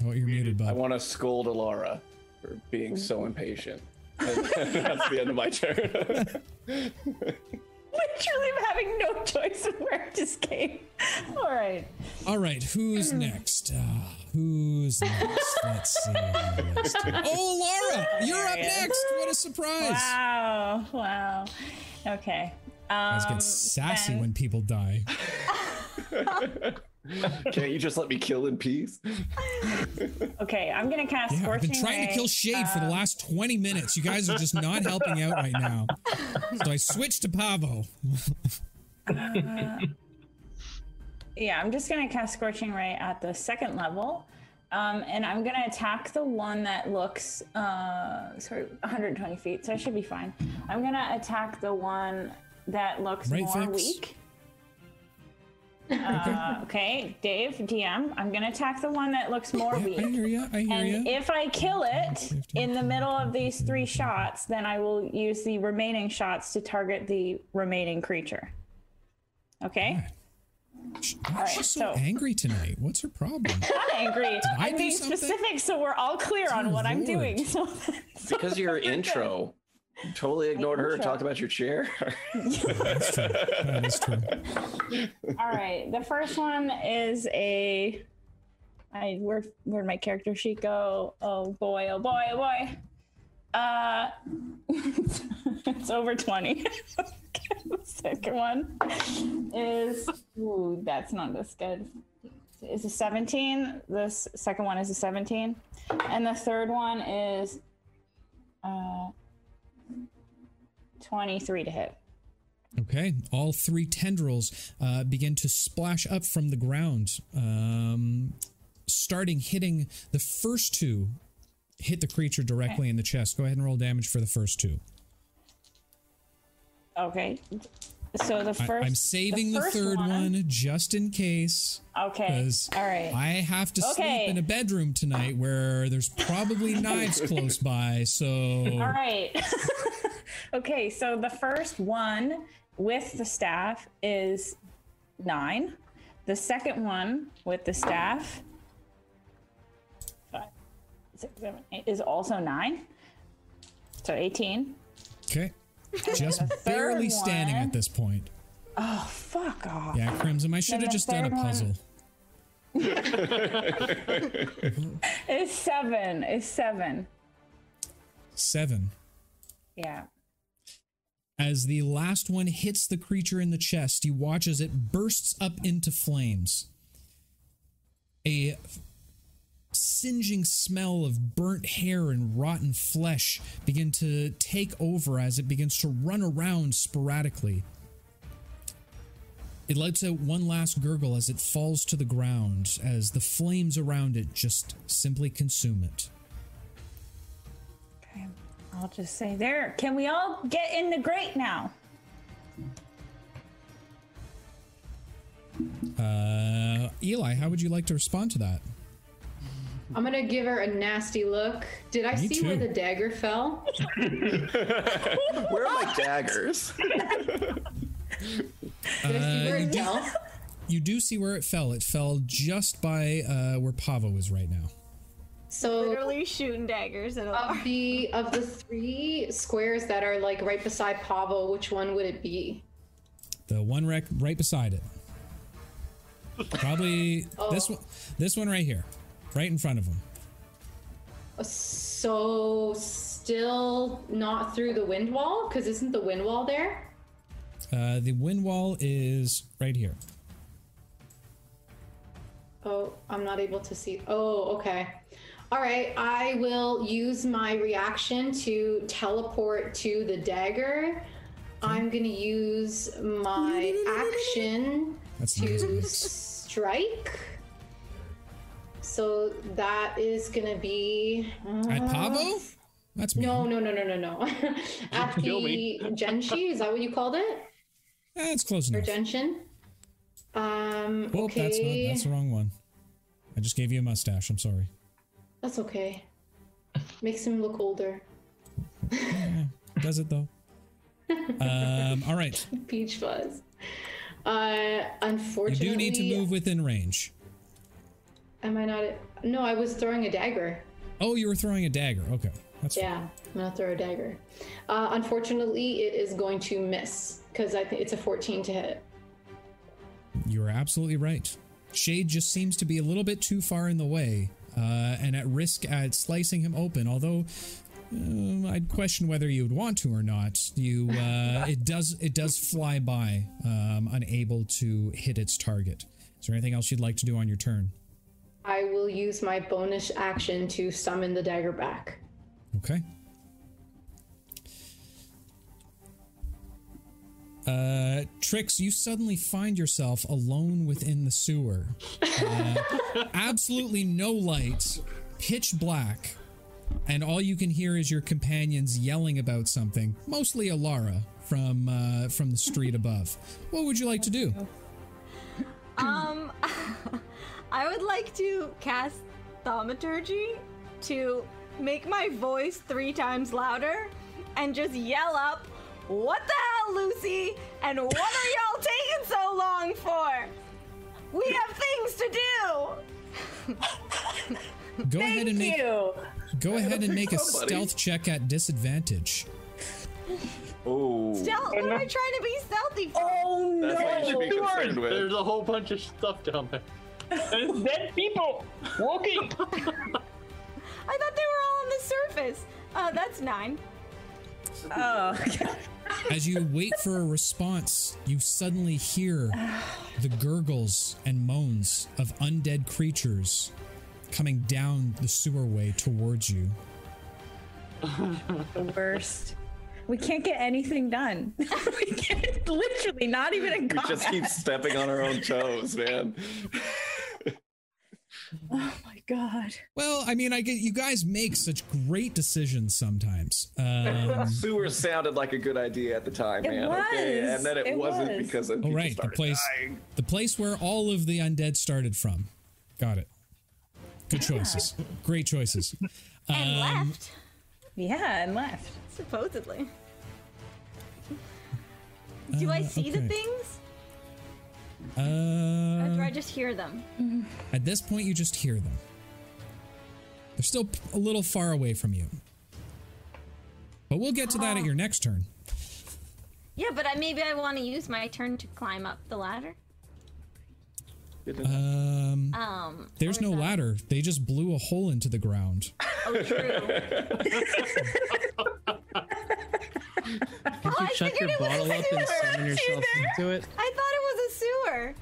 you're muted, I want to scold Alara for being so impatient. That's the end of my turn. Literally, I'm having no choice of where it just came. All right. All right, who's next? Uh, who's next? Let's see. Oh, Laura, you're up There he is. next. What a surprise! Wow. Wow. Okay. Um, Guys get sassy then- when people die. Can't you just let me kill in peace? Okay, I'm gonna cast Yeah, I've been trying to kill Shade for the last 20 minutes. You guys are just not helping out right now. So I switched to Pavo. Yeah, I'm just gonna cast Scorching Ray at the second level. Um, and I'm gonna attack the one that looks uh sorry 120 feet, so I should be fine. I'm gonna attack the one that looks Right, more Vix? weak. Uh, okay, Dave, DM. I'm gonna attack the one that looks more Yeah, I weak. hear you. I hear And you. if I kill it in the middle of these three shots, then I will use the remaining shots to target the remaining creature. Okay? Why is right, she so, so- angry tonight? What's her problem? Not angry. I I'm do being something? specific so we're all clear on Dear what I'm doing. So Because of your intro. Totally ignored her and talked about your chair. That's true. That is true. all right. The first one is a I where where'd my character sheet go? Oh boy, oh boy, oh boy. Uh it's over 20. the second one is ooh, that's not this good. Is a 17. This second one is a 17. And the third one is uh 23 to hit. Okay, all three tendrils uh, begin to splash up from the ground, um, starting hitting the first two. Hit the creature directly in the chest. Go ahead and roll damage for the first two. Okay. So the first I'm saving the, first third one. just in case. Okay. Because All right. I have to Okay. sleep in a bedroom tonight where there's probably knives close by. So All right. okay, so the first one with the staff is nine. The second one with the staff five, six, seven, eight, is also nine. So 18. okay, just barely standing one- at this point. Oh, fuck off. Yeah, Crimson, I should have just done a one- puzzle. It's seven. It's seven. Seven. Yeah. As the last one hits the creature in the chest, you watch as it bursts up into flames. A singeing smell of burnt hair and rotten flesh begin to take over as it begins to run around sporadically. It lets out one last gurgle as it falls to the ground, as the flames around it just simply consume it. Okay. I'll just say there. Can we all get in the grate now? Uh, Eli, how would you like to respond to that? I'm gonna give her a nasty look. Did I Me see where the dagger fell? Where are my daggers? Did I see where you it do- fell? You do see where it fell. It fell just by uh, where Pavo is right now. So Literally shooting daggers at a of the of the three squares that are like right beside Pavo, which one would it be? The one wreck right beside it. Probably this one. This one right here, right in front of him. So still not through the wind wall, because isn't the wind wall there? Uh, the wind wall is right here. Oh, I'm not able to see. Oh, okay. All right, I will use my reaction to teleport to the dagger. I'm gonna use my action That's to nice. strike. So that is gonna be At uh, Pavo? That's me. No, no, no, no, no, no. At the me. Genshi, is that what you called it? That's close Or enough. Genshin? Um, Oh, okay. that's not. That's the wrong one. I just gave you a mustache. I'm sorry. That's okay. Makes him look older. Yeah, does it though? Um. All right. Peach fuzz. Uh, unfortunately, You do need to move within range. Am I not? No, I was throwing a dagger. Oh, you were throwing a dagger. Okay. That's fine. Yeah, I'm gonna throw a dagger. Uh, unfortunately, it is going to miss because I think it's a 14 to hit. You are absolutely right. Shade just seems to be a little bit too far in the way, uh, and at risk at slicing him open. Although um, I'd question whether you would want to or not. You, uh, it does, it does fly by, um, unable to hit its target. Is there anything else you'd like to do on your turn? I will use my bonus action to summon the dagger back. Okay. Uh, Trix, you suddenly find yourself alone within the sewer. Uh, absolutely no light, pitch black, and all you can hear is your companions yelling about something, mostly Alara from uh, from the street above. What would you like to do? Um, I would like to cast thaumaturgy to make my voice three times louder and just yell up, "What the hell, Lucy? And what are y'all taking so long for? We have things to do." Go ahead and make You. go ahead and make a stealth check at disadvantage. Oh, Stealth? What am I trying to be stealthy for? Oh that's what you should be no! concerned with. There's a whole bunch of stuff down there. There's dead people walking. I thought they were all on the surface. Uh, that's nine. Oh, As you wait for a response, you suddenly hear the gurgles and moans of undead creatures coming down the sewerway towards you. the worst. We can't get anything done. we can't, literally, not even in we just keep stepping on our own toes, man. Oh my god. Well, I mean, I get you guys make such great decisions sometimes. Um, Sewer sounded like a good idea at the time, It man. Okay, was. and then it, It wasn't was. because of oh, people right, the place, dying. the place where all of the undead started from. Got it. Good choices. Great choices. And Um, left, Yeah, and left. supposedly. Do I Uh, see the okay. Things? Or do Uh, I just hear them? at this point, you just hear them. They're still a little far away from you. But we'll get to that at your next turn. Yeah, but I, maybe I want to use my turn to climb up the ladder. Um, Um, there's no that- ladder. They just blew a hole into the ground. Oh, true. Can't you I chuck your figured it was bottle a up and summon yourself into it? I thought it was a sewer.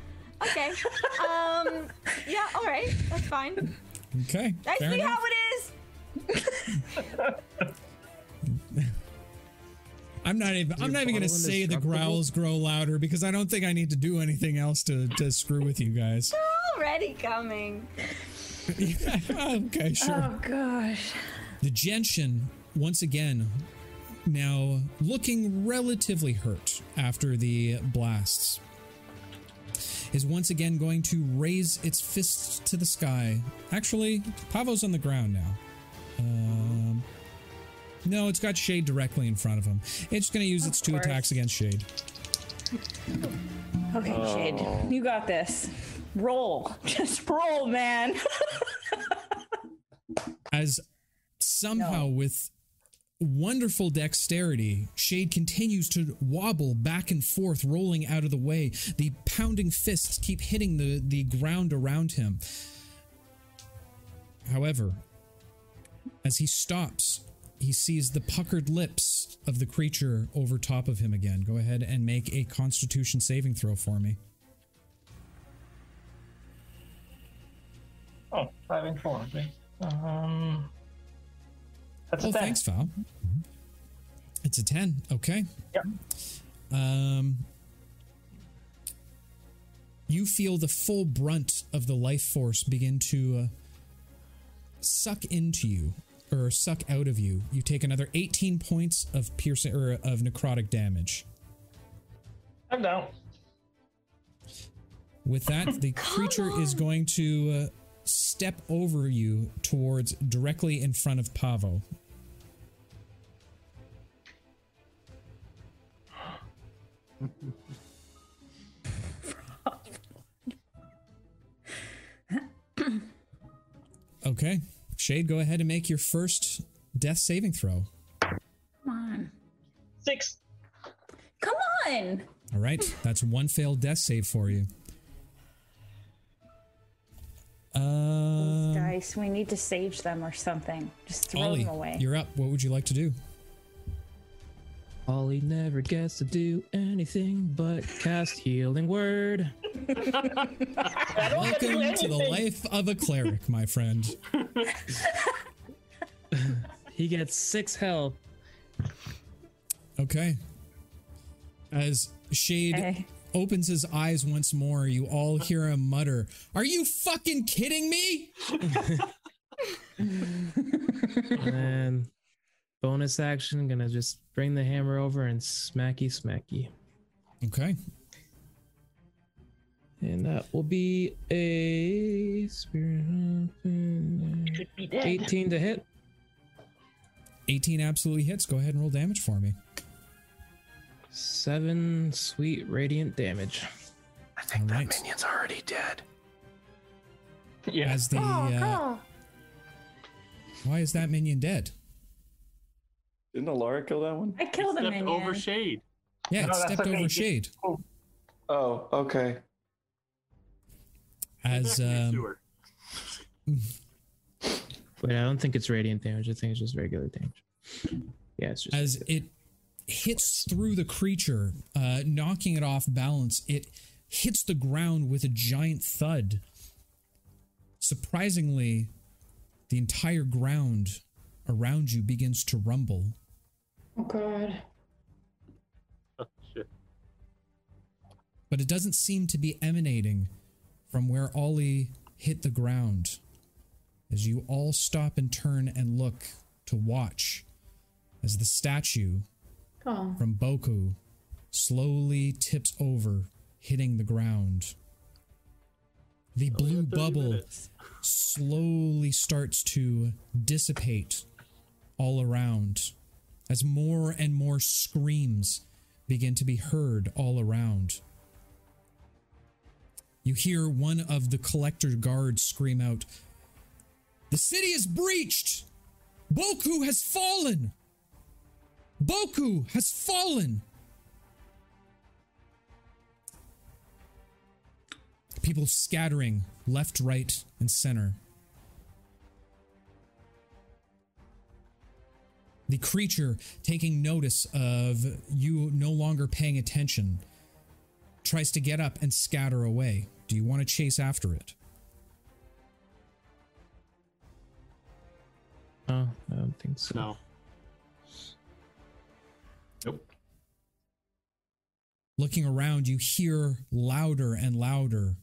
Okay. Um. Yeah. All right. That's fine. Okay. I see enough. how it is. I'm not even. I'm not even gonna say the growls grow louder because I don't think I need to do anything else to to screw with you guys. They're already coming. okay, sure. Oh gosh. The gentian once again now looking relatively hurt after the blasts is once again going to raise its fist to the sky. Actually, Pavo's on the ground now. Um, no, it's got Shade directly in front of him. It's going to use its two course. attacks against Shade. Okay, Oh. Shade, you got this. Roll, just roll, man. as somehow No. with wonderful dexterity shade continues to wobble back and forth rolling out of the way the pounding fists keep hitting the the ground around him however as he stops he sees the puckered lips of the creature over top of him again go ahead and make a constitution saving throw for me Oh, five and four. Okay. Um, that's a Oh, 10. thanks, Val. It's a 10. Okay. Yep. Um, you feel the full brunt of the life force begin to uh, suck into you or suck out of you. You take another 18 points of piercing or of necrotic damage. I'm down. With that, the creature is going to uh, step over you towards directly in front of Pavo. Okay. Shade, go ahead and make your first death saving throw. Come on. Six. Come on. All right. That's one failed death save for you. Um, Dice, we need to sage them or something. Just throw Ollie, them away. you're up. What would you like to do? Ollie never gets to do anything but cast healing word. Welcome to the life of a cleric, my friend. He gets six health. Okay. As Shade Okay. opens his eyes once more, you all hear him mutter, Are you fucking kidding me? and bonus action, gonna just bring the hammer over and smacky smacky. Okay. And that will be a spirit of- Should be dead. 18 to hit. 18 absolutely hits. Go ahead and roll damage for me. Seven sweet radiant damage. I think All that right. minion's already dead. Yeah. As the. Uh, why is that minion dead? Didn't Alara kill that one? I killed a Stepped minion. over shade. Yeah, No, it that's stepped okay. over Shade. Oh, okay. As. Back in the Um, sewer. Wait, I don't think it's radiant damage. I think it's just regular damage. Yeah, it's just. as it hits through the creature, uh, knocking it off balance, it hits the ground with a giant thud. Surprisingly, the entire ground around you begins to rumble. Oh god. Oh, shit. but it doesn't seem to be emanating from where Ollie hit the ground. As you all stop and turn and look to watch as the statue Oh. from Boku slowly tips over, hitting the ground. The Only blue bubble minutes. slowly starts to dissipate all around as more and more screams begin to be heard all around. You hear one of the collector guards scream out, The city is breached! Boku has fallen! Boku has fallen! People scattering left, right, and center. The creature, taking notice of you no longer paying attention, tries to get up and scatter away. Do you want to chase after it? Oh, I don't think so. No. Nope. Looking around, you hear louder and louder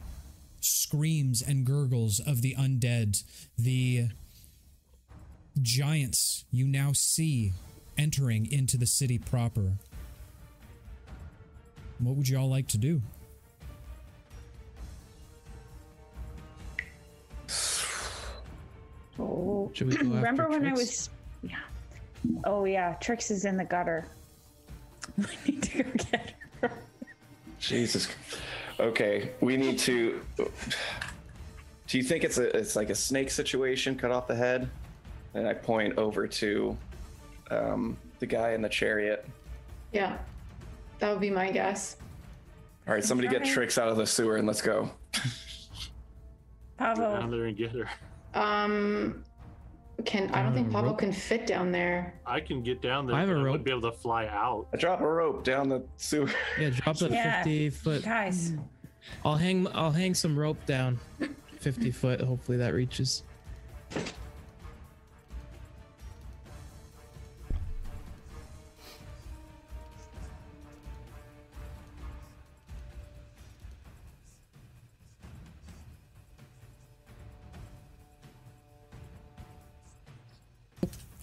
screams and gurgles of the undead. The giants you now see entering into the city proper. What would you all like to do? Oh. Should we go after Remember when I was. Yeah. Oh, yeah. Trix is in the gutter. I need to go get her. Jesus. Okay, we need to. Do you think it's a it's like a snake situation? Cut off the head, and I point over to um, the guy in the chariot. Yeah. That would be my guess. All right, somebody get Trix out of the sewer and let's go. Go Pavo. down there and get her. Um can I don't think Um, Pablo rope? can fit down there. I can get down there. I have a but I wouldn't be able to fly out. I drop a rope down the sewer. Yeah, drop it Yeah. 50 foot. Guys, I'll hang I'll hang some rope down 50 foot. Hopefully that reaches.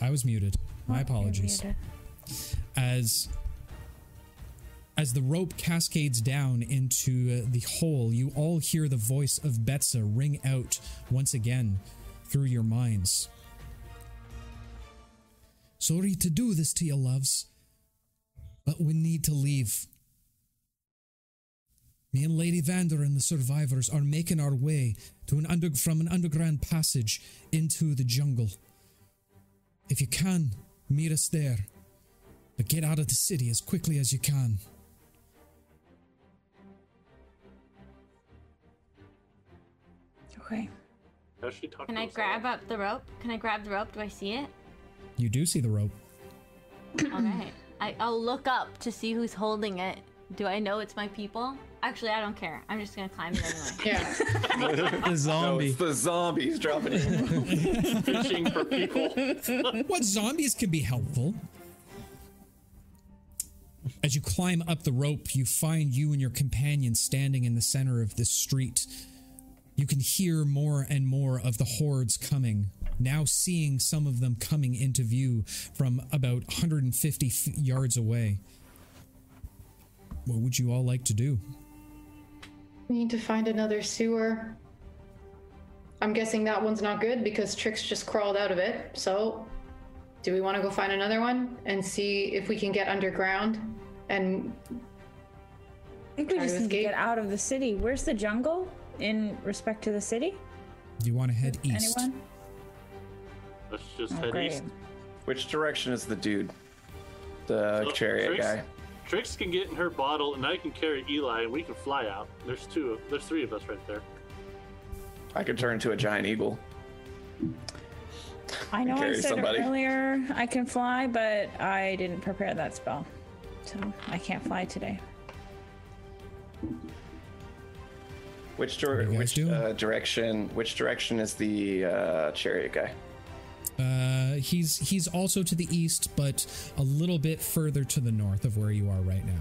I was muted. My Oh, apologies. muted. As as the rope cascades down into uh, the hole, you all hear the voice of Betsa ring out once again through your minds. Sorry to do this to you, loves, but we need to leave. Me and Lady Vander and the survivors are making our way to an under from an underground passage into the jungle. If you can, meet us there. But get out of the city as quickly as you can. Okay. How's she talking Can I grab up the rope? Can I grab the rope? Do I see it? You do see the rope. All right. I, I'll look up to see who's holding it. Do I know it's my people? Actually, I don't care. I'm just gonna climb it anyway. Yeah. The No, it's the zombies dropping in. Fishing for people. What zombies can be helpful? As you climb up the rope, you find you and your companion standing in the center of this street. You can hear more and more of the hordes coming, now seeing some of them coming into view from about 150 f- yards away. What would you all like to do? We need to find another sewer. I'm guessing that one's not good because Trix just crawled out of it. So, do we want to go find another one and see if we can get underground? And I think we Try to just need to get out of the city. Where's the jungle in respect to the city? Do you want to head east? Anyone? Let's just Oh, head great. east. Which direction is the dude? The So, chariot Trix- guy. Trix can get in her bottle, and I can carry Eli, and we can fly out. There's two. Of, there's three of us right there. I could turn into a giant eagle. I know I said somebody. earlier I can fly, but I didn't prepare that spell. So I can't fly today. Which dir- which uh, direction? Which direction is the uh, chariot guy? Uh, he's he's also to the east, but a little bit further to the north of where you are right now.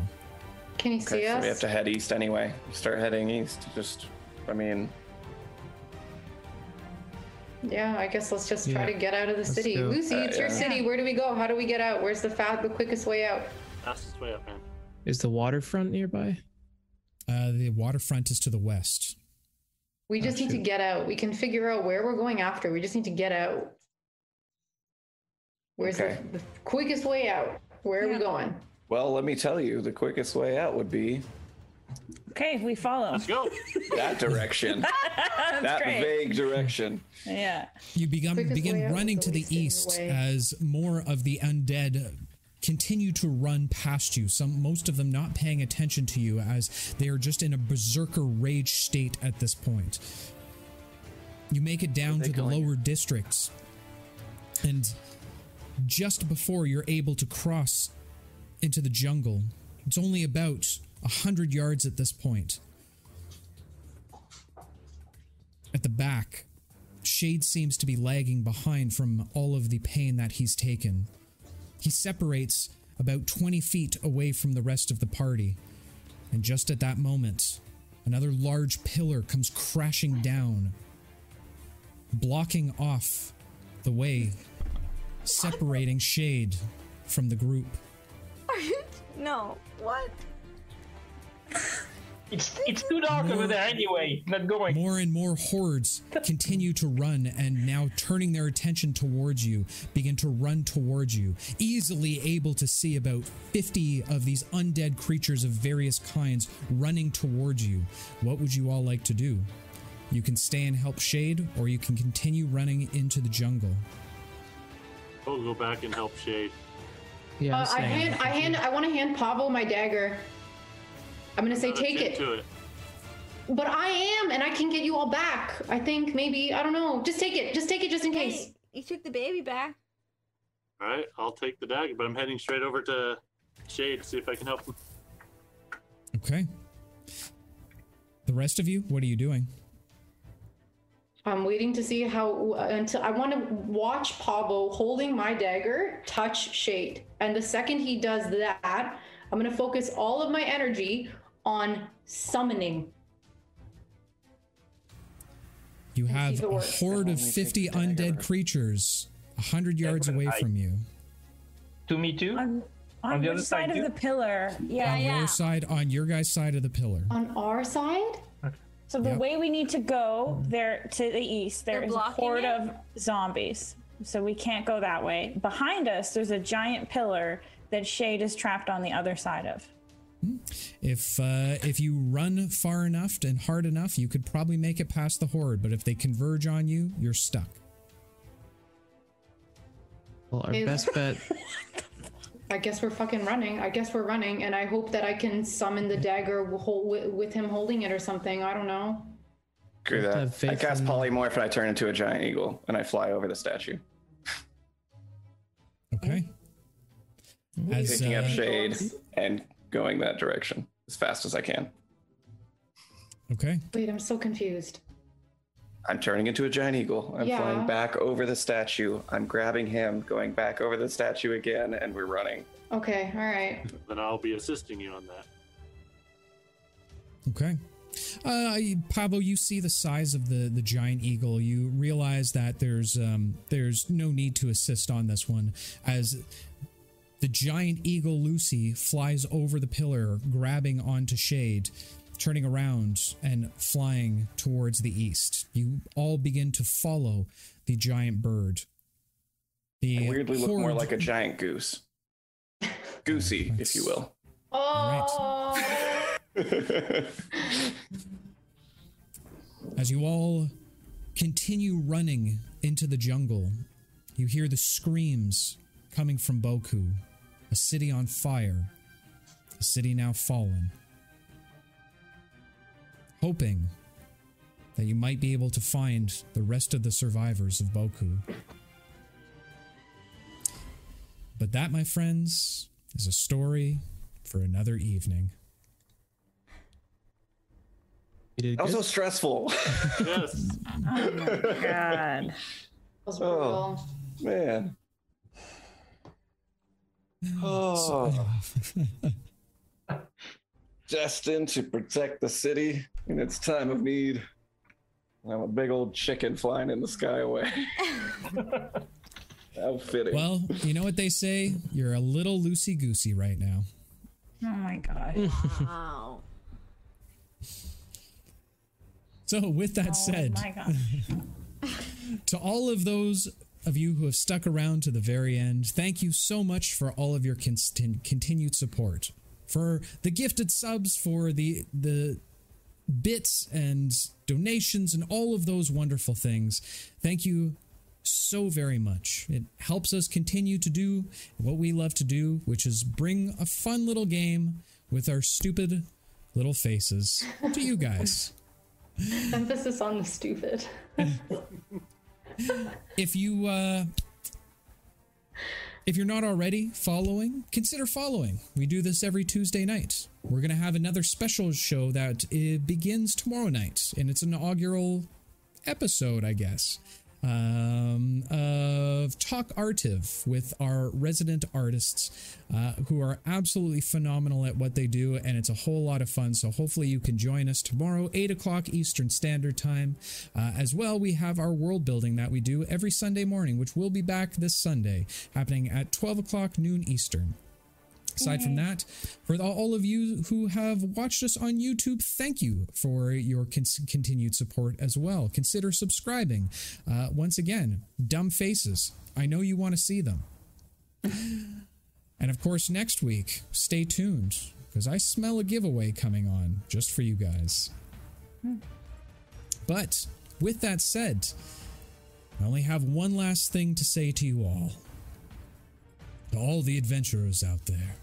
can you Okay, see so us? we have to head east anyway. Start heading east. Just, I mean, Yeah, I guess let's just try Yeah, to get out of the let's city. go. Lucy, Uh, it's your yeah. city. Where do we go? How do we get out? Where's the fat, the quickest way out? Fastest way up, man. Is the waterfront nearby? Uh, the waterfront is to the west. We just need to get out. We can figure out where we're going after. We just need to get out. Where's Okay. the, the quickest way out? Where are we going? well, let me tell you, the quickest way out would be Okay, we follow. Let's go. that direction. That great. vague direction. Yeah. You begin Quickest begin running to the always the east way. as more of the undead continue to run past you. Some most of them not paying attention to you as they are just in a berserker rage state at this point. You make it down to the going? lower districts, and just before you're able to cross into the jungle, it's only about a hundred yards at this point. At the back, Shade seems to be lagging behind from all of the pain that he's taken. He separates about 20 feet away from the rest of the party, and just at that moment, another large pillar comes crashing down, blocking off the way, separating Shade from the group. no. What? It's it's too dark over there anyway. Not going. More and more hordes continue to run and now turning their attention towards you, begin to run towards you, easily able to see about 50 of these undead creatures of various kinds running towards you. What would you all like to do? You can stay and help Shade, or you can continue running into the jungle. We'll go back and help Shade. Yeah, I'm Uh, I hand, I hand, I want to hand Pavel my dagger. I'm gonna say Let's take get it. To it. But I am, and I can get you all back. I think maybe I don't know. Just take it. Just take it, just in case. Hey, you took the baby back. All right, I'll take the dagger, but I'm heading straight over to Shade to see if I can help him. Okay. The rest of you, what are you doing? I'm waiting to see how until I want to watch Pablo holding my dagger touch Shade, and the second he does that, I'm gonna focus all of my energy on summoning. You have a horde of 50 undead creatures, hundred yards away I- from you. To me too. On, on, On the other side side of too? the pillar? Yeah. on yeah. your side, on your guys' side of the pillar. On our side? So the Yep. way we need to go there to the east, there They're is a horde it? of zombies. So we can't go that way. Behind us, there's a giant pillar that Shade is trapped on the other side of. If uh, if you run far enough and hard enough, you could probably make it past the horde. But if they converge on you, you're stuck. Well, our Is- best bet. I guess we're fucking running. I guess we're running, and I hope that I can summon the dagger w- hol- wi- with him holding it or something. I don't know. Screw that. have I cast polymorph and I turn into a giant eagle and I fly over the statue, Okay. As picking up uh, shade and going that direction as fast as I can. okay, Wait, I'm so confused. I'm turning into a giant eagle. I'm Yeah. flying back over the statue. I'm grabbing him, going back over the statue again, and we're running. Okay, all right. Then I'll be assisting you on that. Okay. Uh, Pablo, you see the size of the, the giant eagle. You realize that there's um, there's no need to assist on this one, as the giant eagle Lucy flies over the pillar, grabbing onto Shade, turning around and flying towards the east. You all begin to follow the giant bird. The I weirdly look more like a giant goose. Goosey, if you will. Oh, As you all continue running into the jungle, you hear the screams coming from Boku, a city on fire, a city now fallen. Hoping that you might be able to find the rest of the survivors of Boku. But that, my friends, is a story for another evening. You did That was good. so stressful. Yes. Oh my god. was Oh. Man. Oh. Destined to protect the city in its time of need. I'm a big old chicken flying in the sky away. How fitting. Well, you know what they say? You're a little loosey goosey right now. Oh my god. Wow. So, with that Oh said, my god. to all of those of you who have stuck around to the very end, thank you so much for all of your con- continued support, for the gifted subs, for the the bits and donations and all of those wonderful things. Thank you so very much. It helps us continue to do what we love to do, which is bring a fun little game with our stupid little faces to you guys. Emphasis on the stupid. if you uh if you're not already following consider following. We do this every tuesday night we're gonna have another special show that uh, begins tomorrow night and it's an inaugural episode i guess um, of Talk Artive with our resident artists uh, who are absolutely phenomenal at what they do, and it's a whole lot of fun. So, hopefully, you can join us tomorrow, 8 o'clock Eastern Standard Time. Uh, as well, we have our world building that we do every Sunday morning, which will be back this Sunday, happening at 12 o'clock noon Eastern. Aside from that, for all of you who have watched us on YouTube, thank you for your cons- continued support as well. Consider subscribing. Uh, once again, dumb faces. I know you want to see them. and of course, next week, stay tuned because I smell a giveaway coming on just for you guys. But with that said, I only have one last thing to say to you all. To all the adventurers out there,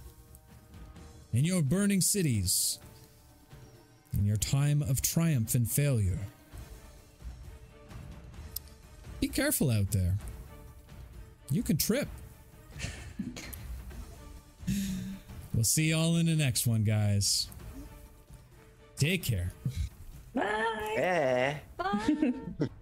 in your burning cities, in your time of triumph and failure, be careful out there. You can trip. we'll see y'all in the next one, guys. Take care. Bye. Bye.